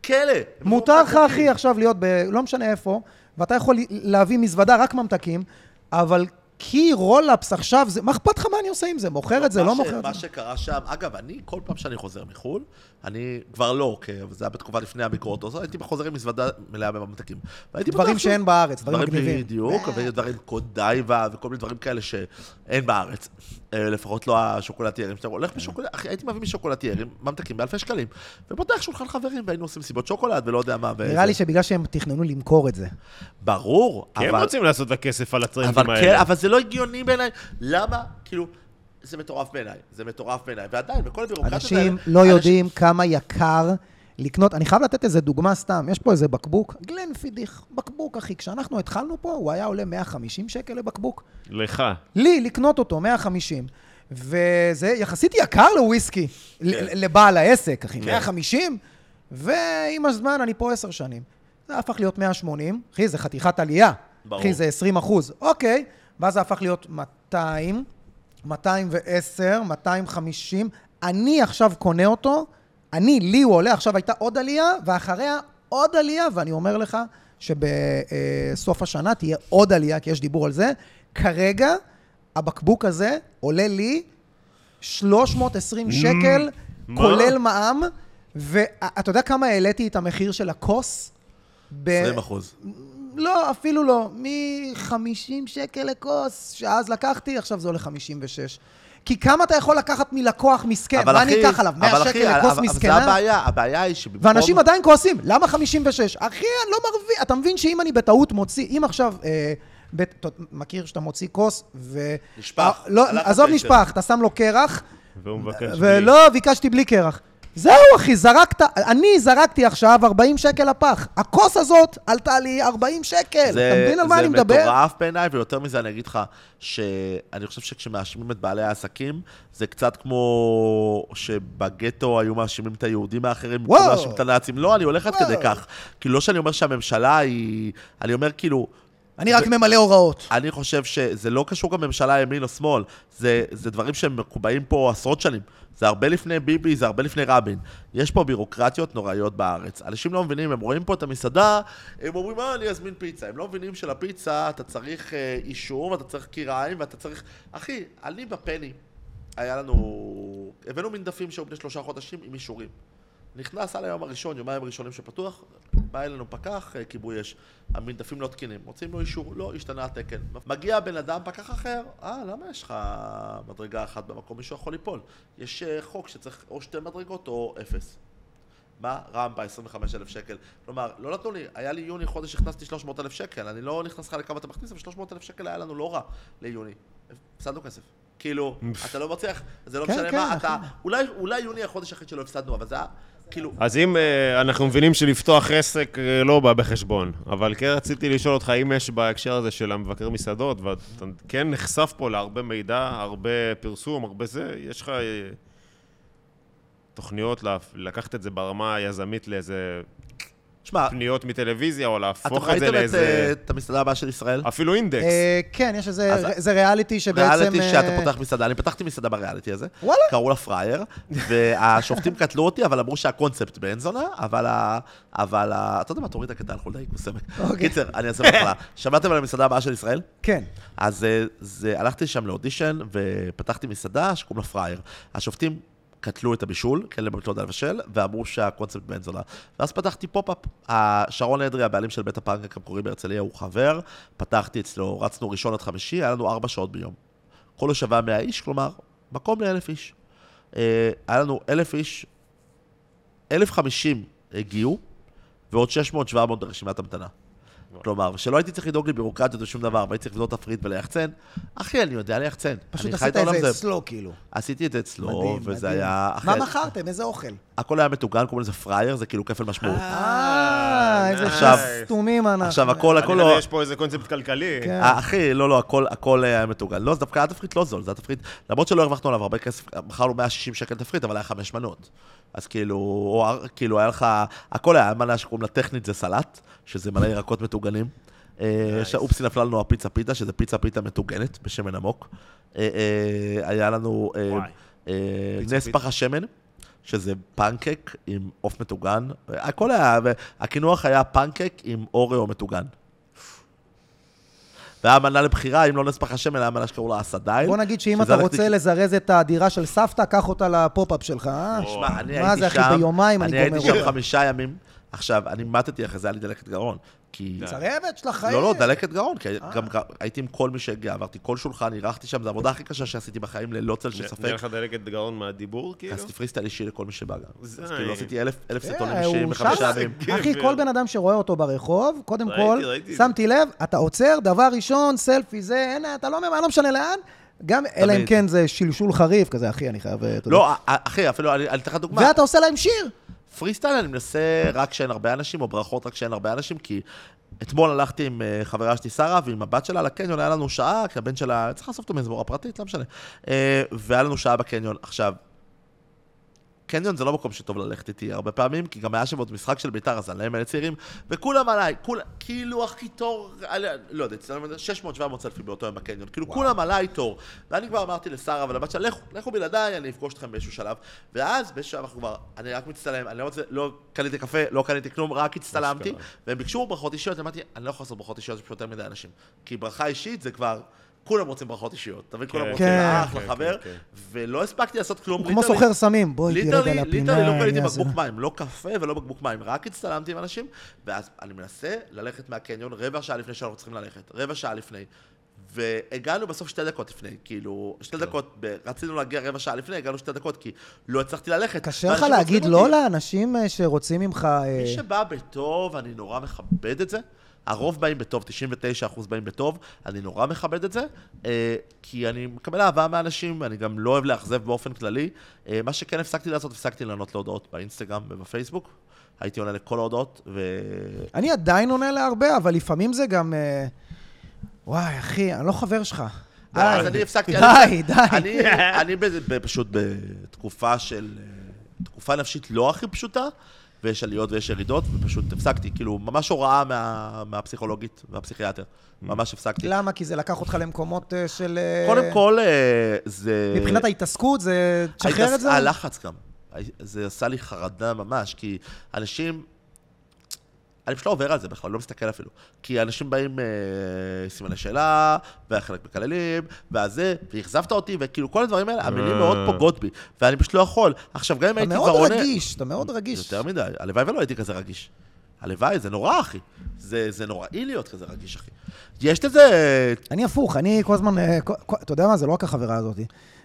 כלא. מותר לך, אחי, עכשיו להיות ב... לא משנה איפה, ואתה יכול להביא מזוודה רק ממתקים, אבל כי רולאפס עכשיו, זה... מה אכפת לך מה אני עושה עם זה? מוכר את זה, מה לא ש- מוכר את מה זה? שקרה שם, אגב, אני, כל פעם שאני חוזר מחו"ל, אני כבר לא, כי זה היה בתקופה לפני הביקורת הזאת, הייתי חוזר עם מזוודה מלאה בממתקים. דברים. שאין בארץ, דברים מגניבים. בדיוק, ודברים קודייבה וכל מיני דברים כאלה שאין בארץ. אה, לפחות לא השוקולטיירים. שאתה הולך בשוקולד... אחי, הייתי מביא משוקולטיירים, ממתקים באלפי שקלים, ופותח שולחן חברים, והיינו עושים סיבות שוקולד ולא יודע מה. נראה. לי שבגלל שהם תכננו למכור את זה. ברור, כי הם אבל... רוצים לעשות את הכסף על הטרנדים אבל כן, האלה. אבל זה לא הגיוני בעיניי. למה? כאילו, זה מטורף בעיניי. זה מטורף בעיניי. ועדיין, בכל הבירוקרטיות האלה... אנשים לא יודעים כמה יקר לקנות, אני חייב לתת איזה דוגמה סתם, יש פה איזה בקבוק, גלנפידיך, בקבוק אחי, כשאנחנו התחלנו פה הוא היה עולה 150 שקל לבקבוק. לך. לי, לקנות אותו, 150. וזה יחסית יקר לוויסקי, ל- לבעל העסק, אחי, כן. 150, ועם הזמן, אני פה עשר שנים. זה הפך להיות 180, אחי, זה חתיכת עלייה. ברור. אחי, זה 20 אחוז. אוקיי, ואז זה הפך להיות 200, 210, 250. אני עכשיו קונה אותו, אני, לי הוא עולה, עכשיו הייתה עוד עלייה, ואחריה עוד עלייה, ואני אומר לך שבסוף השנה תהיה עוד עלייה, כי יש דיבור על זה. כרגע, הבקבוק הזה עולה לי 320 שקל, מה? כולל מע"מ, ואתה יודע כמה העליתי את המחיר של הכוס? ב- 20 אחוז. לא, אפילו לא. מ-50 שקל לכוס, שאז לקחתי, עכשיו זה עולה 56. כי כמה אתה יכול לקחת מלקוח מסכן? מה אני אקח עליו? 100 אבל אחי, שקל לכוס אבל- אבל זה מסכנה? הבעיה, הבעיה היא שבמקום... ואנשים עדיין כועסים, למה 56? אחי, אני לא מרוויח. אתה מבין שאם אני בטעות מוציא, אם עכשיו... אה, בת, אתה מכיר שאתה מוציא כוס ו... נשפך, אה, לא, עזוב. נשפך, אתה שם לו קרח, והוא מבקש... בלי. ולא, ביקשתי בלי קרח. זהו, אחי, זרקת, אני זרקתי עכשיו 40 שקל לפח. הכוס הזאת עלתה לי 40 שקל. זה, אתה מבין על מה אני מדבר? זה מטורף בעיניי, ויותר מזה אני אגיד לך, שאני חושב שכשמאשימים את בעלי העסקים, זה קצת כמו שבגטו היו מאשימים את היהודים האחרים, במקום. להאשים את הנאצים. לא, אני הולך עד כדי. כך. כאילו, לא שאני אומר שהממשלה היא... אני אומר כאילו... אני רק ממלא הוראות. אני חושב שזה לא קשור גם לממשלה ימין או שמאל, זה, זה דברים שהם מקובעים פה עשרות שנים. זה הרבה לפני ביבי, זה הרבה לפני רבין. יש פה בירוקרטיות נוראיות בארץ. אנשים לא מבינים, הם רואים פה את המסעדה, הם אומרים, אה, אני אזמין פיצה. הם לא מבינים שלפיצה אתה צריך אה, אישור, ואתה צריך קיריים, ואתה צריך... אחי, אני בפני, היה לנו... הבאנו מנדפים שהיו בני שלושה חודשים עם אישורים. נכנס על היום הראשון, יומיים ראשונים שפתוח, בא אלינו פקח, אה, כיבוי אש. המנדפים לא תקינים. רוצים לו אישור? לא, השתנה התקן. מגיע בן אדם, פקח אחר, אה, למה יש לך מדרגה אחת במקום? מישהו יכול ליפול. יש אה, חוק שצריך או שתי מדרגות או אפס. מה? רמפה, 25,000 שקל. כלומר, לא נתנו לי, היה לי יוני חודש, הכנסתי 300,000 שקל. אני לא נכנס לך לכמה אתה מכניס, אבל 300,000 שקל היה לנו לא רע ליוני. הפסדנו כסף. כאילו, אתה לא מצליח, זה לא כן, משנה כן, מה, אתה... אולי, אולי יוני החודש היחיד שלא הפסדנו, אבל זה היה, כאילו... אז אם אה, אנחנו מבינים שלפתוח עסק אה, לא בא בחשבון, אבל כן רציתי לשאול אותך, אם יש בהקשר הזה של המבקר מסעדות, ואתה כן נחשף פה להרבה מידע, הרבה פרסום, הרבה זה, יש לך אה, תוכניות לקחת את זה ברמה היזמית לאיזה שמע, פניות מטלוויזיה, או אתם להפוך את זה ראיתם את, לאיזה... אה, את המסעדה הבאה של ישראל? אפילו אינדקס. אה, כן, יש איזה אז- זה ריאליטי שבעצם... ריאליטי אה, שאתה פותח מסעדה, אני פתחתי מסעדה בריאליטי הזה. וואלה? קראו לה פראייר, והשופטים קטלו אותי, אבל אמרו שהקונספט בן זונה, אבל ה... אבל ה... אתה יודע מה, תוריד את הקטע על חולדאי, כוסאמק. אוקיי. קיצר, אני אעשה בהתחלה. שמעתם על המסעדה הבאה של ישראל? כן. אז אה, זה, הלכתי שם לאודישן, ופתחתי מסעדה שקוראים לה פראייר. השופטים קטלו את הבישול, כן להם לא לבשל, ואמרו שהקונספט בן זונה. ואז פתחתי פופ-אפ. השרון אדרי, הבעלים של בית הפאנק המקורי בהרצליה, הוא חבר, פתחתי אצלו, רצנו ראשון עד חמישי, היה לנו ארבע שעות ביום. כל השבוע 100 איש, כלומר, מקום לאלף איש. אה, היה לנו אלף איש, אלף חמישים הגיעו, ועוד 600-700 ברשימת המתנה. כלומר, שלא הייתי צריך לדאוג לבירוקרטיות ושום דבר, והייתי צריך לבנות תפריט וליחצן, אחי, אני יודע ליחצן. פשוט עשית את זה. אצלו, כאילו. עשיתי את זה אצלו, וזה. היה... מה מכרתם? איזה אוכל? הכל היה מטוגן, קוראים לזה פרייר, זה כאילו כפל משמעות. אה, איזה עכשיו- סתומים אנחנו. עכשיו, הכל, הכל אני לא... יש פה איזה קונספט כלכלי. כן. אה, אחי, לא, לא, הכל, היה מתוגן. לא, זה דווקא היה תפריט לא זול, זה היה תפריט, למרות שלא הרווחנו עליו הרבה כסף, מכרנו 160 שקל תפריט, אבל היה חמש מנות. אז כאילו, כאילו, היה לך, הכל היה, היה מנה שקוראים לה טכנית זה סלט, שזה מלא ירקות מטוגנים. אה, שאופסי נפלה לנו הפיצה פיתה, שזה פיצה פיתה מטוגנת, בשמן עמוק. אה, אה, היה לנו נס. פח השמן, שזה פנקק עם עוף מטוגן. הכל היה, הקינוח היה פנקק עם אוריו מטוגן. והיה מנה לבחירה, אם לא נשפך השמן, היה מנה שקראו לה הסדייל. בוא נגיד שאם אתה רוצה לזרז את הדירה של סבתא, קח אותה לפופ-אפ שלך, אה? שמע, אני מה הייתי זה, אחי, שם, ביומיים אני אני גומר הייתי שם. חמישה ימים. עכשיו, אני מתתי אחרי זה, היה לי דלקת גרון. כי... צרבת של החיים. לא, לא, דלקת גרון, כי אה. גם הייתי עם כל מי שהגיע, עברתי כל שולחן, אירחתי שם, זו העבודה הכי קשה שעשיתי בחיים, ללא צל של ספק. נראה לך דלקת גרון מהדיבור, כאילו? עשיתי פריסטייל אישי לכל מי שבא גם. אז כאילו עשיתי אלף אלף אה, סרטונים אישיים בחמישה ימים. אחי, גבר. כל בן אדם שרואה אותו ברחוב, קודם כל. שמתי לב, אתה עוצר, דבר ראשון, סלפי, זה, אין, אתה לא לא משנה לאן, גם, אלא אם. כן זה שלשול חריף, כזה, אחי, אני חייב... יודע. לא, אחי, אפילו, אני אני אתן לך דוגמה. ואתה עושה להם שיר. פרי סטייל אני מנסה רק כשאין הרבה אנשים, או ברכות רק כשאין הרבה אנשים, כי אתמול הלכתי עם אה, חברה שלי שרה, ועם הבת שלה לקניון, היה לנו שעה, כי הבן שלה, צריך לאסוף אותו מאזמורה פרטית, לא משנה. אה, והיה לנו שעה בקניון. עכשיו, קניון זה לא מקום שטוב ללכת איתי הרבה פעמים, כי גם היה שם עוד משחק של בית"ר, אז עליהם אלה צעירים, וכולם עליי, כול, כאילו הכי תור, לא יודע, אצלנו 600-700 סלפי באותו יום בקניון, כאילו כולם עליי תור. ואני כבר אמרתי לשרה ולבת שלה, לכו, לכו בלעדיי, אני אפגוש אתכם באיזשהו שלב. ואז באיזשהו שלב אנחנו כבר, אני רק מצטלם, אני לא רוצה, לא קניתי קפה, לא קניתי כלום, רק הצטלמתי, והם ביקשו ברכות אישיות, אמרתי, אני לא יכול לעשות ברכות אישיות, יש פה יותר מדי אנשים. כי ברכה אישית זה כבר... כולם רוצים ברכות אישיות, אתה מבין? כולם כן. רוצים כן, לאח, כן, לחבר. ולא הספקתי לעשות כלום. כמו literally- סוחר סמים, בואי literally, רגע לפינה. literally לא קניתי בקבוק מים, לא קפה ולא בקבוק מים, רק הצטלמתי עם אנשים, ואז אני מנסה ללכת מהקניון רבע שעה לפני שאנחנו צריכים ללכת, רבע שעה לפני. והגענו בסוף שתי דקות לפני, כאילו, שתי דקות, רצינו להגיע רבע שעה לפני, הגענו שתי דקות, כי לא הצלחתי ללכת. קשה לך להגיד לא. לאנשים אה, שרוצים ממך... אה, מי שבא בטוב, אני נורא מכבד את זה. הרוב באים בטוב, 99% באים בטוב, אני נורא מכבד את זה, אה, כי אני מקבל אהבה מאנשים, אני גם לא אוהב לאכזב באופן כללי. אה, מה שכן הפסקתי לעשות, הפסקתי לענות להודעות באינסטגרם ובפייסבוק. הייתי עונה לכל ההודעות, ו... אני עדיין עונה להרבה, אבל לפעמים זה גם... אה, וואי, אחי, אני לא חבר שלך. די. אז אני הפסקתי... די, די. אני, פשוט בתקופה של... תקופה נפשית לא הכי פשוטה, ויש עליות ויש ירידות, ופשוט הפסקתי, כאילו, ממש הוראה מה, מהפסיכולוגית, מהפסיכיאטר. ממש הפסקתי. למה? כי זה לקח אותך למקומות אה, של... אה, קודם כל, אה, זה... מבחינת ההתעסקות, זה... תשחרר את זה? הלחץ גם. זה עשה לי חרדה ממש, כי אנשים... אני פשוט לא עובר על זה בכלל, לא מסתכל אפילו. כי אנשים באים אה, סימני שאלה, וחלק מקללים, והזה, ואכזבת אותי, וכאילו כל הדברים האלה, המילים אה. מאוד פוגעות בי. ואני פשוט לא יכול. עכשיו, גם אם אתה הייתי כבר מאוד עונה... רגיש, אתה מאוד רגיש. יותר מדי. הלוואי ולא הייתי כזה רגיש. הלוואי, זה נורא, אחי. זה, זה נוראי להיות כזה רגיש, אחי. יש לזה... אני הפוך, אני כל הזמן, אה, אתה יודע מה, זה לא רק החברה הזאת.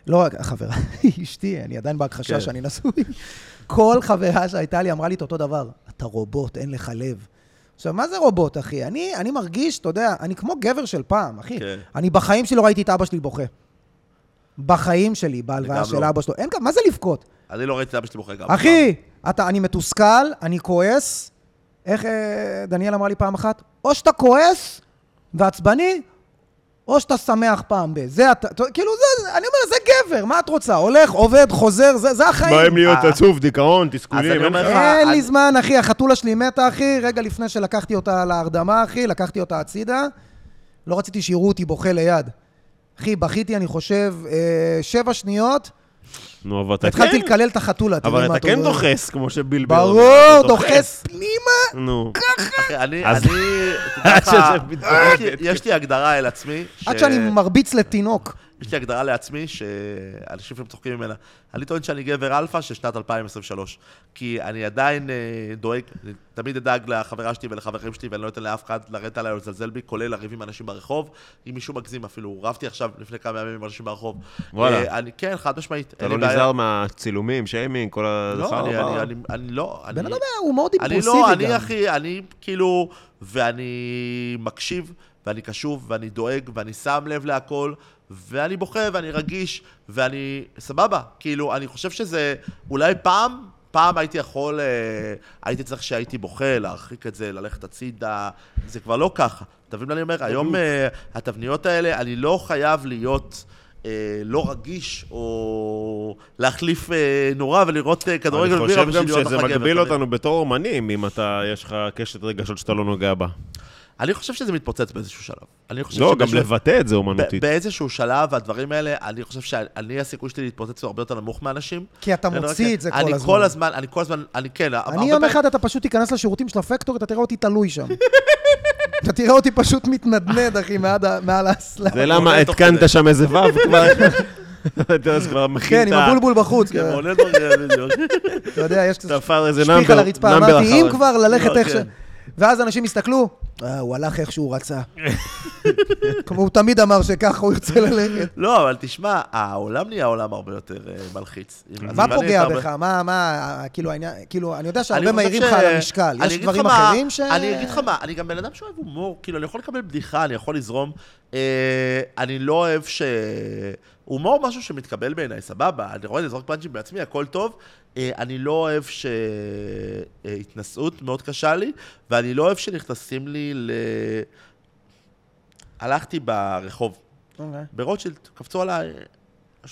לא רק החברה, אשתי, אני עדיין בהכחשה כן. שאני נשוי. כל חברה שהייתה לי אמרה לי את אותו דבר, אתה רובוט, אין לך לב. עכשיו, מה זה רובוט, אחי? אני, אני מרגיש, אתה יודע, אני כמו גבר של פעם, אחי. כן. אני בחיים שלי לא ראיתי את אבא שלי בוכה. בחיים שלי, בהלוויה גם של לא. אבא שלו. אין כאן, מה זה לבכות? אני לא ראיתי את אבא שלי בוכה גם. אחי, אתה, אני מתוסכל, אני כועס. איך אה, דניאל אמר לי פעם אחת? או שאתה כועס ועצבני, או שאתה שמח פעם ב... זה אתה, כאילו, זה, אני אומר, זה גבר, מה את רוצה? הולך, עובד, חוזר, זה, זה החיים. באים להיות אה. עצוב, דיכאון, תסכולים, אין לך... אין לי אני- זמן, אחי, החתולה שלי מתה, אחי, רגע לפני שלקחתי אותה להרדמה, אחי, לקחתי אותה הצידה, לא רציתי שיראו אותי בוכה ליד. אחי, בכיתי, אני חושב, אה, שבע שניות, נו, אבל אתה התחלתי כן, לקלל את החתולה, תראי אבל מה אתה כן אומר. דוחס, כמו שביל בר אומר, ברור, אתה דוחס פנימה. נו. אחי, אני, אז- אני. יש לי- הגדרה אל עצמי, עד שאני מרביץ לתינוק. יש לי הגדרה לעצמי שאנשים לפעמים צוחקים ממנה. אני טוען שאני גבר אלפא של שנת 2023. כי אני עדיין אה, דואג, אני תמיד אדאג לחברה שלי ולחברים שלי, ואני לא אתן לאף אחד לרדת עליי או לזלזל בי, כולל לריב עם אנשים ברחוב. אם מישהו מגזים אפילו, רבתי עכשיו לפני כמה ימים עם אנשים ברחוב. וואלה. אה, אני, כן, חד משמעית. אתה לא. נזהר מהצילומים, שיימינג, כל לא, הדבר אני, הבא. אני, אני, אני לא... בן אני- אדם הוא מאוד אני אימפולסיבי לא, גם. אני אחי, אני כאילו, ואני מקשיב, ואני קשוב, ואני דואג, ואני שם לב להכל, ואני בוכה, ואני רגיש, ואני, סבבה, כאילו, אני חושב שזה, אולי פעם, פעם הייתי יכול, אה, הייתי צריך שהייתי בוכה, להרחיק את זה, ללכת הצידה, זה כבר לא ככה. אתה מבין מה אני אומר? היום אה, התבניות האלה, אני לא חייב להיות... אה, לא רגיש, או להחליף אה, נורה ולראות אה, כדורגל אני בירה חושב בשביל גם להיות שזה מגביל? אותנו בתור אומנים, אם אתה, יש לך קשת רגשות שאתה לא נוגע בה. אני חושב שזה מתפוצץ באיזשהו שלב. אני חושב לא, גם שבאיזשהו- לבטא את זה אומנותית. באיזשהו שלב, הדברים האלה, אני חושב שאני, הסיכוי שלי להתפוצץ הוא הרבה יותר נמוך מאנשים. כי אתה אני מוציא את זה כל אני הזמן. כל הזמן, אני כל הזמן, אני כן, הרבה אני יום אחד אתה פשוט תיכנס לשירותים של הפקטור, אתה תראה אותי תלוי שם. אתה תראה אותי פשוט מתנדנד, אחי, מעל האסלה. זה למה התקנת. שם איזה וו כבר. אתה יודע, אז כבר מכין כן, עם. הבולבול בחוץ. כן, כן. מעולה דברים, בדיוק. אתה יודע, יש איזה שפיך נאמבר, על הרצפה. נאמבר אמרתי, אם. כבר ללכת לא, איך ש... כן. ואז אנשים הסתכלו, אה, הוא הלך איך שהוא רצה. כמו הוא תמיד אמר שככה הוא ירצה ללכת. לא, אבל תשמע, העולם נהיה עולם הרבה יותר אה, מלחיץ. מה פוגע בך? מה, מה, כאילו, העניין, כאילו, אני יודע שהרבה מעירים לך על המשקל. יש דברים אחרים ש... אני אגיד לך מה, אני גם בן אדם שאוהב הומור, כאילו, אני יכול לקבל בדיחה, אני יכול לזרום. אה, אני לא אוהב ש... הומור משהו שמתקבל בעיניי, סבבה, אני רואה לזרוק פאנצ'ים בעצמי, הכל טוב. אה, אני לא אוהב ש... אה, התנשאות מאוד קשה לי, ואני לא אוהב שנכנסים לי ל... הלכתי ברחוב, אוקיי. ברוטשילד, קפצו עליי 30-40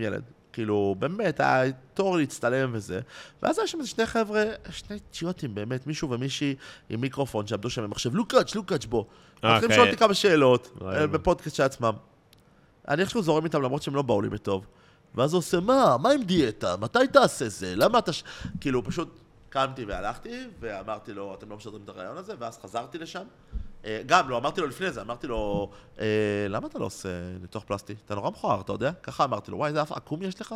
ילד. כאילו, באמת, היה תור להצטלם וזה. ואז היה שם איזה שני חבר'ה, שני אידיוטים, באמת, מישהו ומישהי עם מיקרופון שעמדו שם במחשב, לוקאץ', לוקאץ' בוא. אה, מתחילים כאלה. לשאול אותי כמה שאלות. אה, בפודקאסט של עצמם. אני איכשהו זורם איתם למרות שהם לא באו לי בטוב. ואז הוא עושה, מה, מה עם דיאטה? מתי תעשה זה? למה אתה... ש-" כאילו, פשוט קמתי והלכתי, ואמרתי לו, אתם לא משדרים את הרעיון הזה, ואז חזרתי לשם. אה, גם, לא, אמרתי לו לפני זה, אמרתי לו, אה, למה אתה לא עושה ניתוח פלסטי? אתה נורא מכוער, אתה יודע? ככה אמרתי לו, וואי, איזה אף עקום יש לך?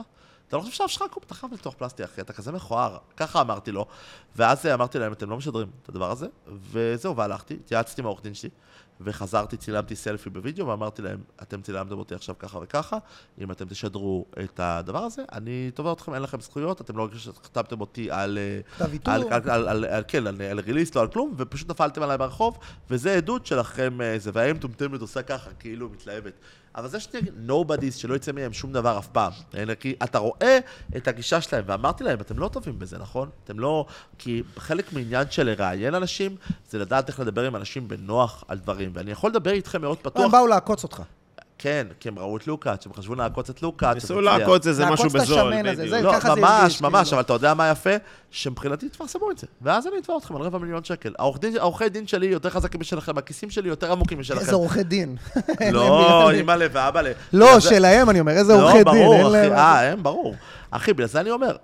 אתה לא חושב שהאף שלך עקום? אתה חייב ניתוח פלסטי, אחי, אתה כזה מכוער. ככה אמרתי לו. ואז אה, אמרתי להם, אתם לא משדרים את הדבר הזה, וזהו, והלכתי, התייעצתי עם העורך דין שלי, וחזרתי, צילמתי סלפי בווידאו, ואמרתי להם, אתם צילמתם אותי עכשיו ככה וככה, אם אתם תשדרו את הדבר הזה, אני תובע אתכם, אין לכם זכויות, אתם לא חתמתם אותי על... אה, כתב. על, על, על, על, על, כן, על, על ריליסט, לא על כלום, ופשוט נפלתם עליי ברחוב, וזה עדות שלכם, אה, זה, והאם מטומטמת עושה ככה, כאילו מתלהבת. אבל זה שני nobodies שלא יצא מהם שום דבר אף פעם. כי אתה רואה את הגישה שלהם, ואמרתי להם, אתם לא טובים בזה, נכון? אתם לא... כי חלק מעניין של לראיין אנשים, זה לדעת איך לדבר עם אנשים בנוח על דברים. ואני יכול לדבר איתכם מאוד הם פתוח. באו לעקוץ אותך. כן, כי הם ראו את לוקאץ', הם חשבו לעקוץ את לוקאץ'. ניסו. לעקוץ איזה לעקוץ משהו את בזול, השמן הזה, בדיוק. זה- לא, ככה זה ממש, הרגיש, ממש, כאילו. אבל אתה יודע מה יפה? שמבחינתי תפרסמו את זה. ואז אני אתבע אתכם על רבע מיליון שקל. העורכי דין שלי יותר חזקים משלכם, הכיסים שלי יותר עמוקים משלכם. איזה עורכי דין. לא, מילה. אימא'לה ואבא'לה. לא, שלהם אני אומר, איזה לא, עורכי דין. ברור, אין אחי, אה, הם, ברור. אחי, בגלל זה אני אומר.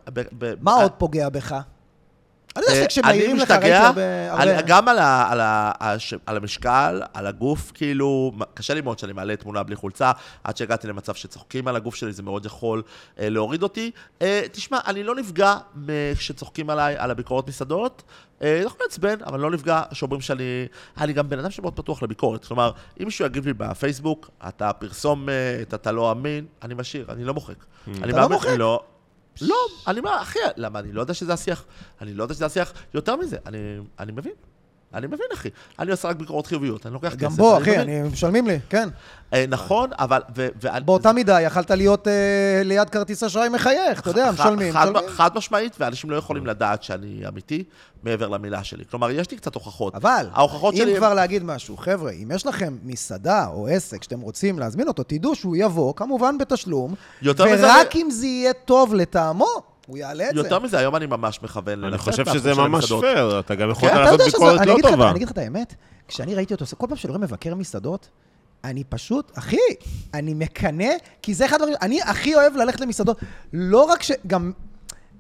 מה אה, עוד פוגע בך? אני יודע אה, שכשמעירים לך, אני ראיתי הרבה... אני- גם על המשקל, על הגוף, כאילו, קשה לי מאוד שאני מעלה תמונה בלי חולצה, עד שהגעתי למצב שצוחקים על הגוף שלי, זה מאוד יכול אה, להוריד אותי. אה, תשמע, אני לא נפגע כשצוחקים עליי על הביקורות מסעדות. אה, יכול לעצבן, אבל לא נפגע שאומרים שאני... אני גם בן אדם שמאוד פתוח לביקורת. כלומר, אם מישהו יגיב לי בפייסבוק, אתה פרסומת, אתה לא אמין, אני משאיר, אני לא מוחק. אני אתה לא מוחק? לא. לא, אני אומר, אחי, למה? אני לא יודע שזה השיח. אני לא יודע שזה השיח. יותר מזה, אני, מבין. אני מבין, אחי. אני עושה רק ביקורות חיוביות, אני לוקח כסף. גם בוא, אחי. אני- משלמים לי, כן. אה, נכון, אבל... באותה מידה יכלת להיות אה, ליד כרטיס אשראי מחייך, אתה יודע, משלמים. חד, משמעית, ואנשים לא יכולים לדעת שאני אמיתי מעבר למילה שלי. כלומר, יש לי קצת הוכחות. אבל, אם. כבר להגיד משהו, חבר'ה, אם יש לכם מסעדה או עסק שאתם רוצים להזמין אותו, תדעו שהוא יבוא, כמובן בתשלום, ורק אם זה יהיה טוב לטעמו, הוא יעלה את זה. יותר מזה, היום אני ממש מכוון אני לנצל חושב את האחוז שזה של ממש המסעדות. פייר, אתה גם יכול כן, אתה לעשות שזה, ביקורת אני לא אגיד לך- טובה. אני אגיד לך את האמת, כשאני ראיתי אותו, כל פעם שאני רואה מבקר מסעדות, אני פשוט, אחי, אני מקנא, כי זה אחד הדברים, אני הכי אוהב ללכת למסעדות. לא רק ש... גם,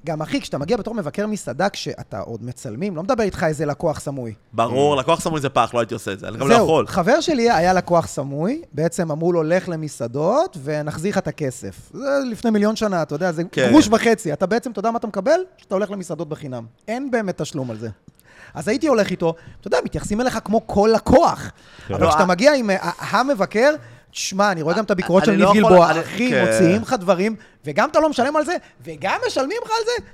גם אחי, כשאתה מגיע בתור מבקר מסעדה, כשאתה עוד מצלמים, לא מדבר איתך איזה לקוח סמוי. ברור, לקוח סמוי זה פח, לא הייתי עושה את זה, אני גם לא זהו, יכול. חבר שלי היה לקוח סמוי, בעצם אמרו לו, לך למסעדות ונחזיר לך את הכסף. זה לפני מיליון שנה, אתה יודע, זה כן. גרוש וחצי. אתה בעצם, אתה יודע מה אתה מקבל? שאתה הולך למסעדות בחינם. אין באמת תשלום על זה. אז הייתי הולך איתו, אתה יודע, מתייחסים אליך כמו כל לקוח. אבל לא, כשאתה אה- מגיע עם אה, המבקר, תשמע, אני רואה גם את הביקורות של ניב לא יכול- גלבוע, אחי, כן. מוציאים לך דברים, וגם אתה לא משלם על זה, וגם משלמים לך על זה?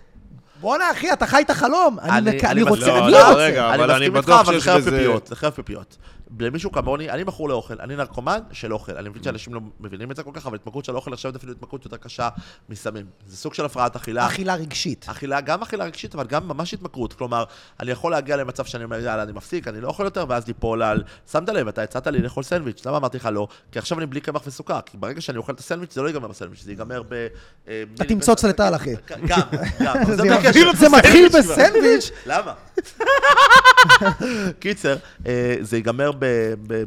בואנה, אחי, אתה חי את החלום. אני אני- מק- אני רוצה, לא, אני לא, רוצה. רגע, אבל אני מסכים איתך, אבל זה בזה- פיפיות, זה חרב פיפיות. למישהו כמוני, אני מכור לאוכל, אני נרקומן של אוכל. אני מבין שאנשים לא מבינים את זה כל כך, אבל התמכרות של אוכל נחשבת אפילו התמכרות יותר קשה מסמים. זה סוג של הפרעת אכילה. אכילה רגשית. אכילה, גם אכילה רגשית, אבל גם ממש התמכרות. כלומר, אני יכול להגיע למצב שאני אומר, יאללה, אני מפסיק, אני לא אוכל יותר, ואז ליפול על... שמת לב, אתה הצעת לי לאכול סנדוויץ', למה אמרתי לך לא? כי עכשיו אני בלי קמח וסוכר, כי ברגע שאני אוכל את הסנדוויץ', זה לא ייגמר בסנדוויץ', זה ייגמר ב... אה, אתה תמצוץ לטל, אחי. גם, גם. זה מתחיל בסנדוויץ'. למה? קיצר, אה, זה ייגמר ב... ב-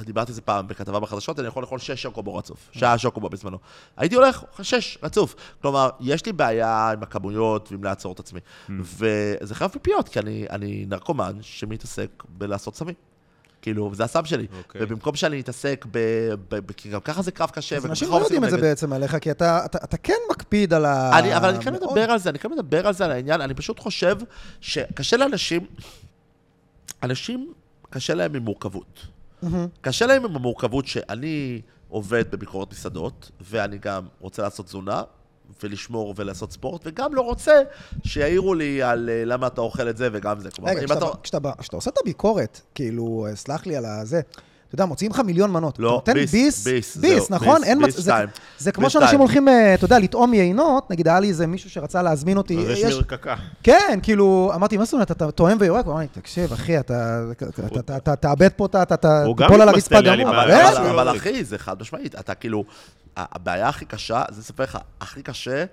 דיברתי על זה פעם בכתבה בחדשות, אני יכול לאכול שש שוקובו רצוף. שעה שוקובו בזמנו. הייתי הולך, שש, רצוף. כלומר, יש לי בעיה עם הכמויות ועם לעצור את עצמי. וזה חייב פיפיות, כי אני, אני נרקומן שמתעסק בלעשות סמים. כאילו, זה הסם שלי. אוקיי. ובמקום שאני אתעסק ב... ב, ב כי גם ככה זה קרב קשה. אז אנשים לא יודעים את זה. בעצם עליך, כי אתה אתה- אתה כן מקפיד על ה... אני, אבל אני כן מאוד. מדבר על זה, אני כן מדבר על זה, על העניין, אני פשוט חושב שקשה לאנשים, אנשים, קשה להם עם מורכבות. קשה להם עם המורכבות שאני עובד בביקורת מסעדות, ואני גם רוצה לעשות תזונה, ולשמור ולעשות ספורט, וגם לא רוצה שיעירו לי על אה, למה אתה אוכל את זה וגם זה. רגע, כשאתה- אתה... כשאתה כשאתה עושה את הביקורת, כאילו, אה, סלח לי על הזה, אתה יודע, מוציאים לך מיליון מנות. לא, אתה נותן ביס, ביס, ביס, ביס, זהו, נכון? ביס, אין ביס מצ- זה- שתיים. זה כמו ביס שאנשים שתיים. הולכים, אה, אתה יודע, לטעום יינות, נגיד, היה לי איזה מישהו שרצה להזמין אותי. אז יש מרקקה. כן, כאילו, אמרתי, מה זאת אומרת, אתה טועם ויורק? הוא אמר לי, תקשיב, אחי, אתה תאבד פה, אתה- תיפול על הרצפה גמור. אבל-. אחי, זה חד משמעית. אתה כאילו, הבעיה הכי קשה, זה לספר לך, הכי קשה,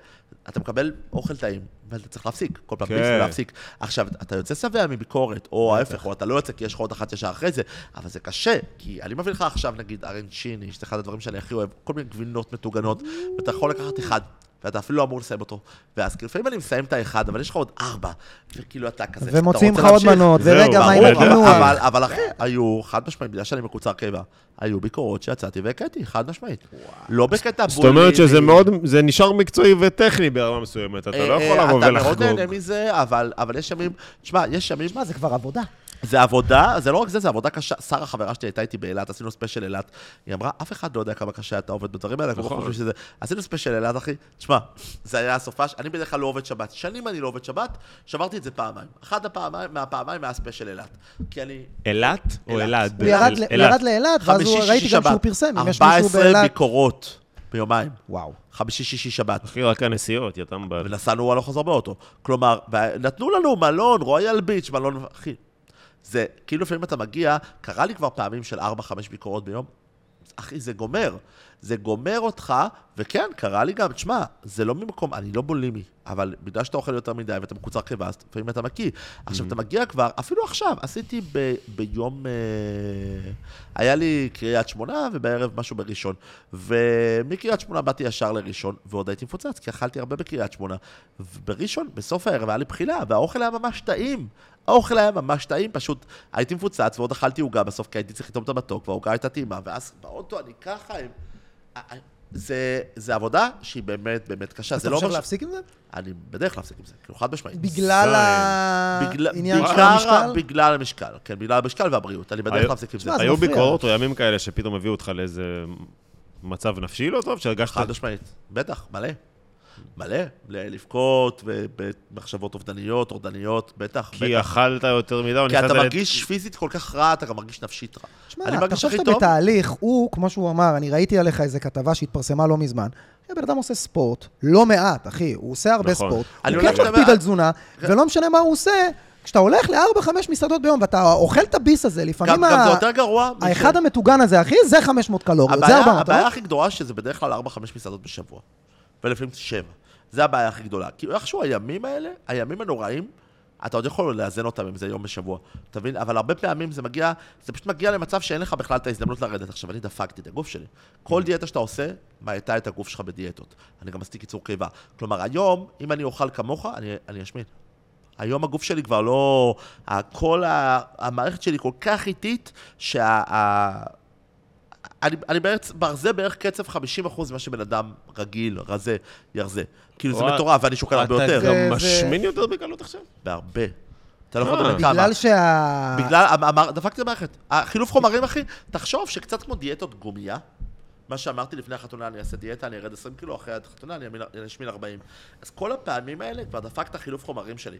אתה מקבל אוכל טעים, ואתה צריך להפסיק, כל פעם כן. ביס ולהפסיק. עכשיו, אתה יוצא שבע מביקורת, או ההפך, או אתה לא יוצא כי יש לך עוד אחת ישר אחרי זה, אבל זה קשה, כי אני מביא לך עכשיו, נגיד, ארנצ'יני, שזה אחד הדברים שאני הכי אוהב, כל מיני גבינות מטוגנות, ואתה יכול לקחת אחד. ואתה אפילו לא אמור לסיים אותו. ואז כאילו, לפעמים אני מסיים את האחד, אבל יש לך עוד ארבע. וכאילו אתה כזה, אתה ומוציאים רוצה לך עוד להמשיך. מנות, ורגע, מה עם הקינוח? אבל, אבל אחי, היו, חד משמעית, בגלל שאני מקוצר קיבה, היו ביקורות שיצאתי והקאתי, חד משמעית. לא בקטע זאת אומרת בולי- שזה מאוד, זה נשאר מקצועי וטכני ברמה מסוימת, אתה לא אה, יכול אה, לבוא אתה מאוד ולחגוג. נהנה מזה, אבל אבל יש ימים, תשמע, יש ימים, מה, זה כבר עבודה. זה עבודה, זה לא רק זה, זה עבודה קשה. שרה, חברה שלי, הייתה איתי באילת, עשינו ספיישל אילת. היא אמרה, אף אחד לא יודע כמה קשה אתה עובד בדברים האלה, אנחנו לא נכון. חושבים שזה... עשינו ספיישל אילת, אחי. תשמע, זה היה הסופש, אני בדרך כלל לא עובד שבת. שנים אני לא עובד שבת, שברתי את זה פעמיים. אחת הפעמיים, מהפעמיים היה ספיישל אילת. כי אני... אילת או אילת. אלעד? הוא ירד לאילת, ואז ראיתי גם שהוא. פרסם, אם יש מישהו 14 באילת. ביקורות ביומיים. וואו. חמישי, שישי, שבת. אחי, רק הנסיעות, יתם בעל. ונסענו הלוך חזור באוטו. כלומר, נתנו לנו מלון, רויאל ביץ', מלון, אחי. זה, כאילו לפעמים אתה מגיע, קרה לי כבר פעמים של 4-5 ביקורות ביום, אחי, זה גומר. זה גומר אותך, וכן, קרה לי גם, תשמע, זה לא ממקום, אני לא בולימי, אבל בגלל שאתה אוכל יותר מדי ואתה מקוצר קיבה, אז לפעמים אתה מקיא. עכשיו, אתה מגיע כבר, אפילו עכשיו, עשיתי ב, ביום, אה, היה לי קריית שמונה, ובערב משהו בראשון. ומקריית שמונה באתי ישר לראשון, ועוד הייתי מפוצץ, כי אכלתי הרבה בקריית שמונה. ובראשון, בסוף הערב, היה לי בחילה, והאוכל היה ממש טעים. האוכל היה ממש טעים, פשוט הייתי מפוצץ, ועוד אכלתי עוגה בסוף, כי הייתי צריך לטעום את המתוק, והעוגה הייתה טעימה, ואז באוטו אני ככה, הם... זה, זה עבודה שהיא באמת באמת קשה, אתה לא חושב. ש- להפסיק עם זה? אני בדרך להפסיק עם זה, כאילו חד משמעית. בגלל העניין של המשקל? בגלל המשקל, כן, בגלל המשקל והבריאות, אני בדרך היו- להפסיק עם זה. היו. ביקורות או ימים כאלה שפתאום הביאו אותך לאיזה מצב נפשי לא טוב, שהרגשת... חד משמעית, בטח, מלא. מלא, לבכות במחשבות אובדניות, טורדניות, בטח, כי בטח. אכלת יותר מדי, או כי אתה מרגיש פיזית כל כך רע, אתה גם מרגיש נפשית רע. תשמע, אני אתה מרגיש חושב הכי שאתה טוב. בתהליך, הוא, כמו שהוא אמר, אני ראיתי עליך איזה כתבה שהתפרסמה לא מזמן. הבן אדם עושה ספורט, לא מעט, אחי, הוא עושה הרבה נכון. ספורט. הוא הולך כן מקפיד על תזונה, ולא משנה מה הוא עושה, כשאתה הולך לארבע, חמש מסעדות ביום, ואתה אוכל את הביס הזה, לפעמים גם, גם ה- זה יותר גרוע. האחד המטוגן הזה, אחי, זה 500 קלוריות, זה הבעיה, 400, הבעיה לא? הכי גדולה שזה בדרך כלל 4-5 מסעדות בשבוע. ולפעמים 7. זה הבעיה הכי גדולה. כי איכשהו הימים האלה, הימים הנוראים, אתה עוד יכול לאזן אותם אם זה יום בשבוע, אתה מבין? אבל הרבה פעמים זה מגיע, זה פשוט מגיע למצב שאין לך בכלל את ההזדמנות לרדת. עכשיו, אני דפקתי את הגוף שלי. כל דיאטה שאתה עושה, מאטה את הגוף שלך בדיאטות. אני גם עשיתי קיצור קיבה. כלומר, היום, אם אני אוכל כמוך, אני, אני אשמין. היום הגוף שלי כבר לא... כל. המערכת שלי כל כך איטית, שה... אני, אני בערך, ברזה בערך קצב 50% ממה שבן אדם רגיל, רזה, ירזה. כאילו זה מטורף, ואני שוקל הרבה יותר. אתה זה- גם זה- משמין יותר בקלות עכשיו? בהרבה. אתה לא יכול אה. לדבר כמה. בגלל שה... בגלל, אמ- אמר, דפקתי במערכת. החילוף חומרים, אחי, תחשוב שקצת כמו דיאטות גומייה, מה שאמרתי לפני החתונה, אני אעשה דיאטה, אני ארד 20 קילו, אחרי החתונה אני אשמין 40. אז כל הפעמים האלה כבר דפק את החילוף חומרים שלי.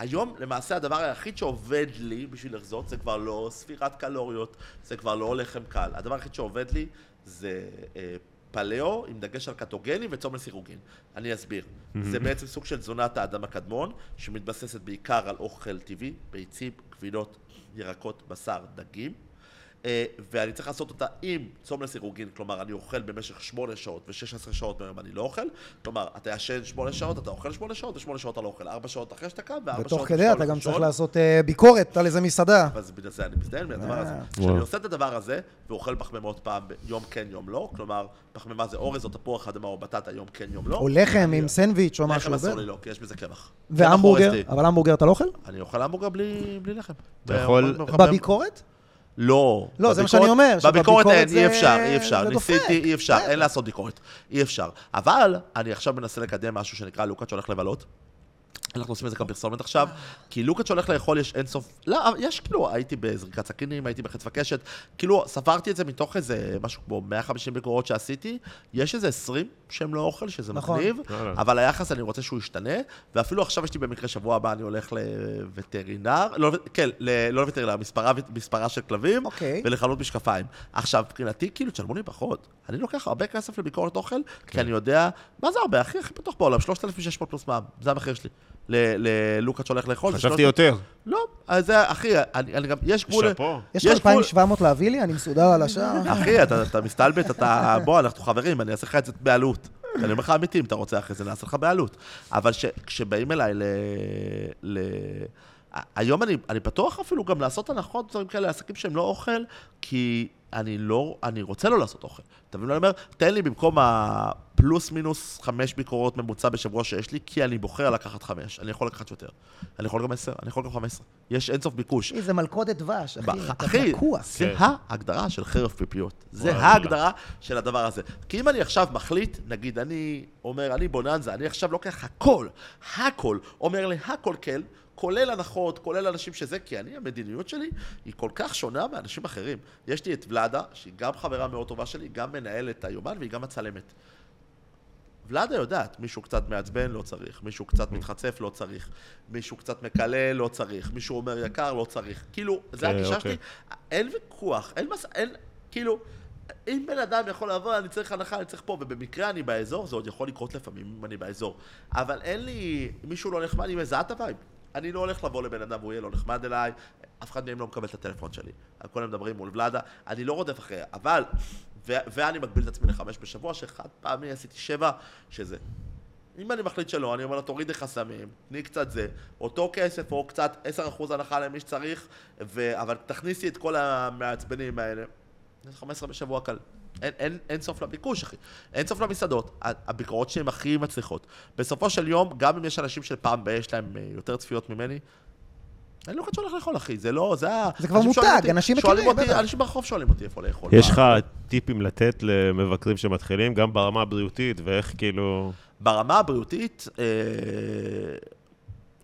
היום, למעשה, הדבר היחיד שעובד לי בשביל לחזות, זה כבר לא ספירת קלוריות, זה כבר לא לחם קל. הדבר היחיד שעובד לי זה אה, פלאו עם דגש על קטוגני וצום לסירוגין. אני אסביר. זה בעצם סוג של תזונת האדם הקדמון, שמתבססת בעיקר על אוכל טבעי, ביצים, גבינות, ירקות, בשר, דגים. אה, ואני צריך לעשות אותה עם צום לסירוגין, כלומר, אני אוכל במשך 8 שעות ו-16 שעות מהיום אני לא אוכל. כלומר, אתה ישן 8 שעות, אתה אוכל 8 שעות, ו-8 שעות אתה לא אוכל. 4 שעות אחרי שאתה קם, ו-4 שעות... ותוך כדי אתה גם. צריך לעשות אה, ביקורת על איזה מסעדה. אז בגלל זה אני מזדיין מהדבר הזה. אה. כשאני וואו. עושה את הדבר הזה, ואוכל פחמימות פעם, יום כן, יום לא, כלומר, פחמימה זה אורז או תפוח אדמה או בטטה, יום כן, יום לא. או לחם עם סנדוויץ' או משהו. לחם אסור. לי לא, כי יש בזה קמח. והמבורגר. אבל המבורגר אתה לא אוכל? אני אוכל המבורגר בלי בלי לחם. בביקורת? לא. לא, זה מה שאני אומר, בביקורת אין, אי אפשר, אי אפשר. ניסיתי, אי אפשר. אין לעשות ביקורת. אי אפשר. אבל אני עכשיו מנסה לקדם משהו שנקרא לוקאץ' שהולך לבלות. אנחנו עושים את זה פרסומת עכשיו, כי לוקאץ' שהולך לאכול יש אינסוף... לא, יש כאילו, הייתי בזריקת סכינים, הייתי בחץ וקשת, כאילו, ספרתי את זה מתוך איזה משהו כמו 150 ביקורות שעשיתי, יש איזה 20 שהם לא אוכל, שזה נכון. מגניב. אבל היחס אני רוצה שהוא ישתנה, ואפילו עכשיו יש לי במקרה שבוע הבא אני הולך לווטרינר, לא, כן, ל- לא לווטרינר, מספרה, מספרה של כלבים, אוקיי. ולחנות משקפיים. עכשיו, מבחינתי, כאילו, תשלמו לי פחות. אני לוקח הרבה כסף לביקורת אוכל, כי אני יודע, מה זה הרבה, הכי הכי פתוח בעולם, 3,600 פלוס מע"מ, זה המחיר שלי. ל- ללוקאץ' שהולך לאכול. חשבתי 3,000 יותר. לא, אז זה, אחי, אני, אני גם, יש גבול... שאפו. יש לך יש גבול- 2,700 להביא לי? אני מסודר על השער. אחי, אתה, אתה מסתלבט, אתה... בוא, אנחנו חברים, אני אעשה לך את זה בעלות. אני אומר לך אמיתי, אם אתה רוצה אחרי זה, נעשה לך בעלות. אבל ש, כשבאים אליי ל... ל... היום אני, אני פתוח אפילו גם לעשות הנחות, דברים כאלה, לעסקים שהם לא אוכל, כי אני לא, אני רוצה לא לעשות אוכל. אתה מבין מה אני אומר? תן לי במקום הפלוס מינוס חמש ביקורות ממוצע בשבוע שיש לי, כי אני בוחר לקחת חמש. אני יכול לקחת יותר. אני יכול גם עשר, אני יכול גם חמש עשרה. יש אינסוף ביקוש. זה מלכודת דבש, אחי. אתה תקוע. זה כן. ההגדרה של חרב פיפיות. זה. ההגדרה של הדבר הזה. כי אם אני עכשיו מחליט, נגיד, אני אומר, אני בוננזה, אני עכשיו לוקח הכל, הכל, אומר להכל כן, כולל הנחות, כולל אנשים שזה, כי אני, המדיניות שלי היא כל כך שונה מאנשים אחרים. יש לי את ולאדה, שהיא גם חברה מאוד טובה שלי, גם מנהלת היומן והיא גם מצלמת. ולאדה יודעת, מישהו קצת מעצבן, לא צריך, מישהו קצת מתחצף, לא צריך, מישהו קצת מקלל, לא צריך, מישהו אומר יקר, לא צריך. כאילו, זה כן, הגישה אוקיי. שלי, אין ויכוח, אין מס... אין... כאילו, אם בן אדם יכול לבוא, אני צריך הנחה, אני צריך פה, ובמקרה אני באזור, זה עוד יכול לקרות לפעמים אם אני באזור. אבל אין לי, מישהו לא נחמד, אני מזהה את ה vibe. אני לא הולך לבוא לבן אדם והוא יהיה לא נחמד אליי, אף אחד מהם לא מקבל את הטלפון שלי. הכל הם מדברים מול ולאדה, אני לא רודף אחריה, אבל, ו- ואני מגביל את עצמי לחמש בשבוע, שאחד פעמי עשיתי שבע, שזה. אם אני מחליט שלא, אני אומר לו, תורידי חסמים, תני קצת זה, אותו כסף או קצת 10% הנחה למי שצריך, ו... אבל תכניסי את כל המעצבנים האלה. זה 15 בשבוע קל. אין, אין, אין סוף לביקוש, אחי. אין סוף למסעדות. הביקורות שהן הכי מצליחות. בסופו של יום, גם אם יש אנשים שפעם ב- יש להם אה, יותר צפיות ממני, אין לו אחד שהולך לאכול, אחי. זה לא, זה ה... זה כבר מותג, אנשים מכירים, בטח. אנשים ברחוב שואלים אותי איפה לאכול. יש לך טיפים לתת למבקרים שמתחילים, גם ברמה הבריאותית, ואיך כאילו... ברמה הבריאותית, אה,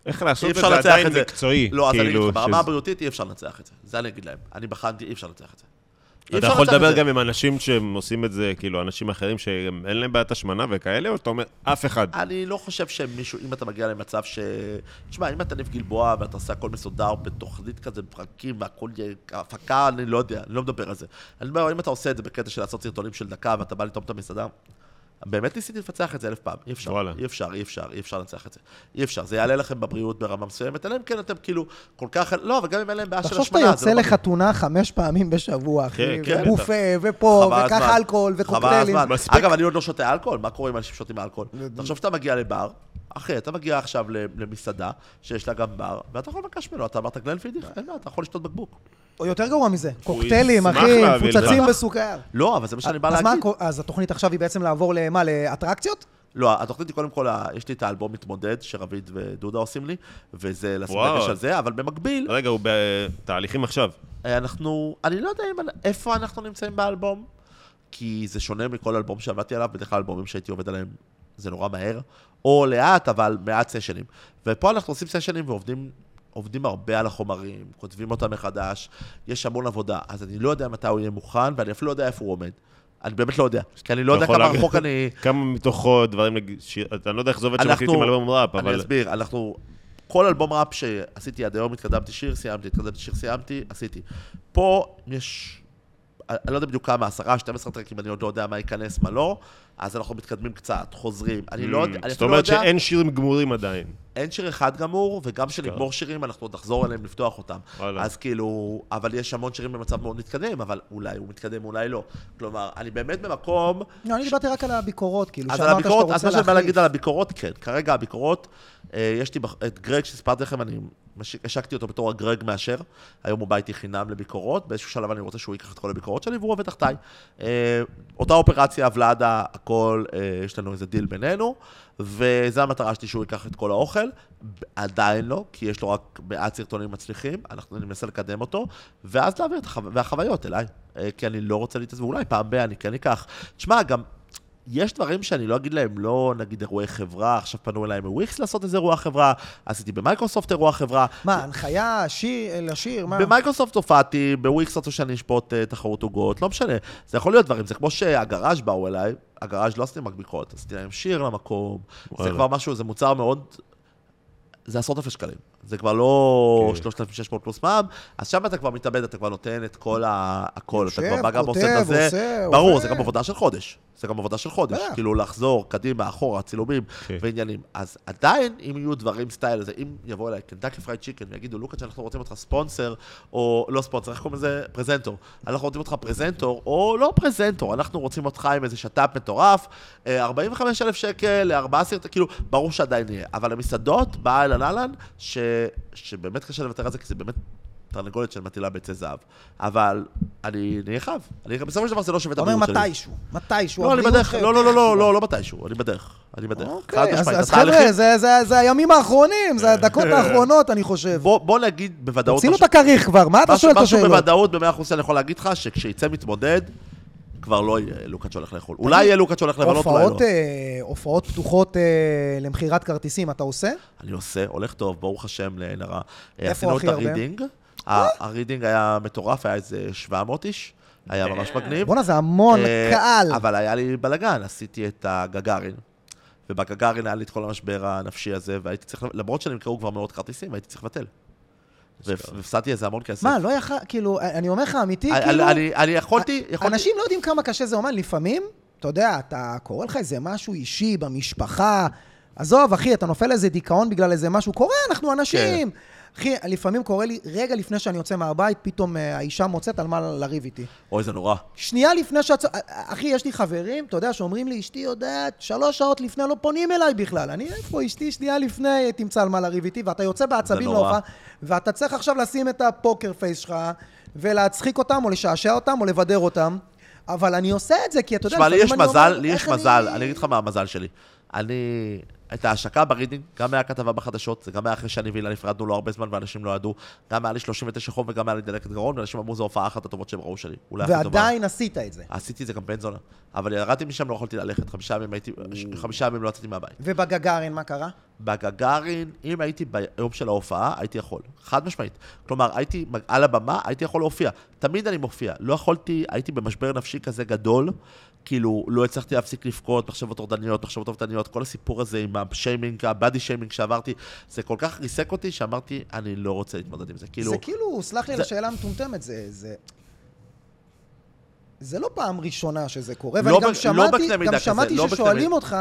איך אי לעשות את זה עדיין. מקצועי. לא, אז אני אגיד כאילו, לך, ברמה הבריאותית אי אפשר לנצח את זה. זה אני אגיד להם. אני בחנתי, אי אפשר לנצח את זה. אתה יכול לדבר. גם עם אנשים שהם עושים את זה, כאילו, אנשים אחרים שאין להם בעיית השמנה וכאלה, או שאתה אומר, אף אחד. אני לא חושב שמישהו, אם אתה מגיע למצב ש... תשמע, אם אתה ניב גלבוע ואתה עושה הכל מסודר בתוכנית כזה, פרקים והכל יהיה הפקה, אני לא יודע, אני לא מדבר על זה. אני אומר, אם אתה עושה את זה בקטע של לעשות סרטונים של דקה ואתה בא לטעום את המסעדה, באמת ניסיתי לפצח את זה אלף פעם, אי אפשר, וואלה. אי אפשר, אי אפשר, אי אפשר לנצח את זה. אי אפשר, זה יעלה לכם בבריאות ברמה מסוימת, אלא אם כן אתם כאילו כל כך, לא, אבל גם אם אין להם בעיה של תחשוב השמנה, שאתה זה יוצא לא מגניב. לחתונה חמש פעמים בשבוע, אחי, כן, כן, ובופה, ופה, וככה. אלכוהול, וקוקטיילים. אגב, אני עוד לא שותה אלכוהול, מה קורה אם אנשים שותים אלכוהול? תחשוב שאתה מגיע לבר, אחי, אתה מגיע עכשיו למסעדה שיש לה גם בר, ואתה יכול לבקש ממנו, אתה אמרת גלנפידיך, אין בעיה, אתה יכול לשתות בקבוק. או יותר גרוע מזה, קוקטיילים, אחי, מפוצצים. בסוכר. לא, אבל זה מה שאני בא להגיד. אז התוכנית עכשיו היא בעצם לעבור למה, לאטרקציות? לא, התוכנית היא קודם כל, יש לי את האלבום מתמודד, שרביד ודודה עושים לי, וזה לשים. דגש על זה, אבל במקביל, רגע, הוא בתהליכים עכשיו. אנחנו, אני לא יודע איפה אנחנו נמצאים באלבום, כי זה שונה מכל אלבום שעבדתי עליו, בדרך כלל אלבומים שהייתי עובד עליהם זה נורא מהר, או לאט, אבל מעט סשנים. ופה אנחנו עושים סשנים ועובדים עובדים הרבה על החומרים, כותבים אותם מחדש, יש המון עבודה, אז אני לא יודע מתי הוא יהיה מוכן, ואני אפילו לא יודע איפה הוא עומד. אני באמת לא יודע, כי אני לא יודע כמה רחוק אני... כמה מתוכו דברים, אתה לא יודע איך זה עובד שמקליטים אלבום ראפ, אני אבל... אסביר, אנחנו... כל אלבום ראפ שעשיתי עד היום, התקדמתי שיר, סיימתי, התקדמתי שיר, סיימתי, עשיתי. פה יש, אני לא יודע בדיוק כמה, עשרה, 12 טרקים, אני עוד לא יודע מה ייכנס, מה לא, אז אנחנו מתקדמים קצת, חוזרים. אני לא יודע, אני זאת אפילו לא אומרת יודע, שאין שירים גמורים עדיין. אין שיר אחד גמור, וגם כשנגמור שירים, אנחנו עוד נחזור אליהם לפתוח אותם. אז כאילו, אבל יש המון שירים במצב מאוד מתקדם, אבל אולי הוא מתקדם, אולי לא. כלומר, אני באמת במקום לא, אני דיברתי רק על הביקורות, כאילו, אז שאמרת שאתה הביקורות, אז רוצה מה שאני בא להגיד להחליף. על הביקורות, כן. כרגע הביקורות, יש לי את גרג שסיפרתי לכם, אני השקתי אותו בתור הגרג מאשר. היום הוא בא איתי חינם לביקורות, באיזשהו שלב אני רוצה שהוא ייקח את כל הביקורות שלי, והוא עובד תחתיי. אה, אותה אופרציה, ולאדה, הכל, אה, יש לנו איזה דיל בינינו, וזו המטרה שלי שהוא ייקח את כל האוכל. עדיין לא, כי יש לו רק מעט סרטונים מצליחים, אנחנו ננסה לקדם אותו, ואז להעביר את החו... והחוויות אליי. אה, כי אני לא רוצה להתעצבן, אולי פעם ב- אני כן אקח. תשמע, גם יש דברים שאני לא אגיד להם, לא נגיד אירועי חברה, עכשיו פנו אליי מוויקס לעשות איזה אירוע חברה, עשיתי במייקרוסופט אירוע חברה. מה, הנחיה, שיר, לשיר, מה? במייקרוסופט הופעתי, בוויקס רצו שאני אשפוט אה, תחרות עוגות, לא משנה. זה יכול להיות דברים, זה כמו שהגראז' באו אליי, הגראז' לא עשיתי ביקורת, עשיתי להם שיר למקום, זה. כבר משהו, זה מוצר מאוד... זה עשרות אלפי שקלים. זה כבר לא כן. 3,600 פלוס מע"מ, אז שם אתה כבר מתאבד, אתה כבר נותן את כל ה... הכל. אתה כבר בא גם עושה את הזה. עושה, ברור, עובד. זה גם עבודה של חודש. זה גם עבודה של חודש. בטח. כאילו לחזור, קדימה, אחורה, צילומים כן. ועניינים. אז עדיין, אם יהיו דברים סטייל הזה, אם יבוא אליי Kentucky Fried Chicken ויגידו, לוקאץ', אנחנו רוצים אותך ספונסר, או לא ספונסר, איך קוראים לזה? פרזנטור. אנחנו רוצים אותך פרזנטור, או לא פרזנטור, אנחנו רוצים אותך עם איזה שת"פ מטורף, אה, 45,000 שקל לארבעה סרטים, כאילו, ברור שעדיין יהיה. אבל המסעדות, באה אהלן, ש... שבאמת קשה לוותר על זה, כי זה באמת תרנגולת של מטילה ביצי זהב. אבל אני חייב. אני- בסופו של דבר זה לא שווה את אתה אומר הבריאות שלי. מתישהו, מתישהו. לא, אני בדרך, לא, לא, לא, לא, חשובה. לא, לא מתישהו, אני בדרך, אני בדרך. אוקיי, אז- חבר'ה, זה- זה- זה הימים האחרונים, זה הדקות האחרונות, אני חושב. בוא, נגיד בוודאות... תוציא לו את משהו- הכריך כבר, מה אתה משהו- שואל את משהו השאלות? בוודאות, במאה אחוז שאני יכול להגיד לך, שכשיצא מתמודד, כבר לא יהיה לוקאץ' שהולך לאכול. אולי יהיה לוקאץ' שהולך לבלות, אולי לא. הופעות, אה, פתוחות אה, למכירת כרטיסים, אתה עושה? אני עושה, הולך טוב, ברוך השם, לעין הרע. איפה עשינו את הכי הרבה? הרידינג. היה מטורף, היה איזה 700 איש, היה ממש מגניב. בואנה, זה המון אה, קהל. אבל היה לי בלאגן, עשיתי את הגגארין. ובגגארין היה לי את כל המשבר הנפשי הזה, והייתי צריך, למרות שנמכרו כבר מאות כרטיסים, הייתי צריך לבטל. והפסדתי איזה המון כסף. מה, לא יכול, כאילו, אני אומר לך, אמיתי, אני- כאילו... אני- יכולתי, יכולתי... אנשים לא יודעים כמה קשה זה אומן, לפעמים, אתה יודע, אתה קורא לך איזה משהו אישי במשפחה, עזוב, אחי, אתה נופל לאיזה דיכאון בגלל איזה משהו, קורה, אנחנו אנשים. כן. אחי, לפעמים קורה לי, רגע לפני שאני יוצא מהבית, פתאום אה, האישה מוצאת על מה לריב איתי. אוי, זה נורא. שנייה לפני שאת... אחי, יש לי חברים, אתה יודע, שאומרים לי, אשתי יודעת, שלוש שעות לפני לא פונים אליי בכלל. אני, איפה אשתי שנייה לפני תמצא על מה לריב איתי, ואתה יוצא בעצבים. להופעה, ואתה צריך עכשיו לשים את ה poker face שלך, ולהצחיק אותם, או לשעשע אותם, או לבדר אותם. אבל אני עושה את זה, כי אתה יודע, לי יש לפעמים אני מזל, אומר, לי יש איך מזל, אני אגיד לך מה המזל שלי. אני... את ההשקה ברידינג, גם היה כתבה בחדשות, זה גם היה אחרי שאני ואילן נפרדנו לו הרבה זמן ואנשים לא ידעו. גם היה לי 39 חום וגם היה לי דלקת גרון, ואנשים אמרו, זו הופעה אחת הטובות שהם ראו שלי. אולי הכי טובה. ועדיין עשית את זה. עשיתי את זה גם בן זונה. אבל ירדתי משם, לא יכולתי ללכת. חמישה ימים הייתי, חמישה ימים לא יצאתי מהבית. ובגגארין, מה קרה? בגגארין, אם הייתי ביום של ההופעה, הייתי יכול. חד משמעית. כלומר, הייתי על הבמה, הייתי יכול להופיע. תמיד אני מופיע. לא יכולתי, הייתי במשבר נפשי כזה גדול, כאילו, לא הצלחתי להפסיק לבכות, מחשבות טורדניות, מחשבות אובדניות, כל הסיפור הזה עם השיימינג, הבאדי שיימינג שעברתי, זה כל כך ריסק אותי, שאמרתי, אני לא רוצה להתמודד עם זה. כאילו, זה כאילו, סלח לי על זה- השאלה המטומטמת, זה... זה... זה לא פעם ראשונה שזה קורה, לא ואני ב- גם לא שמעתי, בקנה מידה גם כזה, שמעתי לא בקנה ששואלים מידה. אותך,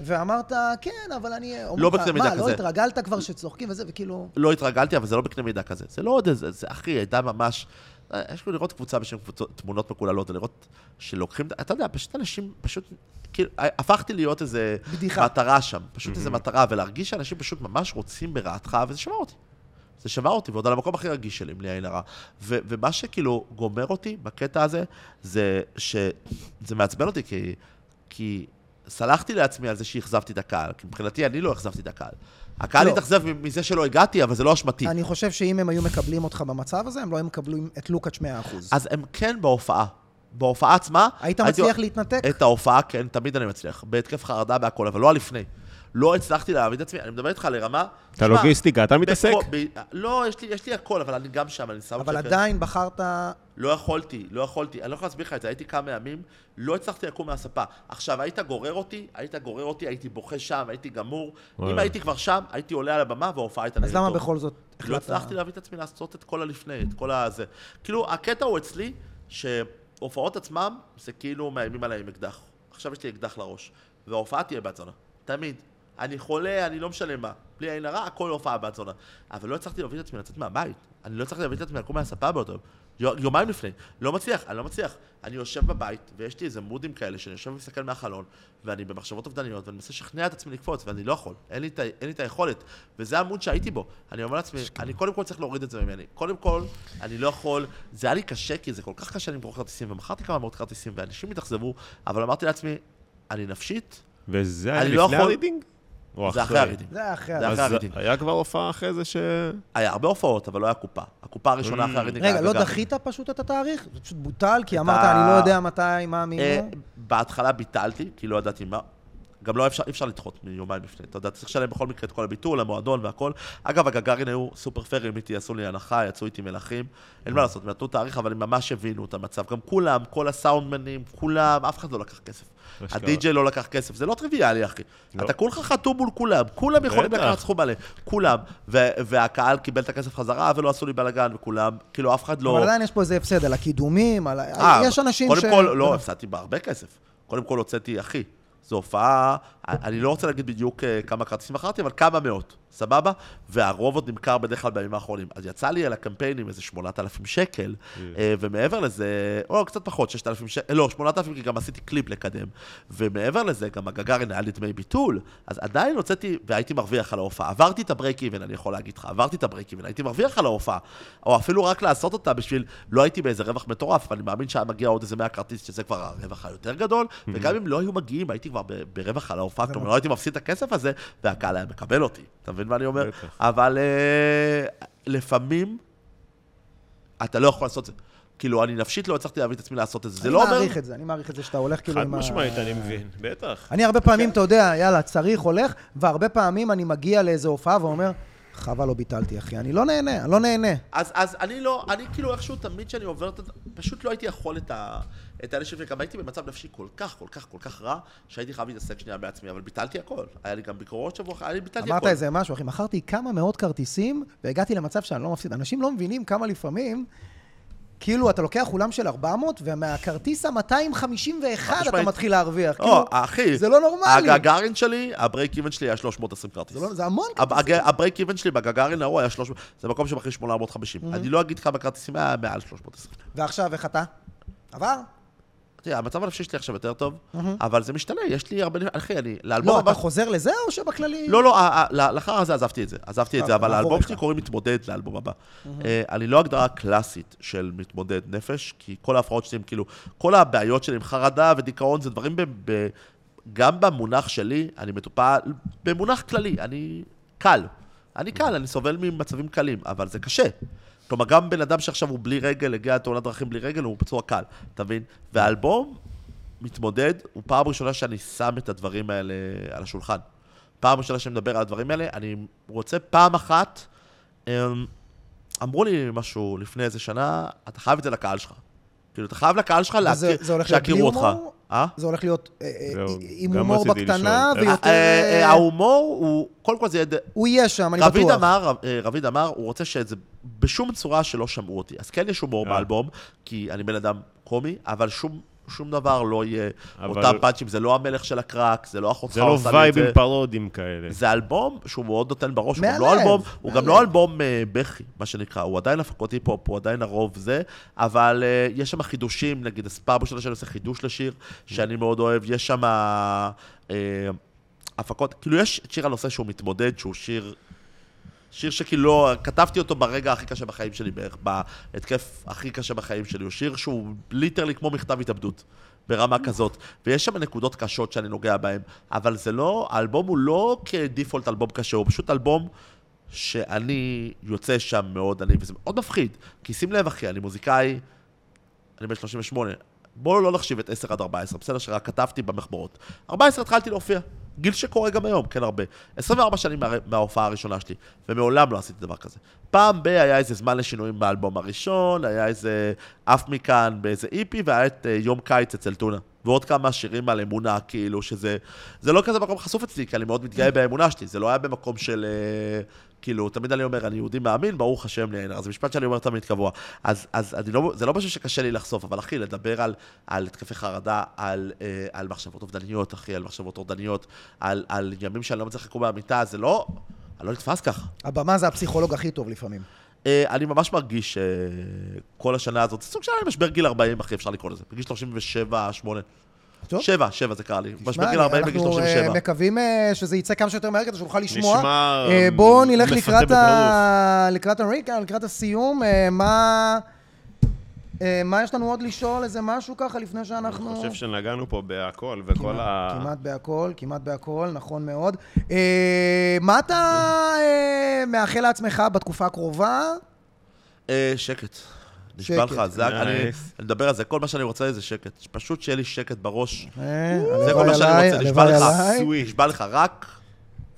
ואמרת, כן, אבל אני... לך, בקנה מידה מה, לא כזה." התרגלת כבר שצוחקים וזה, וכאילו... לא התרגלתי, אבל זה לא בקנה מידה כזה. זה לא עוד איזה, זה אחי, הייתה ממש... אה, יש כאילו לראות קבוצה בשם קבוצות, תמונות מקוללות, ולראות שלוקחים, אתה יודע, פשוט אנשים, פשוט, כאילו, אה, הפכתי להיות איזה... בדיחה. מטרה שם, פשוט איזה מטרה, ולהרגיש שאנשים פשוט ממש רוצים ברעתך, וזה שבר אותי. זה שבר אותי, ועוד על המקום הכי רגיש שלי, בלי עין הרע. ו- ומה שכאילו גומר אותי בקטע הזה, זה שזה מעצבן אותי, כי, כי סלחתי לעצמי על זה שאכזבתי את הקהל, כי מבחינתי אני לא אכזבתי את הקהל. הקהל לא. התאכזב מזה שלא הגעתי, אבל זה לא אשמתי. אני חושב שאם הם היו מקבלים אותך במצב הזה, הם לא היו מקבלים את לוקאץ' 100%. אז הם כן בהופעה. בהופעה עצמה... היית הייתי- מצליח להתנתק? את ההופעה, כן, תמיד אני מצליח. בהתקף חרדה והכל, אבל לא הלפני. לא הצלחתי להעמיד את עצמי, אני מדבר איתך לרמה... אתה שמע, לוגיסטיקה, אתה מתעסק? לא, יש לי, יש לי הכל, אבל אני גם שם, אני שם... אבל שקר. עדיין בחרת... לא יכולתי, לא יכולתי. אני לא יכול להסביר לך את זה, הייתי כמה ימים, לא הצלחתי לקום מהספה. עכשיו, היית גורר אותי, היית גורר אותי, הייתי בוכה שם, הייתי גמור. אם וואלה. הייתי כבר שם, הייתי עולה על הבמה וההופעה הייתה אז נראית למה טוב. בכל זאת לא החלטת... הצלחתי להביא את עצמי לעשות את כל הלפני, את כל הזה. כאילו, הקטע הוא אצלי, שהופעות עצמם, זה כאילו מאיימים עליי עם אקדח. עכשיו יש לי אקדח לראש, וההופעה תהיה בת זונה. תמיד. אני חולה, אני לא משנה מה. בלי עין הרע, הכל הופעה בת זונה. אבל לא הצלחתי להביא את עצמי לצאת מהבית. אני לא הצלחתי להביא את עצמי לקום מהספה באותו יום. יו- יומיים לפני. לא מצליח, אני לא מצליח. אני יושב בבית, ויש לי איזה מודים כאלה, שאני יושב ומסתכל מהחלון, ואני במחשבות אובדניות, ואני מנסה לשכנע את עצמי לקפוץ, ואני לא יכול. אין לי, אין לי את היכולת. וזה המוד שהייתי בו. אני אומר לעצמי, אני קודם כל צריך להוריד את זה ממני. קודם כל, אני לא יכול, זה היה לי קשה, כי זה כל כך קשה למכור כרטיסים, ומכרתי כמה מאות כרטיסים, ואנשים התאכזבו, אבל אמרתי לעצמי, אני נפשית, וזה היה אני לא לפני הרידינג? זה אחרי הרידינג. זה אחרי... זה ה- אחרי אז הרידינג. היה כבר הופעה אחרי זה ש... היה הרבה הופעות, אבל לא היה קופה. הקופה הראשונה Mm. אחרי הרידינג רגע, לא. דחית פשוט את התאריך? זה פשוט בוטל? כי אמרת, אני לא יודע מתי, מה, מי, אה? בהתחלה ביטלתי, כי לא ידעתי מה. גם לא אפשר, אי אפשר לדחות מיומיים לפני. אתה יודע, צריך לשלם בכל מקרה את כל הביטול, המועדון והכל. אגב, הגגארין היו סופר פיירים איתי, עשו לי הנחה, יצאו איתי מלכים. אין מה לעשות, הם נתנו תאריך, אבל הם ממש הבינו את המצב. גם כולם, כל הסאונדמנים, כולם, אף אחד לא לקח כסף. הדי-ג'יי לא לקח כסף, זה לא טריוויאלי, אחי. לא. אתה כולך חתום מול כולם, כולם יכולים. לקחת סכום מלא, כולם. ו- והקהל קיבל את הכסף חזרה ולא עשו לי בלאגן, וכולם, כאילו, אף אחד לא... אבל עדיין יש פה איזה הפסד על הקידומים, על... אה, יש אנשים קודם ש... כל, לא, הפסדתי בה הרבה כסף. קודם כל הוצאתי, אחי, זו הופעה, אני לא רוצה להגיד בדיוק אה, כמה כרטיסים מכרתי, אבל כמה מאות, סבבה? והרוב עוד נמכר בדרך כלל בימים האחרונים. אז יצא לי על הקמפיינים איזה 8,000 שקל, אה, ומעבר לזה, או קצת פחות, 6,000 שקל, לא, 8,000 כי גם עשיתי קליפ לקדם. ומעבר לזה, גם הגגארין היה לי דמי ביטול, אז עדיין הוצאתי, והייתי מרוויח על ההופעה. עברתי את ה break even, אני יכול להגיד לך, עברתי את ה break even, הייתי מרוויח על ההופעה. או אפילו רק לעשות אותה בשביל, לא הייתי באיזה רווח מטורף, אבל אני מאמין שהיה מגיע עוד איזה 100 כרטיס, שזה כבר הרווח היותר גדול, וגם אם לא היו מגיעים, הייתי כבר ברווח על ההופעה, כלומר, לא הייתי מפסיד את הכסף הזה, והקהל היה מקבל אותי. אתה מבין מה אני אומר? בטח. אבל אה, לפעמים, אתה לא יכול לעשות את זה. כאילו, אני נפשית לא הצלחתי להביא את עצמי לעשות את זה. זה לא אני אומר... מעריך את זה, אני מעריך את זה שאתה הולך כאילו חד עם ה... משמעית, אני מבין. בטח. אני הרבה פעמים, אתה יודע, יאללה, צריך, הולך, והרבה פעמים אני מגיע לאיזו הופעה ואומר, חבל לא ביטלתי, אחי, אני לא נהנה, אני לא נהנה. אז, אז אני לא, אני כאילו איכשהו תמיד כשאני עובר את ה... פשוט לא הייתי יכול את ה... את האלה שלי, גם הייתי במצב נפשי כל כך, כל כך, כל כך רע, שהייתי חייב להתעסק שנייה בעצמי, אבל ביטלתי הכל. היה לי גם ביקורות שבוע, אחרי, אני ביטלתי אמרת הכל. איזה משהו, אחי, מכרתי כמה מאות כרטיסים, והגעתי למצב שאני לא מפסיד. אנשים לא מבינים כמה לפעמים, כאילו, אתה לוקח אולם של 400, ומהכרטיס ה-251 אתה משמעית. מתחיל להרוויח. או, כאילו, אחי, זה לא נורמלי. הגגארין שלי, ה break even שלי היה 320 כרטיס. זה לא- זה המון כרטיסים. ה break even שלי בגגארין ההוא היה 300, זה מקום שמכיל 850. Mm-hmm. אני לא אגיד כמה כרטיסים היה מעל 320. ועכשיו, איך אתה? עבר? תראה, המצב הנפשי שלי עכשיו יותר טוב, אבל זה משתנה, יש לי הרבה... אחי, אני... לאלבום לא. אתה חוזר לזה, או שבכללי... לא, לא, לאחר הזה עזבתי את זה, עזבתי את אה, זה, אבל לך. שלי קוראים מתמודד לאלבום הבא. אה, אני לא הגדרה קלאסית של מתמודד נפש, כי כל ההפרעות שלי הם כאילו, כל הבעיות שלי עם חרדה ודיכאון זה דברים. ב- גם במונח שלי, אני מטופל במונח כללי, אני קל. אני קל, אני סובל ממצבים קלים, אבל זה קשה. כלומר, גם בן אדם שעכשיו הוא בלי רגל, הגיע לתאונת דרכים בלי רגל, הוא פצוע קל, אתה מבין? והאלבום מתמודד, הוא פעם ראשונה שאני שם את הדברים האלה על השולחן. פעם ראשונה שאני מדבר על הדברים האלה, אני רוצה פעם אחת, אמ, אמרו לי משהו לפני איזה שנה, אתה חייב את זה לקהל שלך. כאילו, אתה חייב לקהל שלך להכיר, שיכירו אותך. אה? זה הולך להיות אה, אה, זהו, עם הומור בקטנה. ויותר... אה, אה, אה, ההומור הוא, קודם כל זה יהיה... הוא יהיה שם, אני רביד בטוח. אמר, אה, רביד אמר, הוא רוצה שזה בשום צורה שלא שמעו אותי. אז כן יש הומור אה. באלבום, כי אני בן אדם קומי, אבל שום, שום דבר לא יהיה אבל- אותם פאנצ'ים, זה לא המלך של הקראק, זה לא אחותך זה לא עושה לי את וייבים זה. פרודיות כאלה. זה אלבום שהוא מאוד נותן בראש, הוא גם לא אלבום, הוא גם. לא אלבום אה, בכי, מה שנקרא, הוא עדיין הפקות היפ-הופ, הוא עדיין הרוב זה, אבל אה, יש שם חידושים, נגיד, אז פעם ראשונה שאני עושה חידוש לשיר, שאני מאוד אוהב, יש שם אה, הפקות, כאילו יש את שיר הנושא שהוא מתמודד, שהוא שיר... שיר שכאילו, כתבתי אותו ברגע הכי קשה בחיים שלי בערך, בהתקף הכי קשה בחיים שלי. הוא שיר שהוא ליטרלי כמו מכתב התאבדות, ברמה כזאת. ויש שם נקודות קשות שאני נוגע בהן, אבל זה לא, האלבום הוא לא כדיפולט אלבום קשה, הוא פשוט אלבום שאני יוצא שם מאוד, אני, וזה מאוד מפחיד. כי שים לב, אחי, אני מוזיקאי, אני בן 38. בואו לא נחשיב את 10 עד 14, בסדר שרק כתבתי במחברות. 14 התחלתי להופיע. גיל שקורה גם היום, כן הרבה. 24 שנים מה, מההופעה הראשונה שלי, ומעולם לא עשיתי דבר כזה. פעם ב- היה איזה זמן לשינויים באלבום הראשון, היה איזה עף מכאן באיזה איפי, והיה את אה, יום קיץ אצל טונה. ועוד כמה שירים על אמונה, כאילו, שזה... זה לא כזה מקום חשוף אצלי, כי אני מאוד מתגאה באמונה שלי, זה לא היה במקום של... אה, כאילו, תמיד אני אומר, אני יהודי מאמין, ברוך השם לי, אז זה משפט שאני אומר תמיד קבוע. אז, אז אני לא, זה לא משהו שקשה לי לחשוף, אבל אחי, לדבר על, על התקפי חרדה, על, אה, על מחשבות אובדניות, אחי, על מחשבות טורדניות, על, על ימים שאני לא מצליח לקום מהמיטה, זה לא... אני לא נתפס ככה. הבמה זה הפסיכולוג הכי טוב לפעמים. אה, אני ממש מרגיש אה, כל השנה הזאת, זה סוג של משבר גיל 40, אחי, אפשר לקרוא לזה. בגיל 37, 8. טוב. 7, 7 זה קרה לי. משבר גיל 40 בגיל אנחנו אה, 37. מקווים אה, שזה יצא כמה שיותר מהר כדי שנוכל לשמוע. נשמע, אה, בואו נלך לקראת בטירוף. ה- לקראת הריקה, לקראת הסיום. אה, מה... אה, מה יש לנו עוד לשאול? איזה משהו ככה לפני שאנחנו... אני חושב שנגענו פה בהכל, וכל כמעט, ה... כמעט בהכל, כמעט בהכל, נכון מאוד. אה, מה אתה אה, מאחל לעצמך בתקופה הקרובה? אה, שקט. נשבע. לך, זה, אני, אני. מדבר על זה, כל מה שאני רוצה זה שקט. פשוט שיהיה לי שקט בראש. זה כל מה שאני רוצה, נשבע לך. נשבע לך, רק...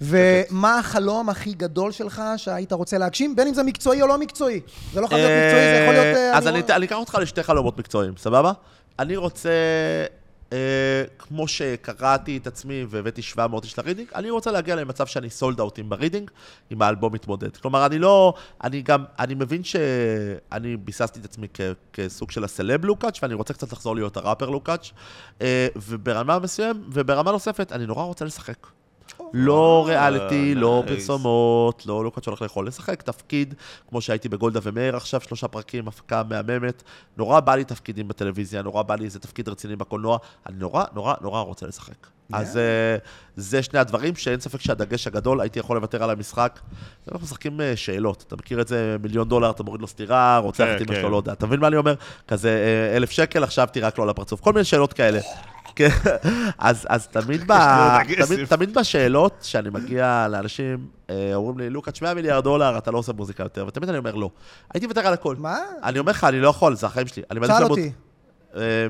ומה החלום הכי גדול שלך שהיית רוצה להגשים, בין אם זה מקצועי או לא מקצועי? זה לא חייב להיות מקצועי, זה יכול להיות... אה, אז אני אקח אותך לשתי חלומות מקצועיים, סבבה? אני רוצה, אה, כמו שקראתי את עצמי והבאתי 700 איש לרידינג, אני רוצה להגיע למצב שאני sold out ים ברידינג, עם האלבום מתמודד. כלומר, אני לא, אני גם, אני מבין שאני ביססתי את עצמי כ, כסוג של הסלב לוקאץ', ואני רוצה קצת לחזור להיות הראפר לוקאץ', אה, וברמה מסוים, וברמה נוספת, אני נורא רוצה לשחק. לא ריאליטי, לא. פרסומות, לא לוקאץ' שהולך לאכול, לשחק תפקיד, כמו שהייתי בגולדה ומאיר עכשיו, שלושה פרקים, הפקה מהממת. נורא בא לי תפקידים בטלוויזיה, נורא בא לי איזה תפקיד רציני בקולנוע, אני נורא, נורא, נורא רוצה לשחק. אז אה, זה שני הדברים שאין ספק שהדגש הגדול, הייתי יכול לוותר על המשחק. אנחנו משחקים אה, שאלות, אתה מכיר את זה, מיליון דולר, אתה מוריד לו סטירה, רוצח כן, את אמא כן. שלו, לא יודע. אתה מבין מה אני אומר? כזה אה, אלף שקל, עכשיו תירק לו על הפרצוף. כל מיני שאלות כאלה. כן, אז, אז תמיד, ב, בשאלות, שאני מגיע לאנשים, אה, אומרים לי, לוקאץ', 100 מיליארד דולר, אתה לא עושה מוזיקה יותר, ותמיד אני אומר, לא. הייתי מוותר על הכל. מה? אני אומר לך, אני לא יכול, זה החיים שלי. אני מעדיף שאל אותי, אה,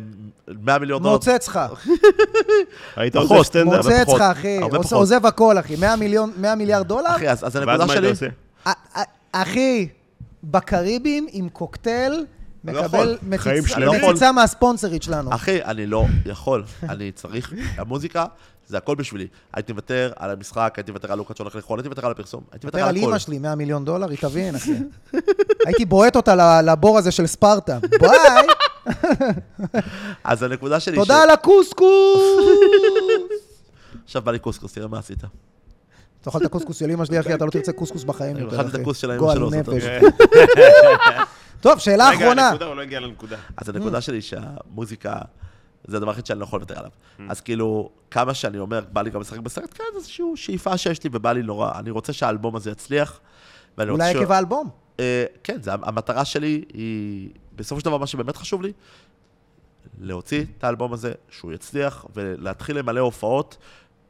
100 מיליון דולר. מוצץ לך, היית עושה סטנדאפ? הרבה מוצץ לך, אחי. עוזב הכל, אחי, 100 מיליון, 100 מיליארד דולר? אחי, אז, אז ואז הנקודה מה היית שלי... עושה? אחי, בקריבים עם קוקטייל, מקבל חיים שלמים. מציצה מהספונסרית שלנו. אחי, אני לא יכול, אני צריך, המוזיקה, זה הכל בשבילי. הייתי מוותר על המשחק, הייתי מוותר על לוקאץ' שהולך לאכול, הייתי מוותר על הפרסום, הייתי מוותר על על הכל. אימא שלי, 100 מיליון דולר, היא תבין, אחי. הייתי בועט אותה לבור הזה של ספרטה. ביי, אז הנקודה שלי... תודה על הקוסקוס! עכשיו בא לי קוסקוס, תראה מה עשית. תאכל את הקוסקוס של אמא שלי, אחי, אתה לא תרצה קוסקוס בחיים אני יותר, אכלתי את אחי. הקוס של האמא גועל שלו, זאת נפש. אומרת. טוב, שאלה רגע, אחרונה. הנקודה, הוא לא הגיע לנקודה. אז Mm. הנקודה שלי שהמוזיקה, זה הדבר היחיד שאני לא יכול לוותר עליו. אז כאילו, כמה שאני אומר, בא לי גם לשחק בסרט, כן, זה איזושהי שאיפה שיש לי ובא לי נורא. אני רוצה שהאלבום הזה יצליח. ואני רוצה אולי עקב האלבום. אה, כן, זה, המטרה שלי היא, בסופו של דבר, מה שבאמת חשוב לי, להוציא את האלבום הזה, שהוא יצליח, ולהתחיל למלא הופעות,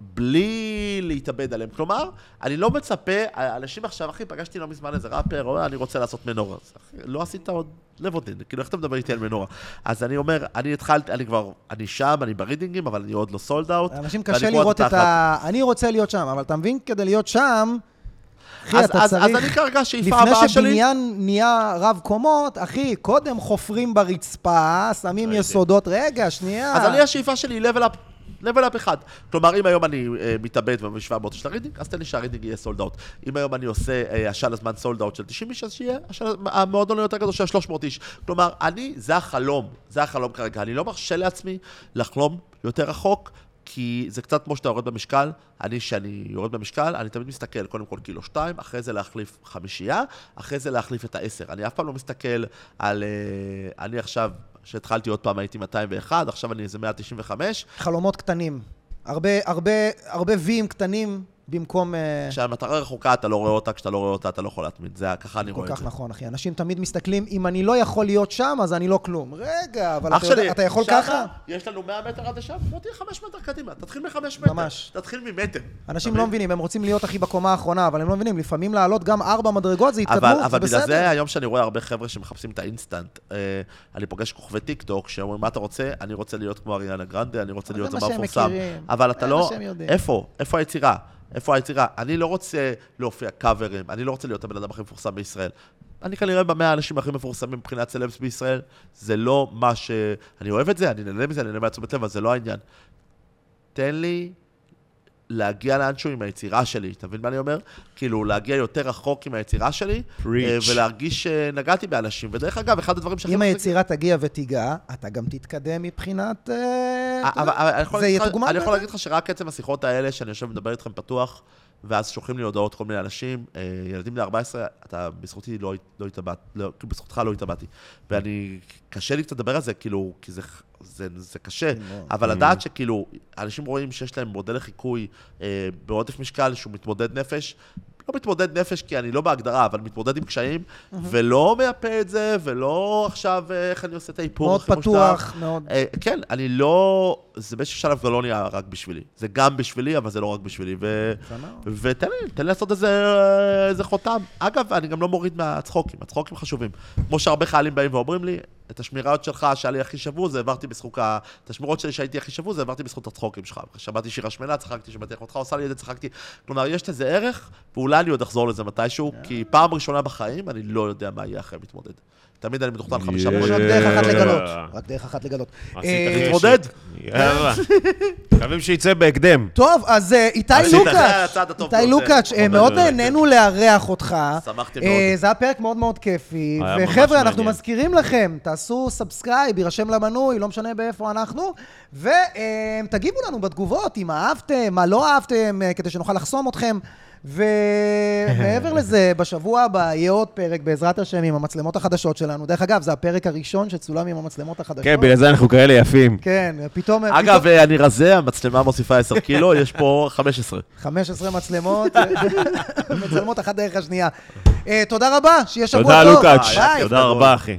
בלי להתאבד עליהם. כלומר, אני לא מצפה, אנשים עכשיו, אחי, פגשתי לא מזמן איזה ראפר, או אני רוצה לעשות מנורה. לא עשית עוד לבודין, כאילו, איך אתה מדבר איתי על מנורה? אז אני אומר, אני התחלתי, אני כבר, אני שם, אני ברידינגים, אבל אני עוד לא סולד אאוט. אנשים קשה לראות את ה... אני רוצה להיות שם, אבל אתה מבין, כדי להיות שם, אחי, אז, אתה אז, צריך... אז אני כרגע, השאיפה לפני הבאה שלי... שבניין נהיה רב קומות, אחי, קודם חופרים ברצפה, שמים ראיתי. יסודות, רגע, שנייה. אז אני, השאיפה שלי היא level up. Level up אחד. כלומר, אם היום אני אה, מתאבד ומביא 700 של הרידינג, אז תן לי שהרידינג יהיה sold out. אם היום אני עושה אה, השל הזמן sold out של 90 איש, אז שיהיה השל- המועדון היותר גדול של 300 איש. כלומר, אני, זה החלום, זה החלום כרגע. אני לא מרשה לעצמי לחלום יותר רחוק, כי זה קצת כמו שאתה יורד במשקל. אני, כשאני יורד במשקל, אני תמיד מסתכל קודם כל קילו שתיים, אחרי זה להחליף חמישייה, אחרי זה להחליף את העשר. אני אף פעם לא מסתכל על... אה, אני עכשיו, כשהתחלתי עוד פעם הייתי 201, עכשיו אני איזה 195. חלומות קטנים. הרבה, הרבה, הרבה ויים קטנים במקום... אה, כשהמטרה רחוקה, אתה לא רואה אותה, כשאתה לא רואה אותה, אתה לא יכול להתמיד. זה, ככה אני כל רואה את כך זה. נכון, אחי. אנשים תמיד מסתכלים, אם אני לא יכול להיות שם, אז אני לא כלום. רגע, אבל אתה, יודע, שלי, אתה יכול שמה ככה? יש לנו 100 מטר עד לשם, בוא תהיה 5 מטר קדימה. תתחיל מ-5 מטר. ממש. תתחיל ממטר. אנשים אתה לא? מבינים, הם רוצים להיות הכי בקומה האחרונה, אבל הם לא מבינים, לפעמים לעלות גם ארבע מדרגות זה אבל, התקדמות, אבל זה בגלל בסדר. זה היום שאני רואה הרבה חבר'ה שמחפשים את האינסטנט, אה, אני פוגש כוכבי טיק טוק שאומרים, מה אתה רוצה? אני רוצה להיות כמו אריאנה גרנדה, אני רוצה אבל להיות זמר מפורסם. אבל אתה לא... איפה? איפה היצירה? איפה היצירה? אני לא רוצה להופיע קאברים, אני לא רוצה להיות הבן אדם הכי מפורסם בישראל. אני כנראה במאה האנשים הכי מפורסמים מבחינת סלבס בישראל. זה לא מה ש... אני אוהב את זה, אני נהנה מזה, אני נהנה מהתשומת לב, אבל זה לא העניין. תן לי להגיע לאנשהו עם היצירה שלי, אתה מבין מה אני אומר? כאילו, להגיע יותר רחוק עם היצירה שלי, Preach. אה, ולהרגיש שנגעתי באנשים. ודרך אגב, אחד הדברים שהכי אם היצירה תגיע ותיגע, אתה גם תתקדם מבחינת... אה, אבל- אבל זה יתוגמל אני יכול. להגיד לך שרק עצם השיחות האלה, שאני יושב ומדבר איתכם פתוח, ואז שולחים לי הודעות כל מיני אנשים, אה, ילדים בני 14, אתה בזכותי לא, לא התאבט, לא, כאילו בזכותך לא התאבטתי. ואני, קשה לי קצת לדבר על זה, כאילו, כי זה, זה, זה קשה, אבל לדעת שכאילו, אנשים רואים שיש להם מודל לחיקוי אה, בעודף משקל, שהוא מתמודד נפש, לא מתמודד נפש כי אני לא בהגדרה, אבל מתמודד עם קשיים, ולא מייפה את זה, ולא עכשיו אה, איך אני עושה את האיפור מאוד. פתוח, מאוד... אה, כן, אני לא... זה באיזשהו שלב כבר לא נהיה רק בשבילי. זה גם בשבילי, אבל זה לא רק בשבילי. ו... ותן לי, תן לי לעשות איזה, איזה חותם. אגב, אני גם לא מוריד מהצחוקים, הצחוקים חשובים. כמו שהרבה חיילים באים ואומרים לי, את השמירות שלך, שהיה לי הכי שבור, זה העברתי בזכות ה... את השמירות שלי שהייתי הכי שבור, זה העברתי בזכות הצחוקים שלך. שמעתי שיר השמנה, צחקתי, שמעתי איך אותך עושה לי את זה, צחקתי. כלומר, יש לזה ערך, ואולי אני עוד אחזור לזה מתישהו, כי פעם ראשונה בחיים, אני לא יודע מה יהיה אחרי מתמודד. תמיד אני מתוכנן חמישה Yeah. יש פרויקטים. רק דרך אחת. לגלות. רק דרך אחת לגלות. עשית אה. להתמודד? יאללה. מקווים שיצא בהקדם. טוב, אז אה, איתי לוקאץ', איתי. לוקאץ', אה, מאוד נהנינו לארח אותך. שמחתי מאוד. זה היה פרק מאוד מאוד כיפי. וחבר'ה, אנחנו. מזכירים לכם, תעשו subscribe, יירשם למנוי, לא משנה באיפה אנחנו, ותגיבו לנו בתגובות אם אהבתם, מה לא אהבתם, אה, כדי שנוכל לחסום אתכם. ומעבר לזה, בשבוע הבא יהיה עוד פרק, בעזרת השם, עם המצלמות החדשות שלנו. דרך אגב, זה הפרק הראשון שצולם עם המצלמות החדשות. כן, בגלל זה אנחנו כאלה יפים. כן, פתאום... אגב, אה, אני רזה, המצלמה מוסיפה 10 קילו, יש פה 15. 15 מצלמות, מצלמות אחת דרך השנייה. אה, תודה רבה, שיהיה שבוע טוב. תודה, לוקאץ'. תודה רבה, אחי.